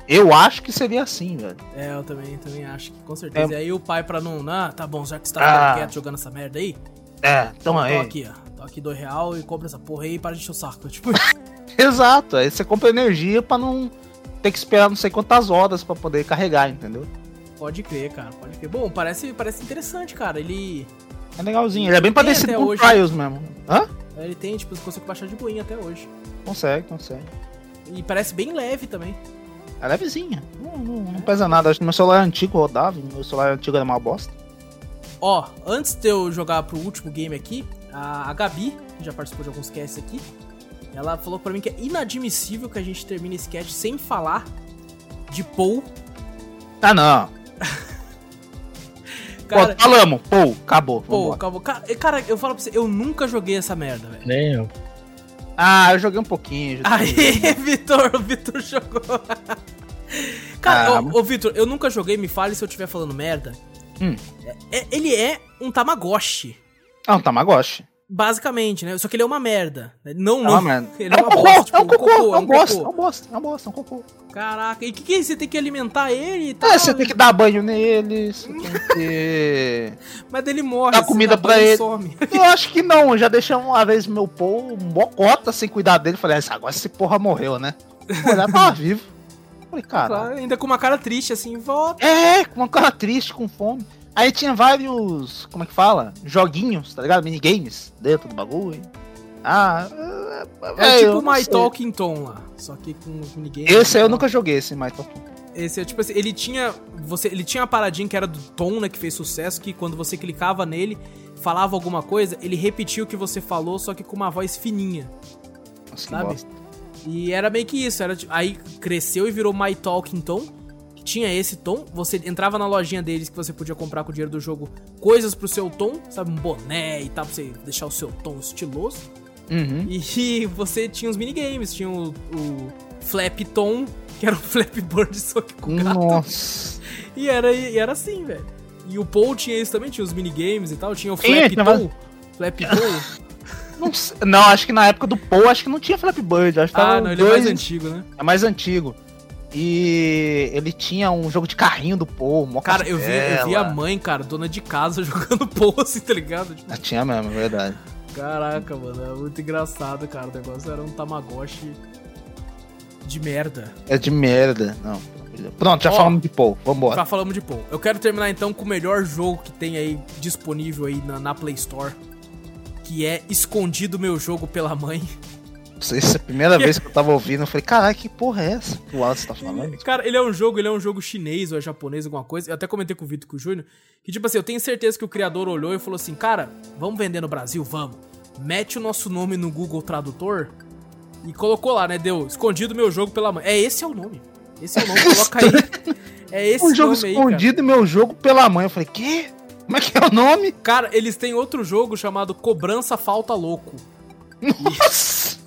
eu acho que seria assim, velho. É, eu também, também acho que com certeza. É... E aí o pai, pra não. Ah, tá bom, já que você tá ah. quieto jogando essa merda aí. É, toma aí. Tô aqui, ó. Tô aqui dois real e compra essa porra aí e para de encher o saco. Tipo. Exato, aí você compra energia para não ter que esperar não sei quantas horas para poder carregar, entendeu? Pode crer, cara, pode crer. Bom, parece, parece interessante, cara. Ele. É legalzinho, ele é bem parecido com o Trials mesmo. Hã? É, ele tem, tipo, você consegue baixar de boinha até hoje. Consegue, consegue. E parece bem leve também. É levezinha. Não, não, não pesa nada. Acho que meu celular antigo rodava. Meu celular antigo era uma bosta. Ó, antes de eu jogar pro último game aqui, a, Gabi, que já participou de alguns casts aqui, ela falou pra mim que é inadmissível que a gente termine esse cast sem falar de Paul. Ah, não. cara, pô, falamos, pô, acabou. Pô, acabou. Cara, cara, eu falo pra você, eu nunca joguei essa merda, velho. Nem eu. Ah, eu joguei um pouquinho. Aí, Vitor, o Vitor jogou. cara, ah, ô, ô Vitor, eu nunca joguei, me fale se eu estiver falando merda. Hum. É, é, ele é um Tamagotchi. Ah, um Tamagotchi. Basicamente, né? Só que ele é uma merda. Não, é não. Merda. Ele é, é uma bosta, tipo, é um cocô, é um bosta, é um bosta, é um bosta, é um cocô. Caraca, e o que, que é? Você tem que alimentar ele e tal? É, você tem que dar banho nele, você tem que... Mas ele morre, Dar comida dá pra ele. Some. Eu acho que não, já deixei uma vez meu pô, mocota sem cuidar dele. Falei, ah, agora esse porra morreu, né? Olhar, tava vivo. Falei, cara. Claro, ainda com uma cara triste, assim, volta. É, com uma cara triste, com fome. Aí tinha vários, como é que fala? Joguinhos, tá ligado? Minigames dentro do bagulho. Ah, é, é tipo My Talking Tom lá, só que com os minigames. Esse eu nunca joguei, esse My Talking Esse é tipo assim, ele tinha. Você, ele tinha uma paradinha que era do Tom, né? Que fez sucesso, que quando você clicava nele, falava alguma coisa, ele repetia o que você falou, só que com uma voz fininha. Nossa, sabe? E era meio que isso. Era, aí cresceu e virou My Talking Tom. Que tinha esse tom. Você entrava na lojinha deles que você podia comprar com o dinheiro do jogo coisas pro seu tom, sabe? Um boné e tal, pra você deixar o seu tom estiloso. Uhum. E, você tinha os minigames, tinha o, o Flap Tom, que era o Flap Bird, só que com gato. Nossa. E era, e era assim, velho. E o Paul tinha isso também, tinha os minigames e tal, tinha o Flap Tom. Flap Tom. Não, não, acho que na época do Paul, acho que não tinha Flap Bird. Acho que ah, não, ele dois... é mais antigo, né? É mais antigo. E ele tinha um jogo de carrinho do Paul, Cara, eu vi, eu vi a mãe, cara, dona de casa, jogando Paul assim, tá ligado? Tipo... Tinha mesmo, é verdade. Caraca, mano, é muito engraçado, cara. O negócio era um Tamagotchi de merda. É de merda, não. Pronto, já falamos de Paul, vambora. Já falamos de Paul. Eu quero terminar então com o melhor jogo que tem aí disponível aí na, na Play Store. Que é Escondido Meu Jogo pela Mãe. Essa é a primeira vez que eu tava ouvindo, eu falei, caralho, que porra é essa que o Wallace tá falando? Cara, ele é um jogo, ele é um jogo chinês ou é japonês, alguma coisa. Eu até comentei com o Vitor e com o Júnior, que tipo assim, eu tenho certeza que o criador olhou e falou assim, cara, vamos vender no Brasil? Vamos. Mete o nosso nome no Google Tradutor e colocou lá, né? Deu escondido meu jogo pela mãe. É, esse é o nome. Esse é o nome, coloca aí. É esse um jogo escondido meu jogo pela mãe. Eu falei, quê? Como é que é o nome? Cara, eles têm outro jogo chamado Cobrança Falta Louco. Nossa!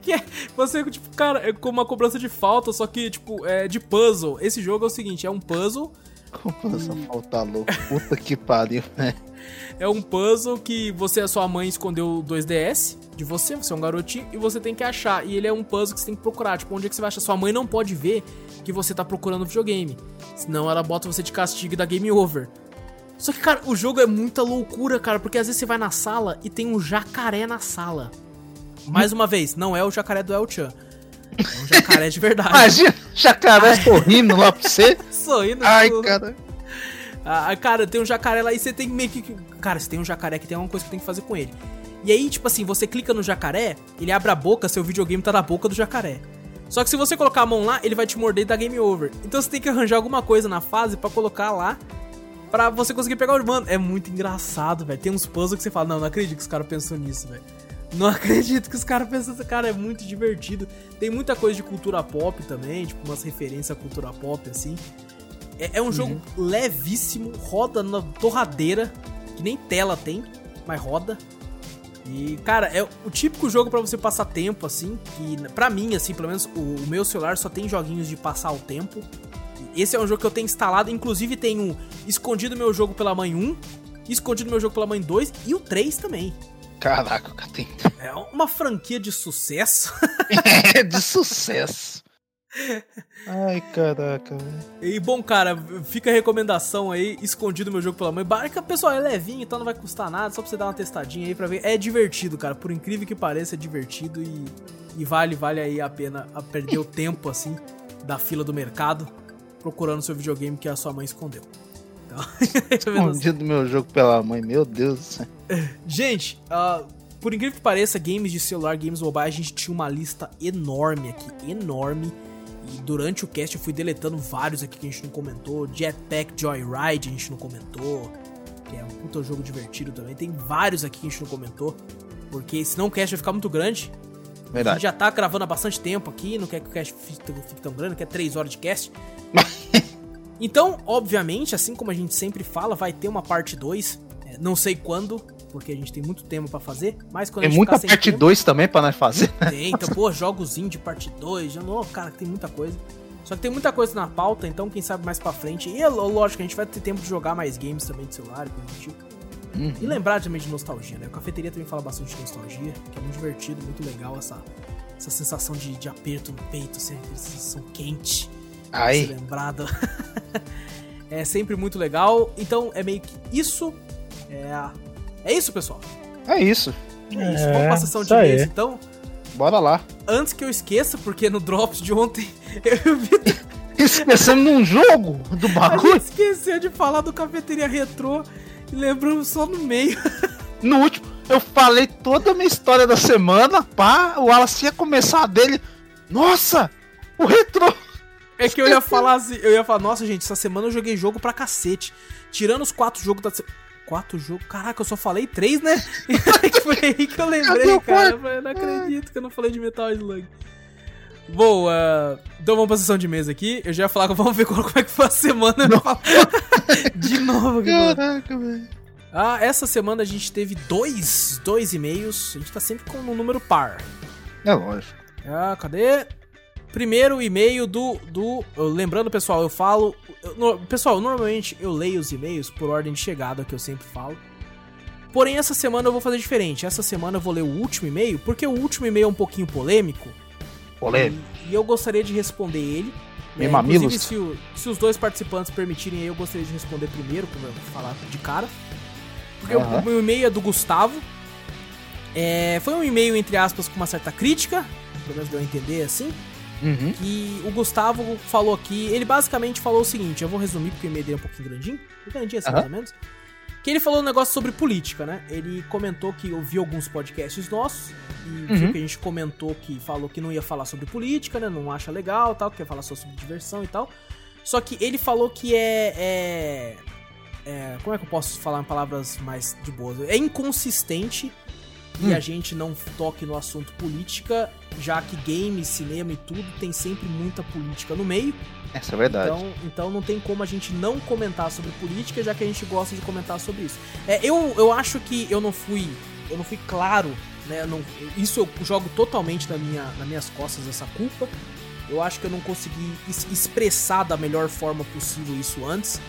Que é você, tipo, cara, é como uma cobrança de falta, só que, tipo, é de puzzle. Esse jogo é o seguinte, é um puzzle. Cobrança hum. falta louco, puta que pariu, né? É um puzzle que você e a sua mãe escondeu 2DS de você, você é um garotinho, e você tem que achar. E ele é um puzzle que você tem que procurar. Tipo, onde é que você vai achar? Sua mãe não pode ver que você tá procurando videogame. Senão ela bota você de castigo e dá game over. Só que, cara, o jogo é muita loucura, cara, porque às vezes você vai na sala e tem um jacaré na sala. Mais uma vez, não é o jacaré do El Chan. É um jacaré de verdade. Imagina, jacaré sorrindo lá pra você. sorrindo. Ai, cara. Ah, cara, tem um jacaré lá e você tem meio que. Cara, se tem um jacaré que tem alguma coisa que tem que fazer com ele. E aí, tipo assim, você clica no jacaré, ele abre a boca, seu videogame tá na boca do jacaré. Só que se você colocar a mão lá, ele vai te morder e dar game over. Então você tem que arranjar alguma coisa na fase para colocar lá pra você conseguir pegar o. Mano, é muito engraçado, velho. Tem uns puzzles que você fala, não, não acredito que os caras pensam nisso, velho. Não acredito que os caras pensam assim, cara, é muito divertido. Tem muita coisa de cultura pop também, tipo umas referências à cultura pop, assim. É, é um uhum. jogo levíssimo, roda na torradeira, que nem tela tem, mas roda. E, cara, é o típico jogo para você passar tempo, assim, que para mim, assim, pelo menos o, o, meu celular só tem joguinhos de passar o tempo. Esse é um jogo que eu tenho instalado, inclusive tem um escondido meu jogo pela mãe 1, escondido meu jogo pela mãe 2 e o 3 também. Caraca, tem. É uma franquia de sucesso. é, de sucesso. Ai, caraca, E bom, cara, fica a recomendação aí, escondido meu jogo pela mãe. Barca, pessoal, é levinho, então não vai custar nada, só pra você dar uma testadinha aí pra ver. É divertido, cara, por incrível que pareça, é divertido e, e vale, vale aí a pena a perder o tempo, assim, da fila do mercado, procurando seu videogame que a sua mãe escondeu. Então, Escondido meu jogo pela mãe, meu Deus do céu. Gente, uh, por incrível que pareça, games de celular, games mobile, a gente tinha uma lista enorme aqui, enorme. E durante o cast eu fui deletando vários aqui que a gente não comentou. Jetpack Joyride a gente não comentou. Que é um puta jogo divertido também. Tem vários aqui que a gente não comentou. Porque senão o cast vai ficar muito grande. Verdade. A gente já tá gravando há bastante tempo aqui, não quer que o cast fique tão grande, quer 3 horas de cast. Então, obviamente, assim como a gente sempre fala, vai ter uma parte 2. É, não sei quando, porque a gente tem muito tempo para fazer, mas quando tem muita parte 2 também para nós fazer. Né? Tem, então, pô, jogozinho de parte 2, já não, cara, tem muita coisa. Só que tem muita coisa na pauta, então quem sabe mais para frente. E é lógico, a gente vai ter tempo de jogar mais games também de celular, tipo. Uhum. E lembrar também de nostalgia, né? A cafeteria também fala bastante de nostalgia, que é muito divertido, muito legal essa, essa sensação de, de aperto no peito, assim, sensação quente. Ai. lembrado. é sempre muito legal. Então é meio que isso. É, é isso, pessoal. É isso. É isso. É, Vamos pra sessão de e então. Bora lá. Antes que eu esqueça, porque no Drops de ontem eu vi. Esquecendo num jogo do bagulho. A gente esqueceu de falar do cafeteria retrô e lembramos só no meio. No último, eu falei toda a minha história da semana, pá, o Wallace ia começar dele. Nossa, o retrô. É que eu ia falar assim, eu ia falar, nossa, gente, essa semana eu joguei jogo pra cacete. Tirando os quatro jogos da Quatro jogos? Caraca, eu só falei três, né? Foi aí que eu lembrei, cara. Eu não acredito que eu não falei de Metal Slug. Boa. Então vamos pra sessão de mesa aqui. Eu já ia falar que vamos ver como é que foi a semana. de novo, Caraca, velho. Ah, essa semana a gente teve dois, dois e-mails. A gente tá sempre com um número par. É lógico. Ah, cadê? Primeiro e-mail do. do lembrando, pessoal, eu falo. Eu, no, pessoal, normalmente eu leio os e-mails por ordem de chegada, que eu sempre falo. Porém, essa semana eu vou fazer diferente. Essa semana eu vou ler o último e-mail, porque o último e-mail é um pouquinho polêmico. Polêmico. E, e eu gostaria de responder ele. Né? Inclusive, se, o, se, os dois participantes permitirem, eu gostaria de responder primeiro, vou falar de cara. Porque uhum. o meu e-mail é do Gustavo. É, foi um e-mail, entre aspas, com uma certa crítica, pelo menos deu a entender assim. Uhum. Que o Gustavo falou aqui. Ele basicamente falou o seguinte: eu vou resumir porque o e-mail dele é um pouquinho grandinho. Grandinho assim, uhum. mais ou menos. Que ele falou um negócio sobre política, né? Ele comentou que ouviu alguns podcasts nossos e uhum. viu que a gente comentou que falou que não ia falar sobre política, né? Não acha legal tal, que ia falar só sobre diversão e tal. Só que ele falou que é, é, é. como é que eu posso falar em palavras mais de boas? É inconsistente hum. e a gente não toque no assunto política, já que game, cinema e tudo tem sempre muita política no meio. Essa é verdade. Então, então não tem como a gente não comentar sobre política, já que a gente gosta de comentar sobre isso. É, eu, eu acho que eu não fui. Eu não fui claro, né? Não, isso eu jogo totalmente na minha, nas minhas costas essa culpa. Eu acho que eu não consegui expressar da melhor forma possível isso antes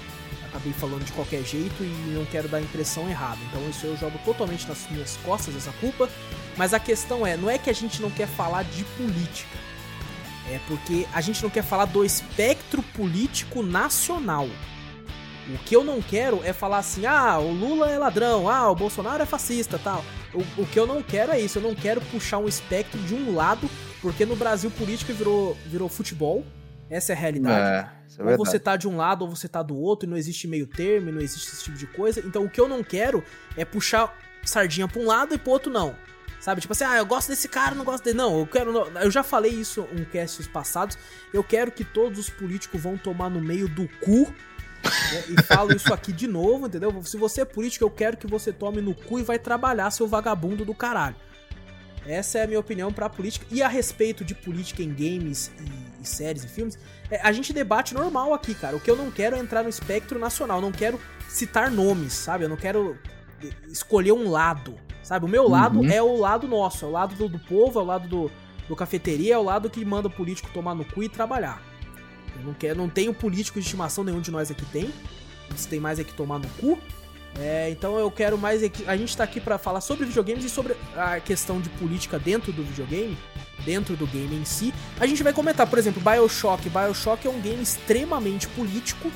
acabei falando de qualquer jeito e não quero dar a impressão errada. Então isso eu jogo totalmente nas minhas costas essa culpa. Mas a questão é, não é que a gente não quer falar de política. É porque a gente não quer falar do espectro político nacional. O que eu não quero é falar assim, ah, o Lula é ladrão, ah, o Bolsonaro é fascista, tal. O, o que eu não quero é isso, eu não quero puxar um espectro de um lado, porque no Brasil política virou, virou futebol, essa é a realidade. É, é ou você tá de um lado ou você tá do outro, e não existe meio termo, não existe esse tipo de coisa. Então o que eu não quero é puxar sardinha pra um lado e pro outro não. Sabe? Tipo assim, ah, eu gosto desse cara, não gosto dele. Não, eu quero. Eu já falei isso em casts passados. Eu quero que todos os políticos vão tomar no meio do cu. Né? E falo isso aqui de novo, entendeu? Se você é político, eu quero que você tome no cu e vai trabalhar, seu vagabundo do caralho. Essa é a minha opinião pra política. E a respeito de política em games e, e séries e filmes, é, a gente debate normal aqui, cara. O que eu não quero é entrar no espectro nacional. Não quero citar nomes, sabe? Eu não quero eh, escolher um lado, sabe? O meu lado uhum. é o lado nosso, é o lado do, do povo, é o lado do, do cafeteria, é o lado que manda o político tomar no cu e trabalhar. Eu não, quero, não tenho político de estimação, nenhum de nós aqui tem. Se tem mais é que tomar no cu. É, então eu quero mais. A gente tá aqui para falar sobre videogames e sobre a questão de política dentro do videogame, dentro do game em si. A gente vai comentar, por exemplo, Bioshock. Bioshock é um game extremamente político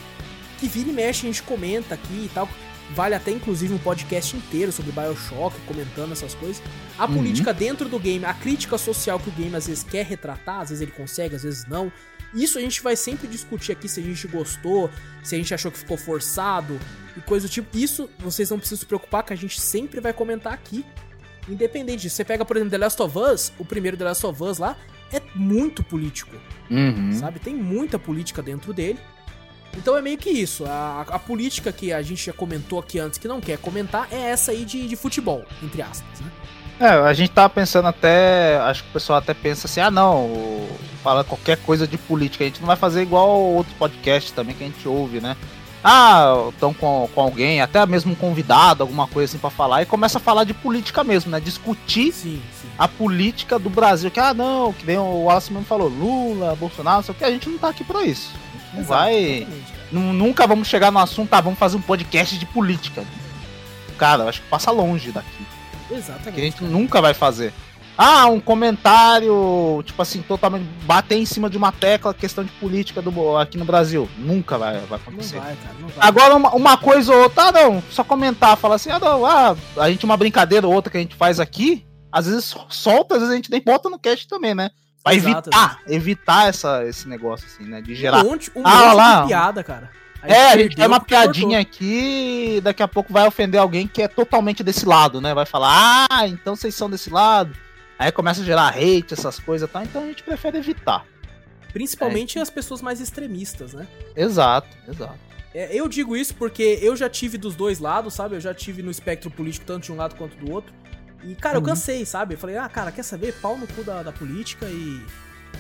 que vira e mexe, a gente comenta aqui e tal. Vale até inclusive um podcast inteiro sobre Bioshock, comentando essas coisas. A uhum. política dentro do game, a crítica social que o game às vezes quer retratar, às vezes ele consegue, às vezes não. Isso a gente vai sempre discutir aqui se a gente gostou, se a gente achou que ficou forçado e coisa do tipo. Isso vocês não precisam se preocupar que a gente sempre vai comentar aqui. Independente disso. Você pega, por exemplo, The Last of Us, o primeiro The Last of Us lá, é muito político. Uhum. Sabe? Tem muita política dentro dele. Então é meio que isso. A, a, política que a gente já comentou aqui antes, que não quer comentar, é essa aí de, de futebol, entre aspas, né? É, a gente tava pensando até. Acho que o pessoal até pensa assim: ah, não, fala qualquer coisa de política. A gente não vai fazer igual outro podcast também que a gente ouve, né? Ah, estão com, com alguém, até mesmo um convidado, alguma coisa assim para falar, e começa a falar de política mesmo, né? Discutir sim, sim. a política do Brasil. Que, ah, não, que nem o Wallace mesmo falou, Lula, Bolsonaro, só que a gente não tá aqui pra isso. A gente não vai. Nunca vamos chegar no assunto, tá, vamos fazer um podcast de política. Cara, eu acho que passa longe daqui. Exatamente. Que a gente nunca vai fazer. Ah, um comentário, tipo assim, totalmente bater em cima de uma tecla, questão de política do, aqui no Brasil. Nunca vai, vai acontecer. Não vai, cara, não vai. Agora, uma, uma, coisa ou outra, ah, não, só comentar, falar assim, ah, não, ah, a gente, uma brincadeira ou outra que a gente faz aqui, às vezes solta, às vezes a gente nem bota no cast também, né? Pra Exato, evitar, evitar essa, esse negócio, assim, né? De gerar. Um monte, um ah, monte lá. de piada, cara. A é, a gente tem uma piadinha cortou. aqui daqui a pouco vai ofender alguém que é totalmente desse lado, né? Vai falar, ah, então vocês são desse lado. Aí começa a gerar hate, essas coisas, tá? Então a gente prefere evitar. Principalmente é. as pessoas mais extremistas, né? Exato, exato. É, eu digo isso porque eu já tive dos dois lados, sabe? Eu já tive no espectro político tanto de um lado quanto do outro. E, cara, uhum. eu cansei, sabe? Eu falei, ah, cara, quer saber? Pau no cu da, da política e.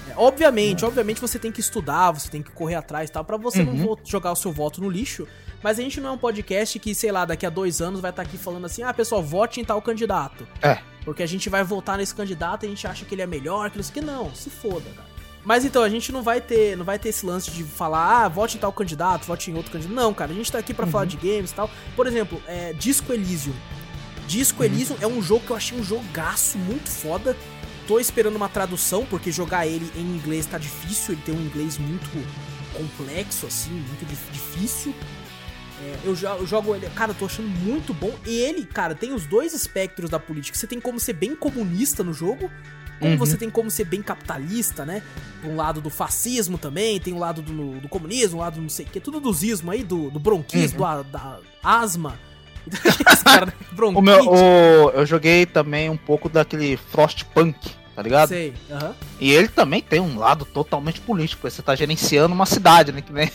É, obviamente, uhum. obviamente você tem que estudar, você tem que correr atrás e tal, pra você uhum. não jogar o seu voto no lixo. Mas a gente não é um podcast que, sei lá, daqui a dois anos vai estar tá aqui falando assim, ah, pessoal, vote em tal candidato. É. Porque a gente vai votar nesse candidato e a gente acha que ele é melhor, que que não, se foda, cara. Mas então, a gente não vai ter, não vai ter esse lance de falar, ah, vote em tal candidato, vote em outro candidato. Não, cara, a gente tá aqui para uhum. falar de games e tal. Por exemplo, é, Disco Elysium. Disco uhum. Elysium é um jogo que eu achei um jogaço muito foda. Tô esperando uma tradução, porque jogar ele em inglês tá difícil, ele tem um inglês muito complexo, assim, muito difícil. É, eu, eu, jogo ele, cara, eu tô achando muito bom. E ele, cara, tem os dois espectros da política. Você tem como ser bem comunista no jogo, como uhum. você tem como ser bem capitalista, né? Um lado do fascismo também, tem o um lado do, do comunismo, um lado do não sei o que, tudo do zismo aí, do, do bronquismo, uhum. do, da asma. cara, o meu, o, eu joguei também um pouco daquele Frostpunk, tá ligado? Sei, uhum. E ele também tem um lado totalmente político, você tá gerenciando uma cidade, né? Que nem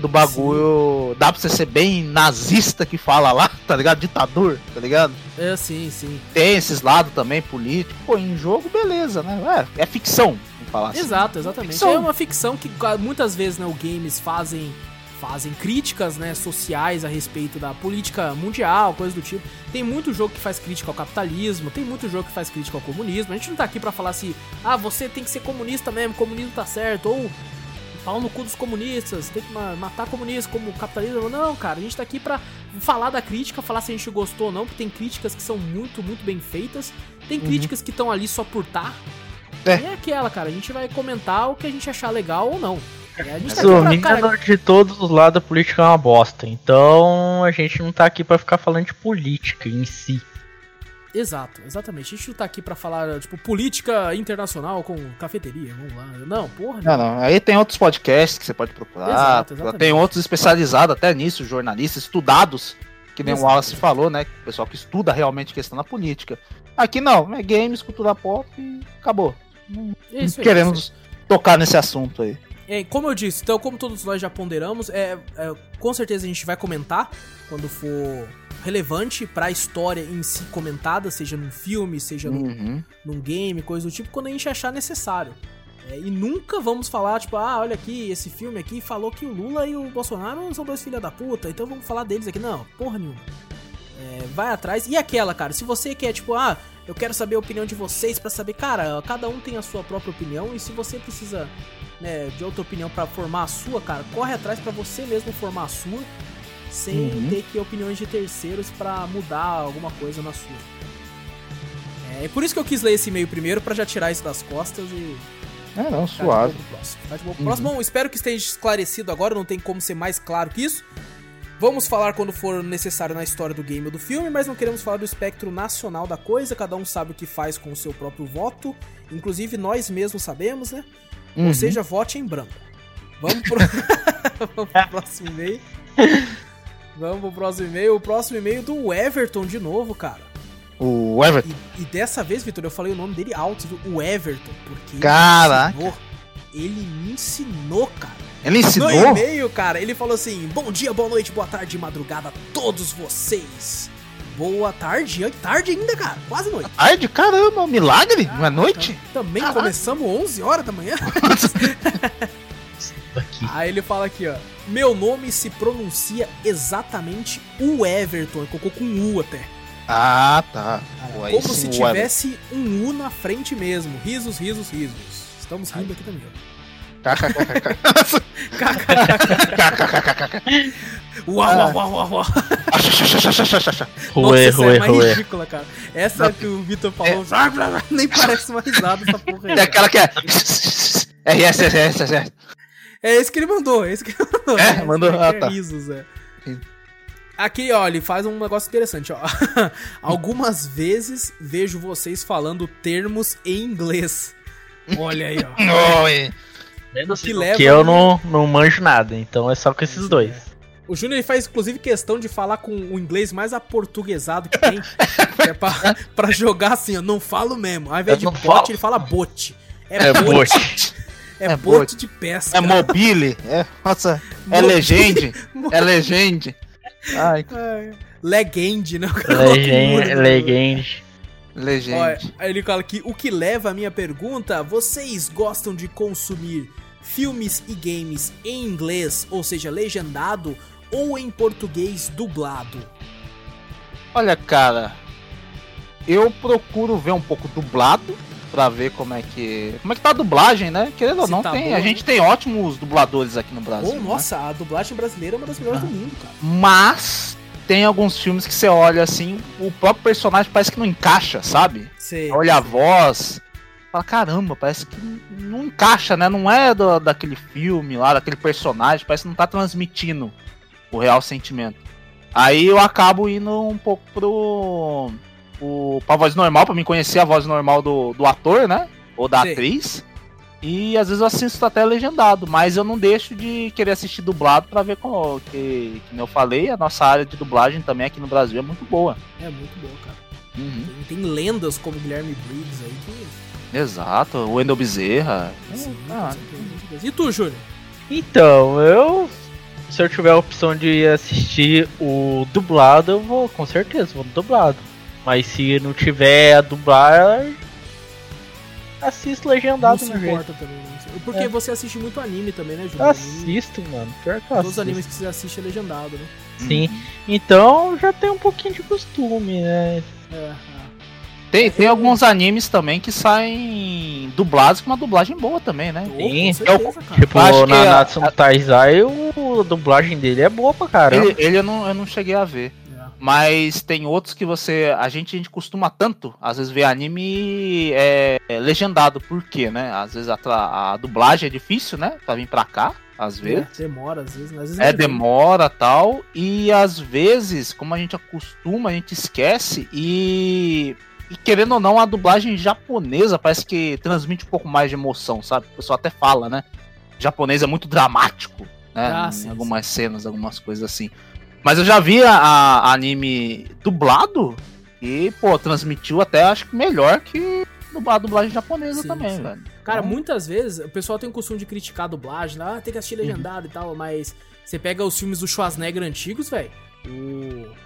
do bagulho. Sim. Dá pra você ser bem nazista que fala lá, tá ligado? Ditador, tá ligado? É, sim, sim. Tem esses lados também políticos. Pô, em jogo, beleza, né? É, é ficção, vamos falar assim. Exato, exatamente. Ficção. É uma ficção que muitas vezes, né, o games fazem fazem críticas, né, sociais a respeito da política mundial, coisas do tipo. Tem muito jogo que faz crítica ao capitalismo, tem muito jogo que faz crítica ao comunismo. A gente não tá aqui para falar assim, ah, você tem que ser comunista mesmo, comunismo tá certo, ou pau no cu dos comunistas, tem que matar comunistas como capitalismo. Não, cara, a gente tá aqui pra falar da crítica, falar se a gente gostou ou não, porque tem críticas que são muito, muito bem feitas. Tem uhum. críticas que estão ali só por tá. É. E é aquela, cara, a gente vai comentar o que a gente achar legal ou não. A gente tá Resumindo, cara... de todos os lados a política é uma bosta. Então a gente não tá aqui para ficar falando de política em si. Exato, exatamente. A gente não tá aqui pra falar, tipo, política internacional com cafeteria, vamos lá. Não, porra. Não, não. Aí tem outros podcasts que você pode procurar. Exato, tem outros especializados até nisso, jornalistas, estudados, que nem Exato. o Wallace falou, né? O pessoal que estuda realmente questão da política. Aqui não, é games, cultura pop e acabou. Não, isso não queremos tocar nesse assunto aí. É, como eu disse, então, como todos nós já ponderamos, é, é, com certeza a gente vai comentar quando for relevante para a história em si comentada, seja num filme, seja uhum. num, num, game, coisa do tipo, quando a gente achar necessário. É, e nunca vamos falar, tipo, ah, olha aqui, esse filme aqui falou que o Lula e o Bolsonaro são dois filhos da puta, então vamos falar deles aqui. Não, porra nenhuma. É, vai atrás. E aquela, cara, se você quer, tipo, ah, eu quero saber a opinião de vocês para saber, cara, cada um tem a sua própria opinião e se você precisa né, de outra opinião para formar a sua, cara, corre atrás para você mesmo formar a sua sem uhum. ter que opiniões de terceiros para mudar alguma coisa na sua. É, é por isso que eu quis ler esse e-mail primeiro, para já tirar isso das costas e. É, não, suave. Próximo. Uhum. próximo. Bom, espero que esteja esclarecido agora, não tem como ser mais claro que isso. Vamos falar quando for necessário na história do game ou do filme, mas não queremos falar do espectro nacional da coisa, cada um sabe o que faz com o seu próprio voto, inclusive nós mesmos sabemos, né? Uhum. Ou seja, vote em branco. Vamos pro, Vamos pro próximo e-mail. Vamos pro próximo e-mail. O próximo e-mail do Everton de novo, cara. O Everton. E, e dessa vez, Vitor, eu falei o nome dele alto, viu? O Everton. Porque Caraca. Ele, ele me ensinou, cara. Ele ensinou? No e-mail, cara, ele falou assim: Bom dia, boa noite, boa tarde, madrugada a todos vocês. Boa tarde, tarde ainda, cara, quase noite. Tarde? Caramba, um milagre? Ah, Não é noite? Também Caraca. começamos 11 horas da manhã. Aí ele fala aqui, ó. Meu nome se pronuncia exatamente o Everton. Colocou com U até. Ah, tá. Pô, como se tivesse um U na frente mesmo. Risos, risos, risos. Estamos rindo aqui também, ó. Uau, uau, uau, uau, uau. Ruê, ruê, é mais ruê. ridícula, cara. Essa que o Vitor falou, nem parece uma risada essa porra aí. É aquela que é. RS, RS, RS. É esse que ele mandou, é esse que ele mandou. É, é mandou. Ah, tá. Risos, é. Aqui, ó, ele faz um negócio interessante, ó. Algumas vezes vejo vocês falando termos em inglês. Olha aí, ó. Oi. que, leva, que eu não, não manjo nada, então é só com esses dois. O Júnior faz inclusive questão de falar com o inglês mais aportuguesado que tem. que é pra, pra jogar assim, eu não falo mesmo. Ao invés eu de bot, falo. ele fala bot. É, é bot. É, é bot de pesca. É mobile. É, nossa, é legend. é legend. Ai. Legend, né? Legend. Legend. Legend. Olha, aí ele fala que o que leva a minha pergunta: vocês gostam de consumir filmes e games em inglês, ou seja, legendado, ou em português dublado? Olha, cara, eu procuro ver um pouco dublado pra ver como é que. Como é que tá a dublagem, né? Querendo ou não, tá tem, bom, a gente tem ótimos dubladores aqui no Brasil. Oh, né? Nossa, a dublagem brasileira é uma das melhores ah. do mundo, cara. Mas tem alguns filmes que você olha assim, o próprio personagem parece que não encaixa, sabe? Sim. Olha a voz, fala, caramba, parece que não encaixa, né? Não é do, daquele filme lá, daquele personagem, parece que não tá transmitindo o real sentimento. Aí eu acabo indo um pouco pro. pro pra voz normal, pra me conhecer a voz normal do, do ator, né? Ou da Sim. atriz. E às vezes eu assisto até legendado, mas eu não deixo de querer assistir dublado para ver como que, que eu falei, a nossa área de dublagem também aqui no Brasil é muito boa. É muito boa, cara. Uhum. Tem, tem, lendas como Guilherme Briggs aí que. Exato, o Wendel Bezerra. Sim, ah, e tu, Júnior? Então, eu. Se eu tiver a opção de assistir o dublado, eu vou, com certeza, vou no dublado. Mas se não tiver a dublar, assisto legendado não se importa também? Porque é. você assiste muito anime também, né, Júlio? Assisto, mano. Pior que eu Todos os animes que você assiste é legendado, né? Sim. Então já tem um pouquinho de costume, né? É. é. Tem, tem alguns animes também que saem dublados com uma dublagem boa também, né? Sim, certeza, eu, tipo, o Nanatsu no Taizai, a dublagem dele é boa pra caramba. Ele, ele eu, não, eu não cheguei a ver. Mas tem outros que você. A gente, a gente costuma tanto, às vezes, ver anime é, legendado. Por quê, né? Às vezes a, a dublagem é difícil, né? Pra vir pra cá, às é, vezes. É, demora, às vezes. Às vezes é, demora tal. E às vezes, como a gente acostuma, a gente esquece e. E querendo ou não, a dublagem japonesa parece que transmite um pouco mais de emoção, sabe? O pessoal até fala, né? O japonês é muito dramático, né? Ah, em algumas sim. cenas, algumas coisas assim. Mas eu já vi a, a, anime dublado e, pô, transmitiu até acho que melhor que a dublagem japonesa sim, também, sim. velho. Cara, então... muitas vezes o pessoal tem o costume de criticar a dublagem, ah, tem que assistir legendado uhum. e tal, mas você pega os filmes do Schwarzenegger antigos, velho, o...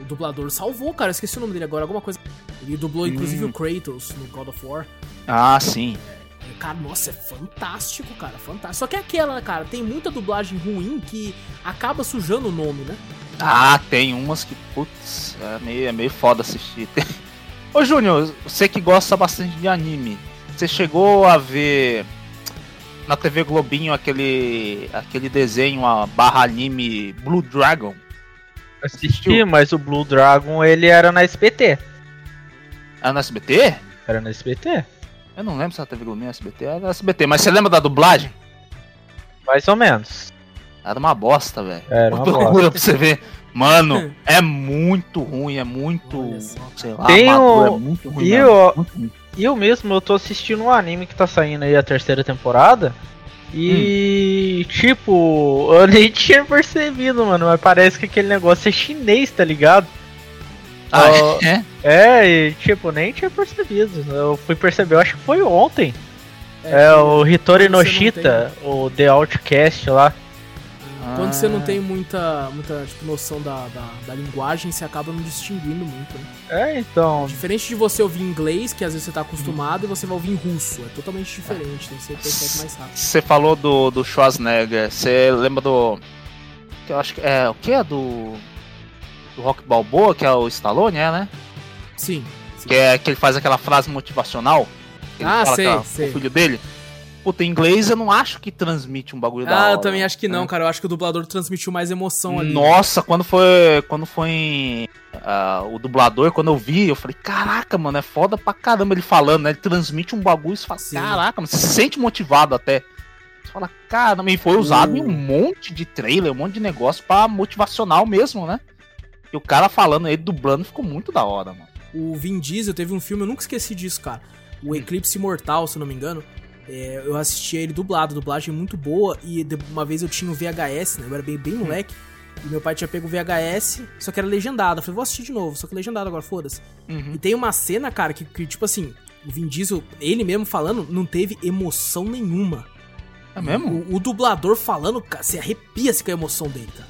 o dublador salvou, cara, eu esqueci o nome dele agora, alguma coisa. Ele dublou inclusive hum. o Kratos no God of War. Ah, sim. É. Cara, nossa, é fantástico, cara, fantástico. Só que é aquela, cara, tem muita dublagem ruim que acaba sujando o nome, né? Ah, tem umas que, putz, é meio, é meio foda assistir. Ô Júnior, você que gosta bastante de anime, você chegou a ver na TV Globinho aquele, aquele desenho, a barra anime Blue Dragon? Assisti, mas o Blue Dragon ele era na SBT. Era na SBT? Era na SBT. Eu não lembro se ela teve Globo SBT, era SBT, mas você lembra da dublagem? Mais ou menos. Era uma bosta, velho. Era uma bosta. pra você ver. Mano, é muito ruim, é muito. Sei lá, Tem o... é muito ruim. E eu, muito ruim. eu mesmo, eu tô assistindo um anime que tá saindo aí a terceira temporada. E, hum. Tipo, eu nem tinha percebido, mano, mas parece que aquele negócio é chinês, tá ligado? Ah, uh, é? É, e tipo, nem tinha percebido. Eu fui perceber, eu acho que foi ontem. É, é o Hitori Noshita, o The Outcast lá. Quando ah. você não tem muita, muita tipo, noção da, da, da, linguagem, você acaba não distinguindo muito. Né? É, então. Diferente de você ouvir inglês, que às vezes você tá acostumado, e você vai ouvir em russo. É totalmente diferente, tem que ser mais rápido. Você falou do, do Schwarzenegger, você lembra do. Que eu acho que. É, o que é do do Rock Balboa, que é o Stallone, é, né? Sim. sim. Que é que ele faz aquela frase motivacional. ah, sei, é sei. O filho dele. Puta, em inglês eu não acho que transmite um bagulho ah, da hora. Ah, eu também acho que não, né? cara. Eu acho que o dublador transmitiu mais emoção ali. Nossa, quando foi quando foi em, uh, o dublador, quando eu vi, eu falei, caraca, mano, é foda pra caramba ele falando, né? Ele transmite um bagulho e você fala, Sim. caraca, mano, você se sente motivado até. Você fala, caramba, e foi usado uh. em um monte de trailer, um monte de negócio pra motivacional mesmo, né? E o cara falando aí, dublando, ficou muito da hora, mano. O Vin Diesel teve um filme, eu nunca esqueci disso, cara. O Eclipse Mortal, se não me engano. É, eu assisti ele dublado, dublagem muito boa. E uma vez eu tinha o VHS, né? Eu era bem, bem hum. moleque. E meu pai tinha pego o VHS, só que era legendado. Eu falei, vou assistir de novo, só que legendado agora, foda-se. Uhum. E tem uma cena, cara, que, que, tipo assim, o Vin Diesel, ele mesmo falando, não teve emoção nenhuma. É mesmo? O, o dublador falando, cara, você arrepia-se com a emoção dele, cara.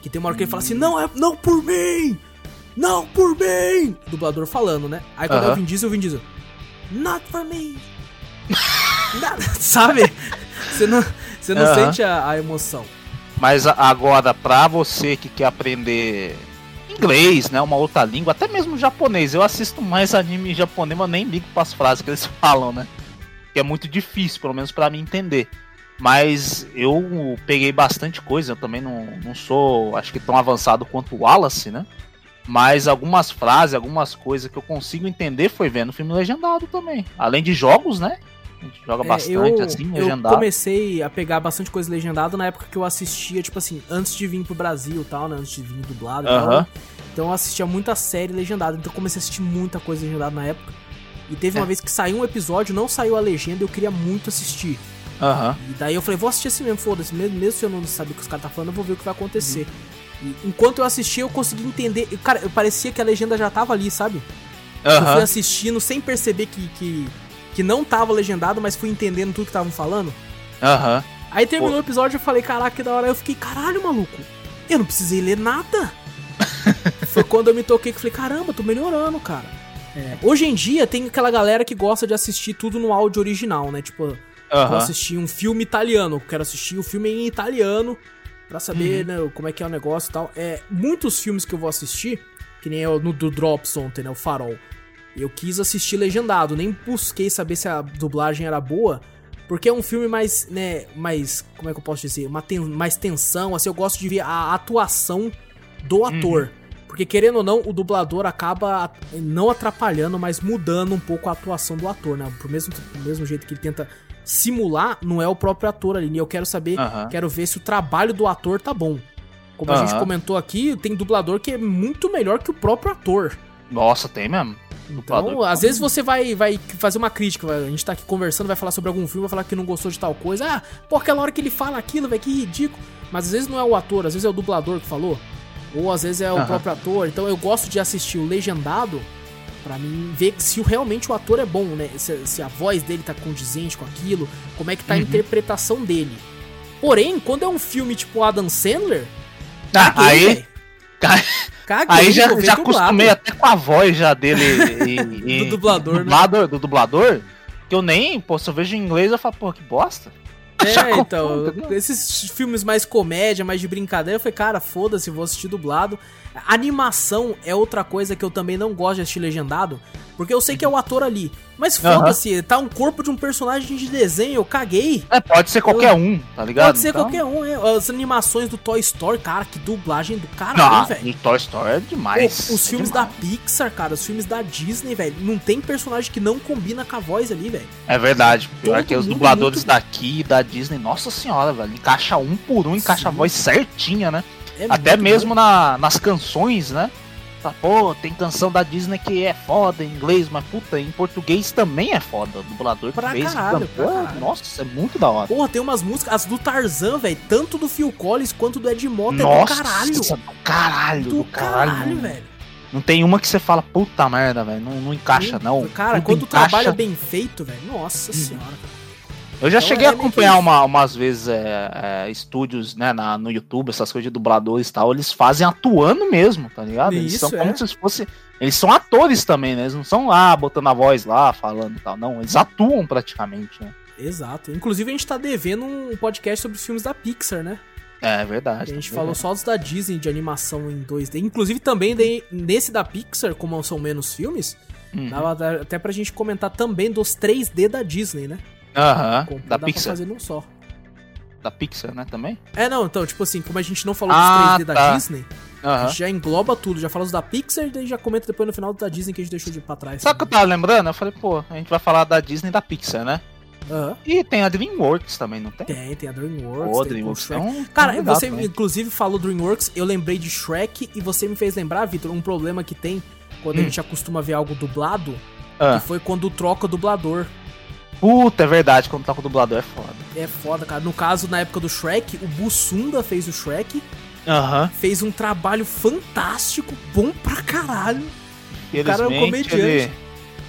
Que tem uma hora que ele fala assim, não, é, não por mim! Não por mim! O dublador falando, né? Aí quando é o Vin Diesel, o Vin Diesel, not for me! Sabe? Você não, você não uh -huh. sente a, a, emoção. Mas agora, pra você que quer aprender inglês, né? Uma outra língua, até mesmo japonês, eu assisto mais anime japonês, mas nem ligo as frases que eles falam, né? Que é muito difícil, pelo menos para mim entender. Mas eu peguei bastante coisa, eu também não, não sou, acho que tão avançado quanto o Wallace, né? Mas algumas frases, algumas coisas que eu consigo entender foi vendo filme legendado também. Além de jogos, né? A gente joga é, bastante eu, assim, legendado. Eu comecei a pegar bastante coisa legendada na época que eu assistia, tipo assim, antes de vir pro Brasil e tal, né? Antes de vir dublado e uh -huh. tal. Então eu assistia muita série legendada. Então eu comecei a assistir muita coisa legendada na época. E teve é. uma vez que saiu um episódio, não saiu a legenda, eu queria muito assistir. Uhum. E daí eu falei, vou assistir assim mesmo, foda-se. Mesmo, mesmo se eu não saber o que os caras tá falando, eu vou ver o que vai acontecer. Uhum. E enquanto eu assistia, eu consegui entender. Cara, eu parecia que a legenda já tava ali, sabe? Uhum. Eu fui assistindo sem perceber que, que, que não tava legendado, mas fui entendendo tudo que estavam falando. Aham. Aí terminou Pô. o episódio, eu falei, caraca, que da hora. Eu fiquei, caralho, maluco. Eu não precisei ler nada. Foi quando eu me toquei que falei, caramba, tô melhorando, cara. É. Hoje em dia tem aquela galera que gosta de assistir tudo no áudio original, né? Tipo, Uhum. Vou assistir um filme italiano. Quero assistir o um filme em italiano para saber uhum. né, como é que é o negócio e tal. É, muitos filmes que eu vou assistir, que nem eu, no do Drops ontem, né? O Farol. Eu quis assistir legendado, nem busquei saber se a dublagem era boa, porque é um filme mais, né, mais, como é que eu posso dizer, uma ten, mais tensão, assim, eu gosto de ver a atuação do uhum. ator. Uhum. Porque querendo ou não, o dublador acaba não atrapalhando, mas mudando um pouco a atuação do ator, né? Pro mesmo, do mesmo jeito que ele tenta simular não é o próprio ator ali. E eu quero saber, quero ver se o trabalho do ator tá bom. Como a gente comentou aqui, tem dublador que é muito melhor que o próprio ator. Nossa, tem mesmo. Então, às vezes você vai, vai fazer uma crítica, a gente tá aqui conversando, vai falar sobre algum filme, vai falar que não gostou de tal coisa. Ah, por aquela hora que ele fala aquilo, velho, que ridículo. Mas às vezes não é o ator, às vezes é o dublador que falou. Ou às vezes é o próprio ator. Então eu gosto de assistir o legendado para mim ver se realmente o ator é bom, né? Se, se, a voz dele tá condizente com aquilo, como é que tá a uhum. interpretação dele. Porém, quando é um filme tipo Adam Sandler, caguei, aí, caguei, aí já, já acostumei até com a voz já dele e, e, do dublador, né? dublador, né? Do dublador, que eu nem, pô, se eu vejo em inglês eu falo, pô, que bosta. É, então, esses filmes mais comédia, mais de brincadeira, eu falei, cara, foda-se, vou assistir dublado. Animação é outra coisa que eu também não gosto de assistir legendado, porque eu sei que é o ator ali. Mas foda-se, uhum. tá um corpo de um personagem de desenho, eu caguei. É, pode ser qualquer eu... um, tá ligado? Pode ser então... qualquer um, é. As animações do Toy Story, cara, que dublagem do caralho, velho. Toy Story é demais. os é filmes demais. da Pixar, cara, os filmes da Disney, velho, não tem personagem que não combina com a voz ali, velho. É verdade. Pior Todo que os dubladores muito... daqui e da Disney, nossa senhora, velho, encaixa um por um, encaixa Sim. a voz certinha, né? É Até mesmo na, nas canções, né? Pô, tem canção da Disney que é foda em inglês, mas puta, em português também é foda. O dublador pra fez caralho, pra caralho. Nossa, é muito da hora. Porra, tem umas músicas, as do Tarzan, velho, tanto do Phil Collins quanto do Ed Mota é do caralho. Do caralho, do, do caralho, caralho velho. Não tem uma que você fala, puta merda, velho, não, não encaixa, não. Cara, quando o trabalho é bem feito, velho, nossa hum. senhora, cara. Eu já então, cheguei é a acompanhar uma, umas vezes é, é, estúdios né, na, no YouTube, essas coisas de dubladores e tal. Eles fazem atuando mesmo, tá ligado? Eles Isso, são como é. se fosse. Eles são atores também, né? Eles não são lá botando a voz lá, falando e tal. Não, eles atuam praticamente, né? Exato. Inclusive, a gente tá devendo um podcast sobre os filmes da Pixar, né? É, verdade. A gente é falou só dos da Disney de animação em 2D. Inclusive, também de, nesse da Pixar, como são menos filmes, uhum. dava até pra gente comentar também dos 3D da Disney, né? Aham, uh -huh. da dá Pixar. Pra fazer num só. Da Pixar, né, também? É, não, então, tipo assim, como a gente não falou ah, dos 3D tá. da Disney, uh -huh. já engloba tudo, já fala os da Pixar e já comenta depois no final da Disney que a gente deixou de ir pra trás. Sabe o que eu tava lembrando? Eu falei, pô, a gente vai falar da Disney e da Pixar, né? Uhum. E tem a DreamWorks também, não tem? Tem, tem a DreamWorks. Oh, DreamWorks é um, Cara, um você também. inclusive falou DreamWorks, eu lembrei de Shrek e você me fez lembrar, Vitor, um problema que tem quando hum. a gente acostuma ver algo dublado Ah. Que foi quando troca o dublador. Puta, é verdade, quando troca o dublador é foda. É foda, cara. No caso, na época do Shrek, o Bussunda fez o Shrek. Aham. Fez um trabalho fantástico, bom pra caralho. O cara é um comediante. Ele...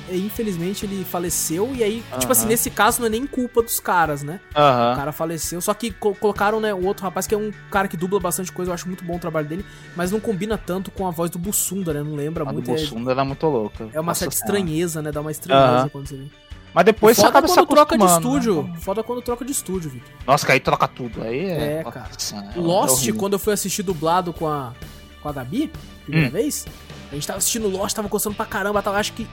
E, infelizmente ele faleceu, e aí, tipo assim, nesse caso não é nem culpa dos caras, né? O cara faleceu, só que co colocaram, né, o outro rapaz que é um cara que dubla bastante coisa, eu acho muito bom o trabalho dele, mas não combina tanto com a voz do Bussunda, né? Não lembra a muito. O Bussunda é, era muito louca. É uma Nossa certa estranheza, né? Dá uma estranheza quando você vê. Mas depois foda você acaba quando troca de né? estúdio. Né? Foda quando troca de estúdio, Vitor. Nossa, que aí troca tudo. Aí é. É, cara. É Lost, é quando eu fui assistir dublado com a, com a Gabi, primeira hum. vez, a gente tava assistindo Lost, tava gostando pra caramba. Tava, acho que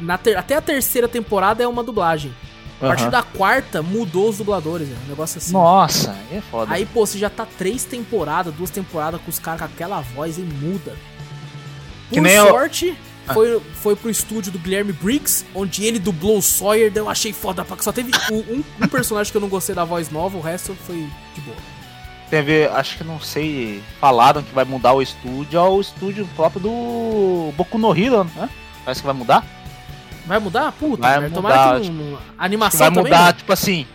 na ter, até a terceira temporada é uma dublagem. A partir da quarta, mudou os dubladores, é um negócio assim. Nossa, é foda. Aí, pô, você já tá três temporadas, duas temporadas com os caras com aquela voz e muda. Por que sorte, eu... Foi, foi pro estúdio do Guilherme Briggs, onde ele dublou o Sawyer, eu achei foda Só teve um, um, personagem que eu não gostei da voz nova, o resto foi de boa. Teve, acho que não sei, falaram que vai mudar o estúdio ao estúdio próprio do Boku no Hero, né? Parece que vai mudar. Vai mudar? Puta, vai mudar, tomara que, não, animação vai também, mudar, né? tipo assim,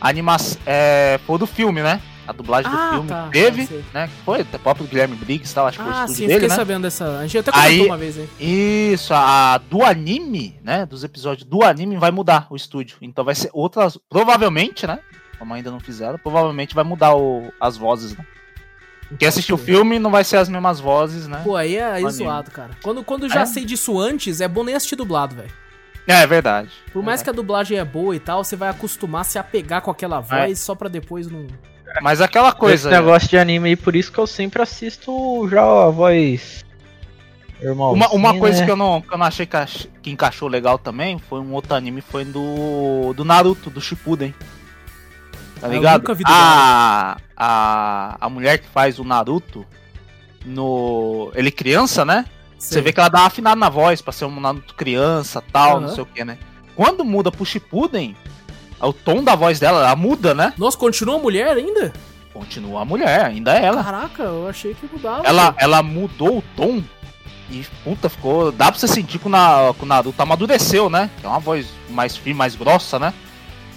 animação, é, foi do filme, né? A dublagem ah, do filme tá, teve, né? Foi até próprio Guilherme Briggs tal, acho que ah, foi o sim, dele, né? sabendo dessa. A gente até comentou aí, uma vez aí. Isso, a do anime, né? Dos episódios do anime vai mudar o estúdio. Então vai ser outras. Provavelmente, né? Como ainda não fizeram, provavelmente vai mudar o, as vozes, né? Quem assistiu o filme não vai ser as mesmas vozes, né? Pô, aí é, é zoado, cara. Quando, quando já é? sei disso antes, é bom nem assistir dublado, velho. É, é verdade. Por mais é. que a dublagem é boa e tal, você vai acostumar a se apegar com aquela é. voz só pra depois não. Mas aquela coisa. Esse negócio de anime aí, por isso que eu sempre assisto já a voz. Irmão, uma, uma assim, coisa né? que, eu não, que eu não achei que, que, encaixou legal também foi um outro anime, foi do. do Naruto, do Shippuden. Tá ligado? a, a, a mulher que faz o Naruto no. Ele criança, né? Sim. Você vê que ela dá uma afinada na voz pra ser um Naruto criança tal, uhum. não sei o que, né? Quando muda pro Shippuden, o tom da voz dela, ela muda, né? Nossa, continua mulher ainda? Continua a mulher, ainda é ela. Caraca, eu achei que mudava. Ela, ela mudou o tom e, puta, ficou. Dá pra você sentir que o, Na, que o Naruto amadureceu, né? É uma voz mais firme, mais grossa, né?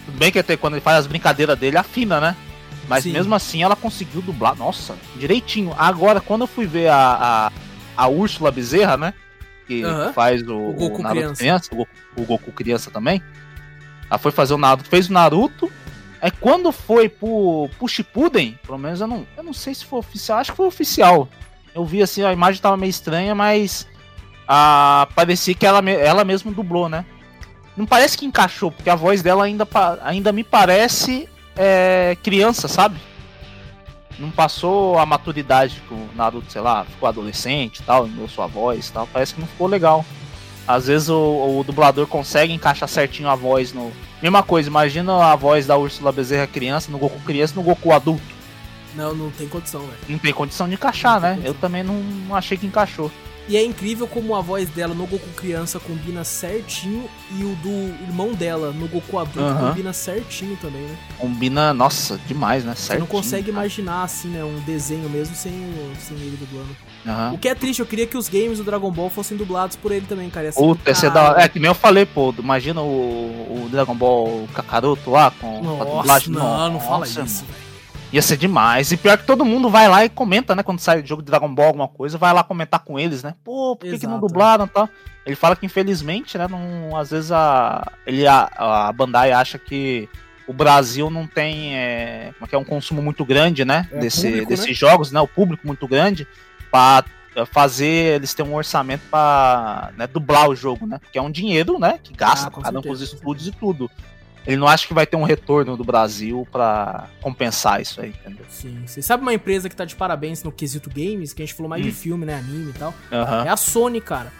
Tudo bem que até quando ele faz as brincadeiras dele, afina, né? Mas Sim. mesmo assim ela conseguiu dublar, nossa, direitinho. Agora, quando eu fui ver a, a, a Úrsula Bezerra, né? Que faz o, o Goku o criança, criança o, Goku, o Goku criança também. Ela foi fazer o Naruto, fez o Naruto. Aí quando foi pro, pro Shippuden, pelo menos eu não, eu não sei se foi oficial, acho que foi oficial. Eu vi assim, a imagem tava meio estranha, mas ah, parecia que ela, ela mesma dublou, né? Não parece que encaixou, porque a voz dela ainda, ainda me parece é, criança, sabe? Não passou a maturidade que o Naruto, sei lá, ficou adolescente e tal, mudou sua voz e tal. Parece que não ficou legal. Às vezes o, o, dublador consegue encaixar certinho a voz no. Mesma coisa, imagina a voz da Úrsula Bezerra criança, no Goku criança no Goku adulto. Não, não tem condição, velho. Não tem condição de encaixar, né? Eu também não, não achei que encaixou. E é incrível como a voz dela no Goku criança combina certinho e o do irmão dela no Goku adulto uhum. combina certinho também, né? Combina, nossa, demais, né? Certinho. Você não consegue imaginar assim, né, um desenho mesmo sem, sem ele dublando. Uhum. O que é triste, eu queria que os games do Dragon Ball fossem dublados por ele também, cara. Puta, é da É que nem eu falei, pô, imagina o, o Dragon Ball Kakaroto lá com, nossa, a dublagem. Não, nossa, não fala isso, velho. Ia ser demais. E pior que todo mundo vai lá e comenta, né? Quando sai o jogo de Dragon Ball, alguma coisa, vai lá comentar com eles, né? Pô, por que, que não dublaram e tal? Ele fala que infelizmente, né? Não, às vezes a, ele, a, a Bandai acha que o Brasil não tem é, como é que é um consumo muito grande, né? É Desse, público, desses né? jogos, né? O público muito grande para fazer eles terem um orçamento para né, dublar o jogo, né? Porque é um dinheiro, né? Que gasta ah, com, um com os estúdios e tudo. Ele não acha que vai ter um retorno do Brasil para compensar isso aí, entendeu? Sim. Você sabe uma empresa que tá de parabéns no quesito games, que a gente falou mais hum. de filme, né? Anime e tal? Uhum. É a Sony, cara.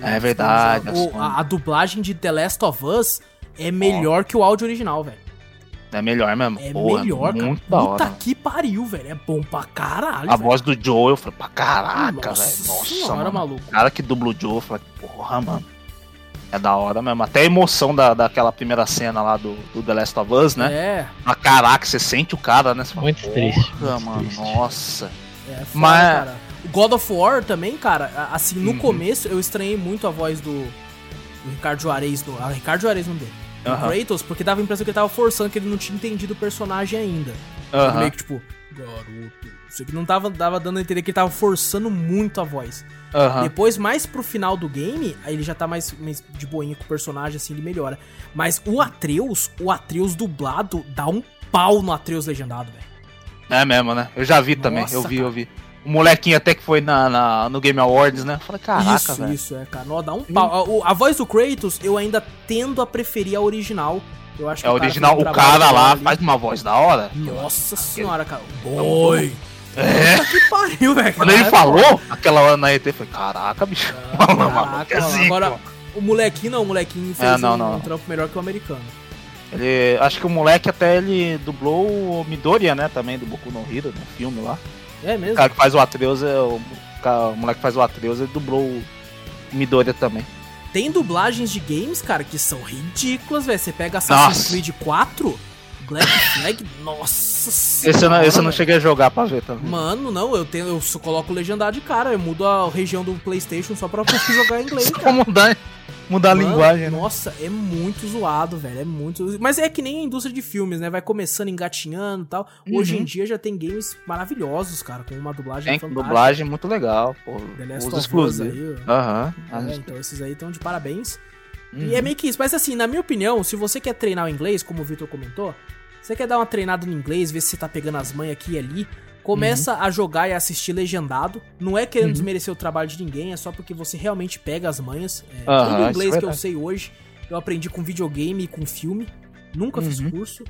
É, verdade. A, a, a, dublagem de The Last of Us é melhor oh. que o áudio original, velho. É melhor mesmo. É Porra, melhor, muito cara. Puta que pariu, velho. É bom pra caralho. A véio. voz do Joe, eu falei, pra caraca, velho. Nossa, senhora, mano. maluco. O cara que dubla o Joe, eu falei, porra, mano. É da hora mesmo. Até a emoção da, daquela primeira cena lá do, do The Last of Us, né? É. Mas caraca, você sente o cara, né? Fala, muito triste. Muito mano, triste. nossa. É, foda, Mas... cara. O God of War também, cara, assim, no uhum. começo eu estranhei muito a voz do, o Ricardo Juarez, no, ah, Ricardo Juarez não dele. Uhum. Kratos, porque dava a impressão que ele tava forçando, que ele não tinha entendido o personagem ainda. Uhum. Meio que tipo, garoto. Isso que não tava, dava dando a entender que ele tava forçando muito a voz. Uhum. Depois, mais pro final do game, aí ele já tá mais, mais, de boinha com o personagem, assim, ele melhora. Mas o Atreus, o Atreus dublado, dá um pau no Atreus legendado, velho. É mesmo, né? Eu já vi Nossa, também, eu vi, cara. eu vi. O molequinho até que foi na, na no Game Awards, né? Falei, caraca, Isso, véio. isso, é, cara. Não, dá um pau. A, a, voz do Kratos, eu ainda tendo a preferir a original. Eu acho é original, o cara lá ali. faz uma voz da hora. Nossa senhora, cara. Oi! É. Puta que pariu, velho. Quando ele falou, aquela hora na ET, foi caraca, bicho. Ah, caraca, é agora, o molequinho não, o molequinho fez é, não, um, não. um trampo melhor que o americano. Ele, acho que o moleque até ele dublou o Midoriya, né, também, do Boku no Hero, no filme lá. É mesmo? O cara que faz o Atreus, é, o, o moleque que faz o Atreus, ele dublou o Midoriya também. Tem dublagens de games, cara, que são ridículas, velho. Você pega Assassin's Nossa. Creed 4, Black Flag, nossa senhora. Esse eu, não, esse eu não cheguei a jogar pra ver também. Mano, não, eu tenho, eu só coloco legendado de cara, eu mudo a região do Playstation só pra conseguir jogar em inglês, cara. mudar, mudar Mano, a linguagem, né? Nossa, é muito zoado, velho, é muito... Mas é que nem a indústria de filmes, né, vai começando engatinhando e tal. Uhum. Hoje em dia já tem games maravilhosos, cara, com uma dublagem tem fantástica. dublagem muito legal, pô. Os exclusivos. Aham. Uhum. É, então esses aí estão de parabéns. Uhum. E é meio que isso. Mas assim, na minha opinião, se você quer treinar o inglês, como o Victor comentou, você quer dar uma treinada no inglês, ver se você tá pegando as manhas aqui e ali, começa uhum. a jogar e assistir legendado. Não é querendo uhum. desmerecer o trabalho de ninguém, é só porque você realmente pega as manhas. É, uhum, todo o inglês é que eu sei hoje, eu aprendi com videogame e com filme. Nunca fiz uhum. curso.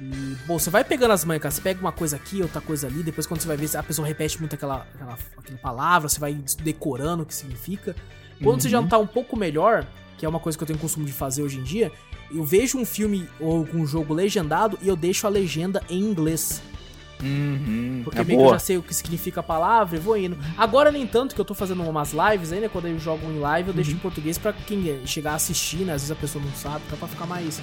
E, bom, você vai pegando as manhas, cara. Você pega uma coisa aqui, outra coisa ali. Depois, quando você vai ver, a pessoa repete muito aquela, aquela, aquela palavra, você vai decorando o que significa. Quando você já uhum. tá um pouco melhor, que é uma coisa que eu tenho costume de fazer hoje em dia, eu vejo um filme ou um jogo legendado e eu deixo a legenda em inglês. Uhum, Porque é meio boa. que eu já sei o que significa a palavra e vou indo. Agora, nem tanto que eu tô fazendo umas lives ainda, quando eu jogo em live, eu deixo uhum. em português pra quem chegar a assistir, né? Às vezes a pessoa não sabe, então pra ficar mais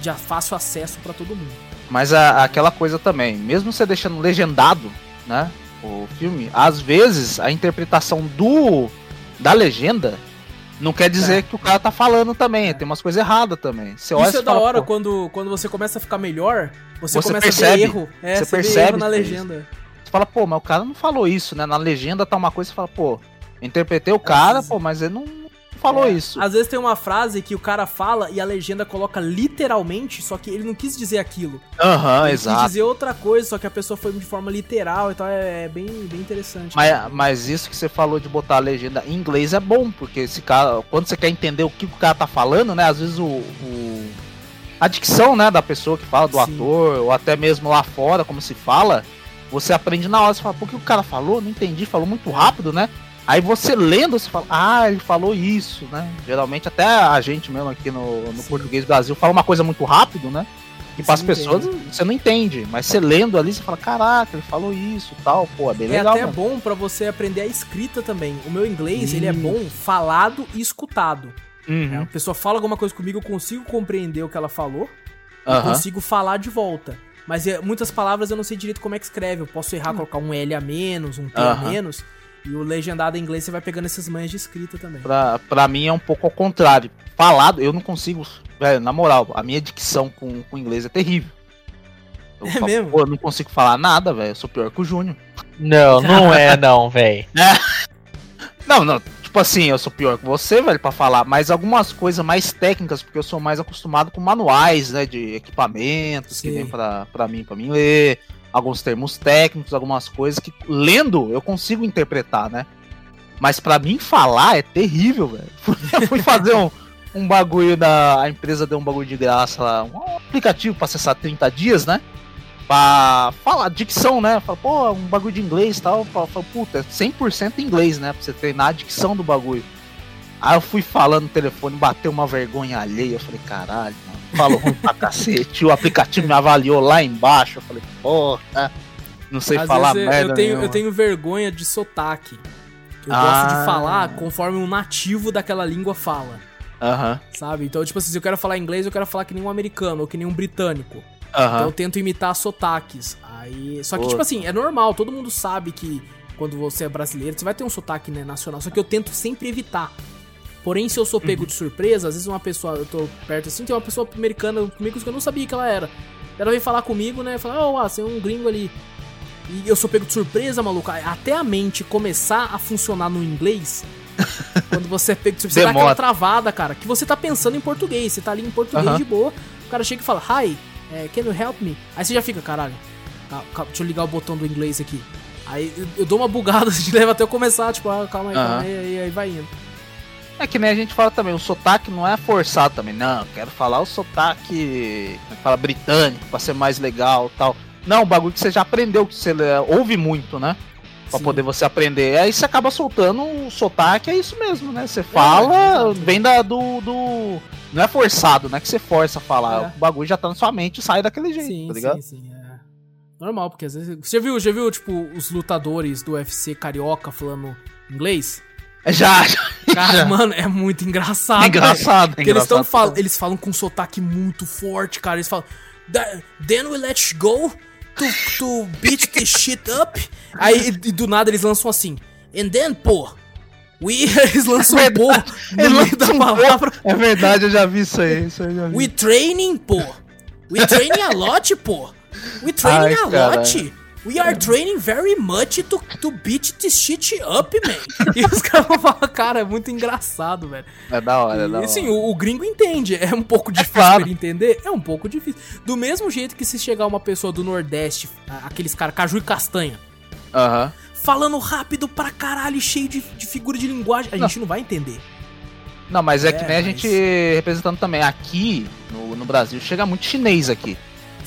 de fácil acesso para todo mundo. Mas a, aquela coisa também, mesmo você deixando legendado, né? O filme, às vezes a interpretação do da legenda não quer dizer é. que o cara tá falando também, tem umas coisas erradas também. Você Isso é da fala, hora quando, quando você começa a ficar melhor, você, você começa percebe, a ver erro. É, você, você percebe erro na legenda. Você fala, pô, mas o cara não falou isso, né? Na legenda tá uma coisa, você fala, pô, interpretei o cara, pô, mas ele não, falou é. isso. Às vezes tem uma frase que o cara fala e a legenda coloca literalmente, só que ele não quis dizer aquilo. Aham, uhum, exato. Quis dizer outra coisa, só que a pessoa foi de forma literal, então é, é bem, bem interessante. Mas, mas isso que você falou de botar a legenda em inglês é bom, porque esse cara, quando você quer entender o que o cara tá falando, né? Às vezes o, o a dicção, né, da pessoa que fala, do Sim. ator, ou até mesmo lá fora, como se fala, você aprende na hora, você fala, por que o cara falou? Não entendi, falou muito rápido, né? Aí você lendo, você fala, ah, ele falou isso, né? Geralmente até a gente mesmo aqui no, no português Brasil fala uma coisa muito rápido, né? E para as pessoas você não entende, mas você lendo ali você fala, caraca, ele falou isso, tal, pô, é bem é legal. É até mano. bom para você aprender a escrita também. O meu inglês, ele é bom falado e escutado. Uhum. É, a pessoa fala alguma coisa comigo, eu consigo compreender o que ela falou, uhum. consigo falar de volta. Mas é, muitas palavras eu não sei direito como é que escreve. Eu posso errar, colocar um L a menos, um T a menos. E o legendado em inglês você vai pegando essas manhas de escrita também. Pra, pra mim é um pouco ao contrário. Falado, eu não consigo. Velho, na moral, a minha dicção com, com inglês é terrível. Eu é falo, mesmo? Pô, eu não consigo falar nada, velho. Eu sou pior que o Júnior. Não, não é não, velho. É. Não, não. Tipo assim, eu sou pior que você, velho, para falar. Mas algumas coisas mais técnicas, porque eu sou mais acostumado com manuais, né? De equipamentos Sim. que vem pra, pra mim, pra mim ler alguns termos técnicos, algumas coisas que lendo eu consigo interpretar, né? Mas para mim falar é terrível, velho. Fui fazer um, um bagulho da a empresa deu um bagulho de graça lá, um aplicativo para acessar 30 dias, né? Pra falar dicção, né? Fala, pô, um bagulho de inglês e tal. Fala, puta, 100% inglês, né? Pra você treinar a dicção do bagulho. Aí eu fui falando no telefone, bateu uma vergonha alheia. Eu falei, caralho, mano, falou ruim pra cacete. O aplicativo me avaliou lá embaixo. Eu falei, porra, não sei Às falar merda. Eu tenho, eu tenho vergonha de sotaque. Eu ah. gosto de falar conforme um nativo daquela língua fala. Aham. Uh -huh. Sabe? Então, tipo assim, se eu quero falar inglês, eu quero falar que nem um americano ou que nem um britânico. Uh -huh. Então eu tento imitar sotaques. Aí. Só que, Pô. tipo assim, é normal, todo mundo sabe que quando você é brasileiro, você vai ter um sotaque né, nacional. Só que eu tento sempre evitar. Porém, se eu sou pego uhum. de surpresa, às vezes uma pessoa, eu tô perto assim, tem uma pessoa americana comigo que eu não sabia que ela era. Ela vem falar comigo, né? Falar, ó, oh, você é um gringo ali. E eu sou pego de surpresa, maluco. Até a mente começar a funcionar no inglês. quando você é pego de surpresa, você dá aquela travada, cara. Que você tá pensando em português. Você tá ali em português uh -huh. de boa. O cara chega e fala, hi, é, can you help me? Aí você já fica, caralho. Deixa eu ligar o botão do inglês aqui. Aí eu dou uma bugada, de leva até eu começar, tipo, ah, calma aí, uh -huh. calma aí, aí, aí vai indo. É que nem a gente fala também, o sotaque não é forçado também. Não, quero falar o sotaque, fala britânico, pra ser mais legal tal. Não, o bagulho que você já aprendeu, que você ouve muito, né? Pra Sim. poder você aprender. Aí você acaba soltando o sotaque, é isso mesmo, né? Você fala, é, vem da, do, do. Não é forçado, não é que você força a falar. É. O bagulho já tá na sua mente e sai daquele jeito, sim, tá ligado? Sim, sim, é. Normal, porque às vezes. Você viu, já viu, tipo, os lutadores do UFC carioca falando inglês? Já, já. Cara, já. mano, é muito engraçado. É engraçado, é engraçado. Eles, fal eles falam com um sotaque muito forte, cara. Eles falam. Then we let you go to, to beat this shit up. Aí e do nada eles lançam assim. And then, pô. We, eles lançam é pô no meio da palavra. É verdade, eu já vi isso aí. Isso aí vi. We training, pô. We training a lot, pô. We training Ai, a lot. We are training very much to, to beat this shit up, man. e os caras vão falar, cara, é muito engraçado, velho. É da hora, é da hora. E, sim, o, o, gringo entende. É um pouco é difícil é claro. ele entender? É um pouco difícil. Do mesmo jeito que se chegar uma pessoa do Nordeste, aqueles caras, caju e castanha. Aham. Uh -huh. Falando rápido pra caralho, cheio de, de figura de linguagem, a não. gente não vai entender. Não, mas é, é que nem mas... a gente representando também. Aqui, no, no Brasil, chega muito chinês aqui.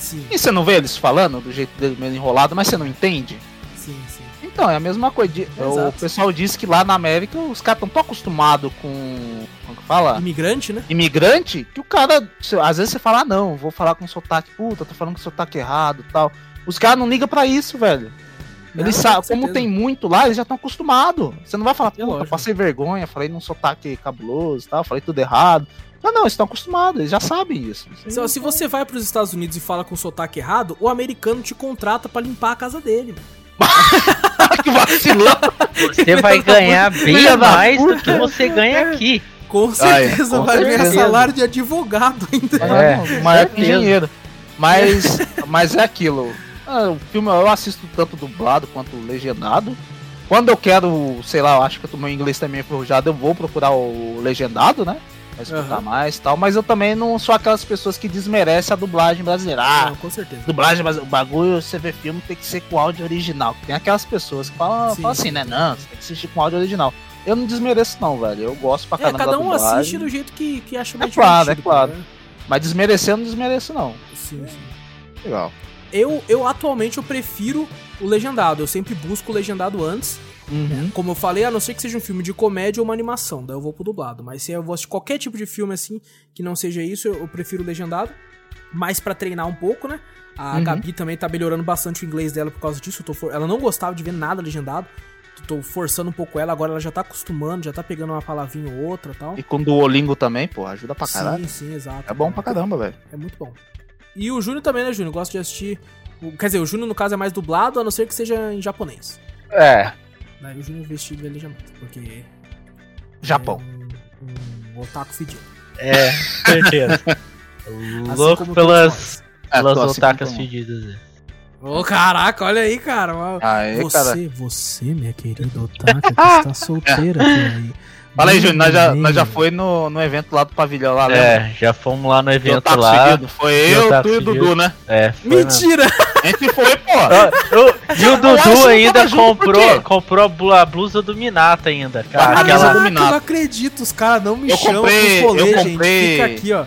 Sim. E você não vê eles falando do jeito dele meio enrolado, mas você não entende? Sim, sim. Então, é a mesma coisa. O pessoal diz que lá na América os caras estão tão acostumados com. Como que fala? Imigrante, né? Imigrante, que o cara. Às vezes você fala, ah, não, vou falar com sotaque, puta, tô falando com sotaque errado tal. Os caras não ligam pra isso, velho. Eles sabem, como tem muito lá, eles já estão acostumados. Você não vai falar, é puta, passei vergonha, falei num sotaque cabuloso tal, falei tudo errado. Não, não, eles estão acostumados, eles já sabem isso. Se, se você vai para os Estados Unidos e fala com sotaque errado, o americano te contrata para limpar a casa dele. que vacilão! Você vai ganhar bem mais do que você ganha aqui. Com certeza, Ai, com vai certeza. ganhar salário de advogado ainda. É, maior que engenheiro. Mas, mas é aquilo. Ah, o filme eu assisto tanto dublado quanto legendado. Quando eu quero, sei lá, eu acho que o meu inglês também é forjado, eu vou procurar o legendado, né? Pra escutar uhum. mais tal. Mas eu também não sou aquelas pessoas que desmerecem a dublagem brasileira. Ah, não, com certeza. Dublagem, mas o bagulho, você vê filme, tem que ser com áudio original. Tem aquelas pessoas que falam, falam assim, né? Não, você tem que assistir com áudio original. Eu não desmereço, não, velho. Eu gosto pra é, caramba. É, cada um assiste do jeito que, que acha mais é claro, É claro, né? Mas desmerecer eu não desmereço, não. Sim, sim. Legal. Eu, eu atualmente eu prefiro o legendado. Eu sempre busco o legendado antes. Uhum. Como eu falei, a não ser que seja um filme de comédia ou uma animação, daí eu vou pro dublado. Mas se eu vou assistir qualquer tipo de filme assim que não seja isso, eu, eu prefiro legendado. Mais para treinar um pouco, né? A uhum. Gabi também tá melhorando bastante o inglês dela por causa disso. For... Ela não gostava de ver nada legendado. Tô forçando um pouco ela, agora ela já tá acostumando, já tá pegando uma palavrinha ou outra tal. E com o Duolingo também, pô, ajuda pra caralho. Sim, sim, exato. É bom pra caramba, velho. É muito bom. E o Júnior também, né, Júnior? Gosta de assistir. Quer dizer, o Júnior, no caso, é mais dublado, a não ser que seja em japonês. É, Daí o Júnior vestido de alejamento, porque. Japão. É um, um otaku fedido. É, certeza. assim Louco pelas, pelas é, otakas assim fedidas. Ô, oh, caraca, olha aí, cara. Aê, você, cara. você, minha querida otaka, que está solteira por aí. Fala aí, Júnior, nós já, nós já foi no, no evento lá do pavilhão lá, né? É, já fomos lá no evento lá. Seguido. Foi eu, tu e o Dudu, né? É. Mentira! A gente foi, pô. Eu, e o Dudu ainda comprou, comprou a blusa do Minata ainda, cara. A camisa do Minata. Eu não acredito, os caras não me eu chamam comprei, pros rolês, gente. Fica aqui, ó.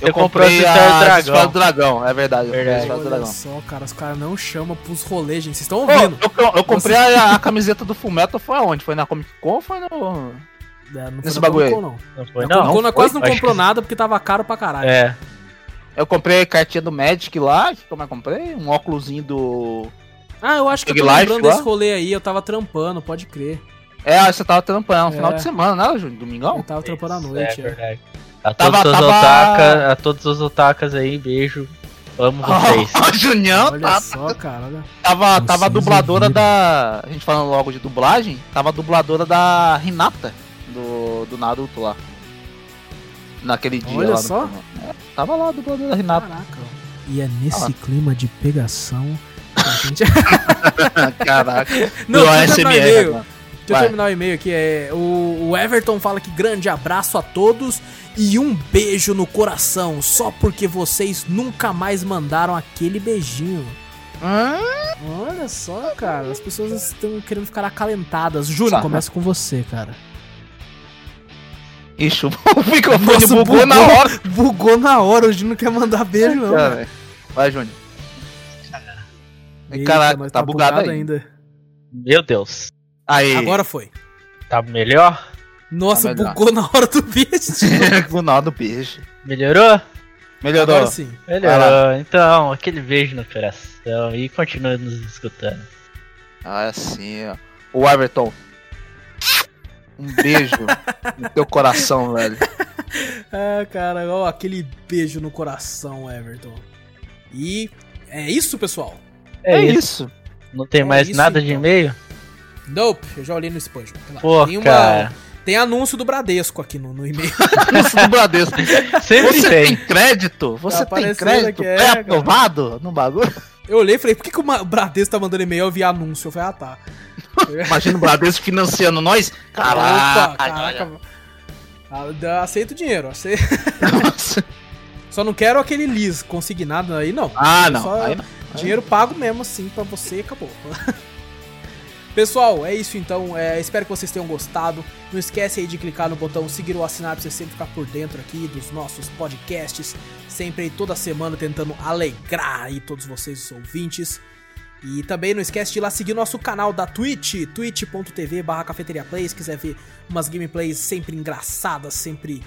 Eu comprei a Dragão. do Dragão, é verdade. verdade. Olha dragão. só, cara, os caras não chamam pros rolês, gente. Vocês estão ouvindo? Eu, eu, eu comprei a, a, camiseta do Fullmetal, foi aonde? Foi na Comic Con ou foi no... É, não Nesse bagulho aí. Não. não foi, não. Comic Con quase não comprou nada porque tava caro pra caralho. É. Eu comprei a cartinha do Magic lá, como é que eu comprei? Um óculosinho do. Ah, eu acho que eu tô lembrando desse rolê aí, eu tava trampando, pode crer. É, você tava trampando no é. final de semana, né, Júnior? Domingão? Eu tava trampando à noite, é. é. A todos, tava, os tava... Otaka, a todos os otakas aí, beijo. Amo vocês. Oh, Junião, Olha tá, só, cara. Olha. Tava, tava a dubladora da. A gente falando logo de dublagem, tava a dubladora da Renata do, do Naruto lá. naquele dia Olha lá. só. No... É, tava lá do da Renata. Caraca. E é nesse Ah. clima de pegação que a gente. Caraca. Não, Deu deixa eu terminar o ASMR. Deixa eu terminar o e-mail aqui. É, o, o Everton fala que grande abraço a todos e um beijo no coração, só porque vocês nunca mais mandaram aquele beijinho. Olha só, cara, as pessoas estão querendo ficar acalentadas. Júnior, começa com você, cara. Ixi, o microfone Nossa, bugou, na hora. Bugou na hora, o Júnior não quer mandar beijo, não. cara. Vai, Júnior. Eita, Caraca, mas tá bugado ainda. Meu Deus. Aí. Agora foi. Tá melhor? Nossa, Tá melhor. bugou na hora do beijo. o nó do beijo. Melhorou? Melhorou. Agora sim. Melhorou. Então, aquele beijo no coração e continue nos escutando. Ah, sim, ó. O Everton. Um beijo no teu coração, velho. Ah, cara, ó, aquele beijo no coração, Everton. E é isso, pessoal. É, É isso. isso. Não tem É mais isso, nada de então. e-mail? Nope, eu já olhei no spam. Pô, tem, uma- cara. tem anúncio do Bradesco aqui no, no e-mail. Isso do Bradesco. Sempre Você tem. tem crédito? Você Tá tem crédito? é, É cara. aprovado no bagulho? Eu olhei e falei, por que, que o Bradesco tá mandando e-mail? Eu vi anúncio. Eu falei, ah, tá. Imagina o Bradesco financiando nós. Caraca. Opa, caraca. Ah, aceito o dinheiro. ace- Nossa. Só não quero aquele lis consignado aí, não. Ah, não. Só Aí não. Dinheiro pago mesmo, assim, pra você e acabou. Pessoal, é isso então. É, espero que vocês tenham gostado. Não esquece aí de clicar no botão seguir ou assinar pra você sempre ficar por dentro aqui dos nossos podcasts. Sempre aí toda semana tentando alegrar aí todos vocês, os ouvintes. E também não esquece de ir lá seguir nosso canal da Twitch, twitch.tv barra cafeteriaplay, se quiser ver umas gameplays sempre engraçadas, sempre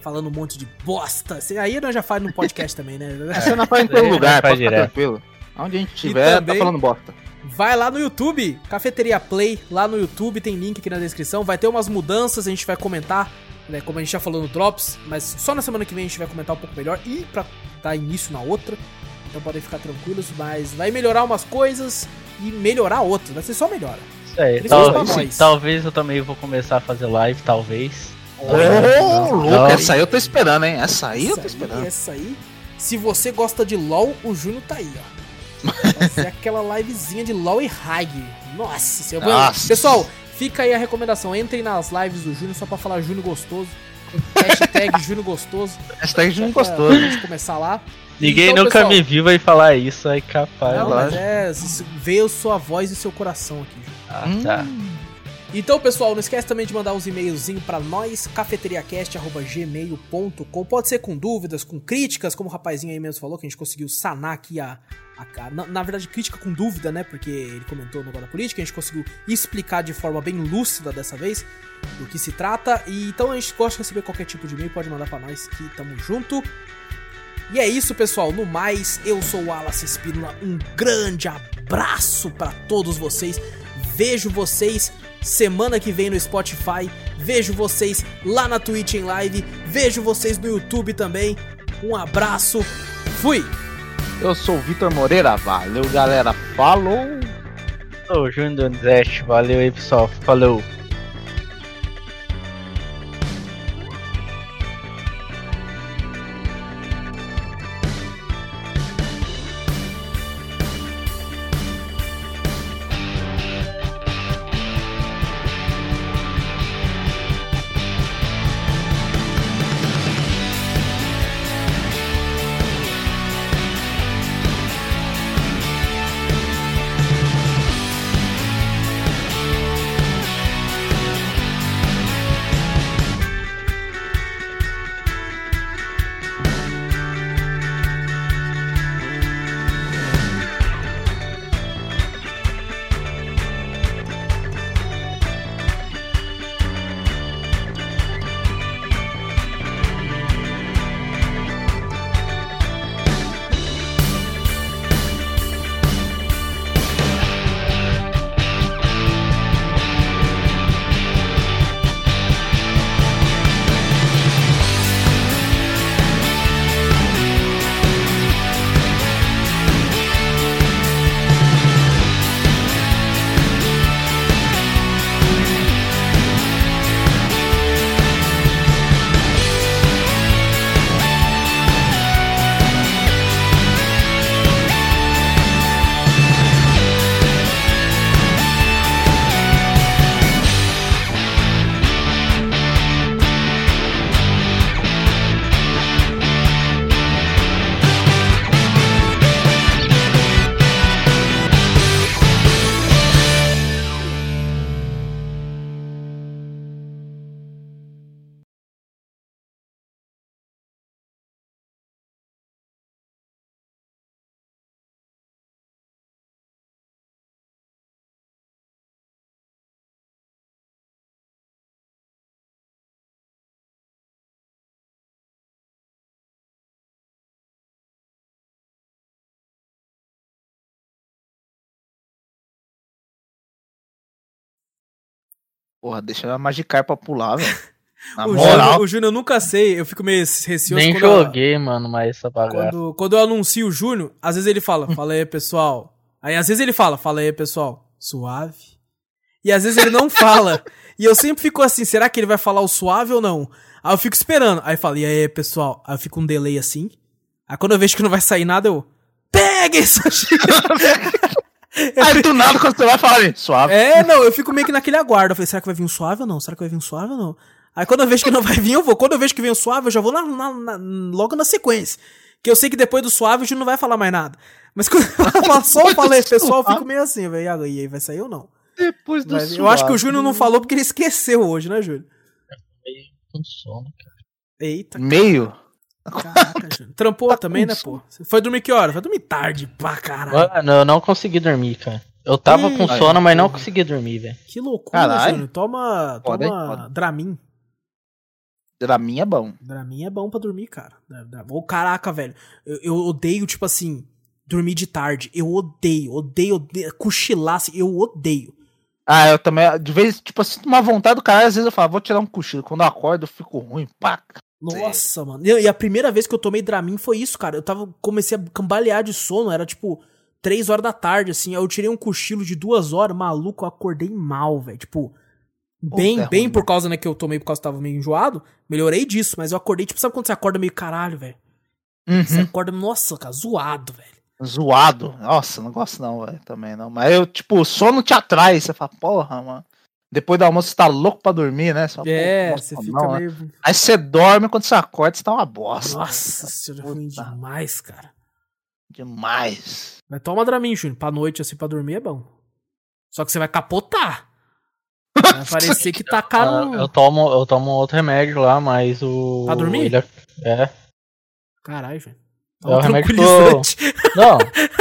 falando um monte de bosta. Aí nós já faz no podcast também, né? Você não faz em todo Aí lugar, faz pode ficar direto. tranquilo. Onde a gente estiver, também- tá falando bosta. Vai lá no YouTube, Cafeteria Play, lá no YouTube, tem link aqui na descrição. Vai ter umas mudanças, a gente vai comentar, né, como a gente já falou no Drops, mas só na semana que vem a gente vai comentar um pouco melhor e pra dar início na outra. Então podem ficar tranquilos, mas vai melhorar umas coisas e melhorar outras, vai ser só melhora. Isso aí. Tal- pra nós. talvez eu também vou começar a fazer live, talvez. Ô, louco, Não. essa aí eu tô esperando, hein? Essa aí eu tô Essa esperando. Essa aí, se você gosta de LoL, o Júnior tá aí, ó. Vai ser aquela livezinha de LoL e Hag. Nossa, seu Nossa. Pessoal, fica aí a recomendação. Entrem nas lives do Júnior só pra falar Júnior Gostoso. Hashtag Júnior Gostoso. Hashtag Júnior Pra gostoso. gente começar lá. Ninguém Então, nunca pessoal, me viu vai falar isso, aí capaz. Não, mas é, veio sua voz e seu coração aqui. Ah, Hum. tá. Então, pessoal, não esquece também de mandar uns e-mailzinhos pra nós, cafeteriacast.gmail.com. Pode ser com dúvidas, com críticas, como o rapazinho aí mesmo falou, que a gente conseguiu sanar aqui a. a- na, na verdade, crítica com dúvida, né? Porque ele comentou no negócio da política, a gente conseguiu explicar de forma bem lúcida dessa vez do que se trata. E então a gente gosta de receber qualquer tipo de e-mail, pode mandar pra nós que tamo junto. E é isso, pessoal. No mais, eu sou o Wallace Espínola. Um grande abraço pra todos vocês. Vejo vocês semana que vem no Spotify. Vejo vocês lá na Twitch em live. Vejo vocês no YouTube também. Um abraço. Fui! Eu sou o Vitor Moreira. Valeu, galera. Falou. Ô, Júnior Donizete, valeu aí, pessoal. Falou. Porra, deixa a Magikarp pra pular, velho. o, Júnior, o Júnior eu nunca sei, eu fico meio receoso. Nem joguei, eu, mano, mas essa bagaça. Quando, quando eu anuncio o Júnior, às vezes ele fala, fala aí, pessoal. Aí às vezes ele fala, fala aí, pessoal, suave. E às vezes ele não fala. E eu sempre fico assim, será que ele vai falar o suave ou não? Aí eu fico esperando. Aí fala, e aí, pessoal? Aí eu fico um delay assim. Aí quando eu vejo que não vai sair nada, eu. Pega isso! Aí do nada, quando você vai falar, suave. É, não, eu fico meio que naquele aguardo. Eu falei, será que vai vir um suave ou não? Será que vai vir um suave ou não? Aí quando eu vejo que não vai vir, eu vou. Quando eu vejo que vem um suave, eu já vou na, na, na, logo na sequência. Que eu sei que depois do suave o Júnior não vai falar mais nada. Mas quando eu só falei, pessoal, eu fico meio assim, velho. E aí, vai sair ou não? Depois do Mas, suave. Eu acho que o Júnior não falou porque ele esqueceu hoje, né, Júnior? Meio com sono, cara. Eita. Meio? Caraca, Júnior. Trampou tá também, né, pô? Foi dormir que hora? Foi dormir tarde pra caralho. Mano, eu não consegui dormir, cara. Eu tava hum, com sono, mas não consegui dormir, velho. Que loucura, caralho. Júnior. Toma, pode, toma pode. Dramin. Dramin é bom. Dramin é bom pra dormir, cara. Ô, caraca, velho. Eu, eu, odeio, tipo assim, dormir de tarde. Eu odeio, odeio, odeio. Cochilar, assim, eu odeio. Ah, eu também. De vez, tipo assim, uma vontade do cara, às vezes eu falo, vou tirar um cochilo. Quando eu acordo, eu fico ruim, paca. Nossa, mano. E a primeira vez que eu tomei Dramin foi isso, cara. Eu tava. Comecei a cambalear de sono, era tipo. três horas da tarde, assim. Aí eu tirei um cochilo de duas horas, maluco, eu acordei mal, velho. Tipo, Bem, bem ruim, por causa, né, que eu tomei por causa que tava meio enjoado. Melhorei disso, mas eu acordei, tipo, sabe quando você acorda meio caralho, velho? Uhum. Você acorda, nossa, cara, zoado, velho. Zoado? Nossa, não gosto não, velho, também não. Mas eu, tipo, o sono te atrai, você fala, porra, mano. Depois do almoço você tá louco pra dormir, né? Só, é, você fica não, né? meio... Né? Aí você dorme, quando você acorda, você tá uma bosta. Nossa senhora, é ruim demais, cara. Demais. Mas toma Dramin, Júnior. Pra noite, assim, pra dormir é bom. Só que você vai capotar. Vai parecer que tá caro. eu tomo, eu tomo outro remédio lá, mas o. Pra dormir? Ele é... é. Caralho, velho. É o remédio que eu... Não,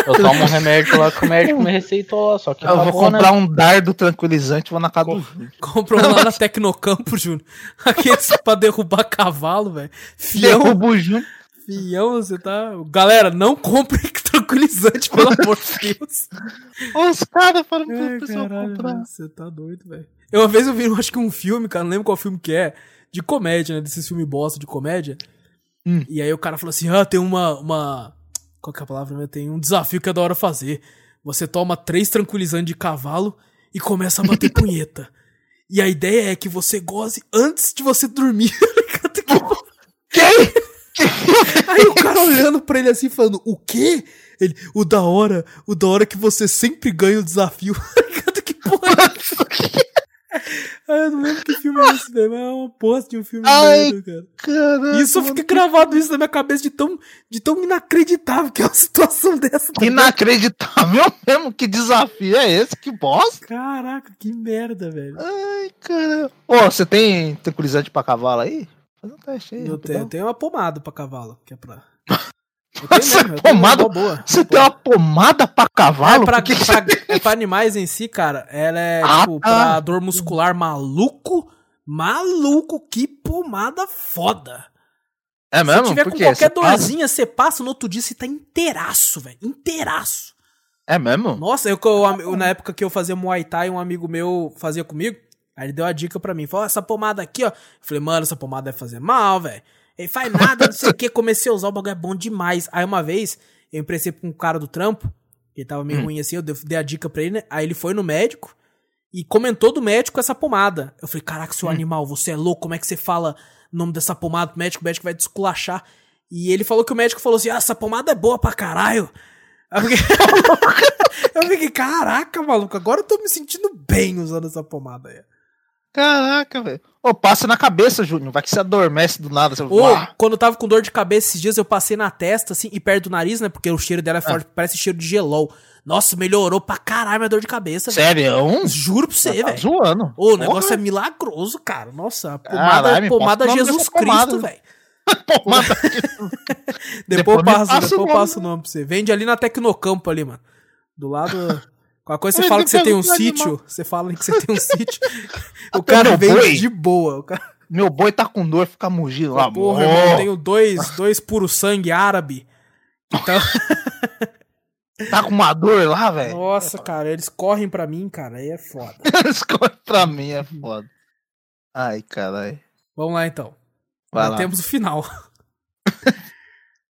eu tomo um remédio lá que o médico me receitou, só que. Eu vou comprar né? um dardo tranquilizante e vou na casa Com... do. Comprou lá na Tecnocampo, Júnior. Aqueles pra derrubar cavalo, velho. Fião. Derruba o Júnior. Fião, você tá. Galera, não compre tranquilizante, pelo amor de Deus. Os caras falam pro pessoal comprar. Você tá doido, velho. Uma vez eu vi, acho que um filme, cara, não lembro qual filme que é, de comédia, né? Desses filmes bosta de comédia. Hum. E aí o cara falou assim: ah, tem uma. uma... Qual que é a palavra? Tem um desafio que é da hora fazer. Você toma três tranquilizantes de cavalo e começa a bater punheta. E a ideia é que você goze antes de você dormir. Quem? Aí o cara olhando pra ele assim, falando, o quê? Ele, o da hora, o da hora que você sempre ganha o desafio. que porra é eu não lembro que filme é esse, velho. Mas é uma posta de um filme Ai, merda, cara. Caramba, isso fica gravado isso na minha cabeça de tão, de tão inacreditável que é uma situação dessa. Tá inacreditável mesmo? Que desafio é esse? Que bosta? Caraca, que merda, velho. Ai, cara. Ô, você tem tranquilizante pra cavalo aí? Faz um teste aí. Eu tenho, eu tenho uma pomada pra cavalo, que é pra. Você, mesmo, pomada, boa. Você tem uma pomada pra cavalo? É pra, que pra, é pra animais em si, cara. Ela é, ah, tipo, tá. pra dor muscular maluco. Maluco, que pomada foda. É mesmo? Se tiver com qualquer você dorzinha, passa? você passa no outro dia, você tá inteiraço, velho. Inteiraço. É mesmo? Nossa, eu, eu, na época que eu fazia Muay Thai, um amigo meu fazia comigo. Aí ele deu a dica pra mim. Falou, essa pomada aqui, ó. Eu falei, mano, essa pomada deve fazer mal, velho. Ele faz nada, não sei o que. Comecei a usar o bagulho, é bom demais. Aí uma vez, eu emprestei pra um cara do trampo, ele tava meio hum. ruim assim, eu dei a dica pra ele, né? Aí ele foi no médico e comentou do médico essa pomada. Eu falei, caraca, seu hum. animal, você é louco, como é que você fala o nome dessa pomada pro médico? O médico vai desculachar. E ele falou que o médico falou assim, ah, essa pomada é boa pra caralho. Eu fiquei... eu fiquei, caraca, maluco, agora eu tô me sentindo bem usando essa pomada aí. Caraca, velho. Ô, passa na cabeça, Júnior. Vai que você adormece do nada. Você... Ô, quando eu tava com dor de cabeça esses dias, eu passei na testa, assim, e perto do nariz, né? Porque o cheiro dela é forte, ah. parece cheiro de gelol. Nossa, melhorou pra caralho minha dor de cabeça. Sério? Véio. Juro pra você, tá velho. zoando. Ô, o negócio é milagroso, cara. Nossa, pomada, caralho, pomada Jesus Cristo, velho. pomada Depois, depois eu passo, depois eu passo o nome pra você. Vende ali na Tecnocampo ali, mano. Do lado... Qualquer coisa você fala que você tem um sítio, você fala que você tem um sítio. o cara vem boi. de boa. Cara... Meu boi tá com dor, fica mugindo lá. Porra, irmão, eu tenho dois, dois puro sangue árabe. Então. Tá com uma dor lá, velho? Nossa, cara, eles correm pra mim, cara, aí é foda. eles correm pra mim, é foda. Ai, caralho. Vamos lá então. Vai Já lá. temos o final.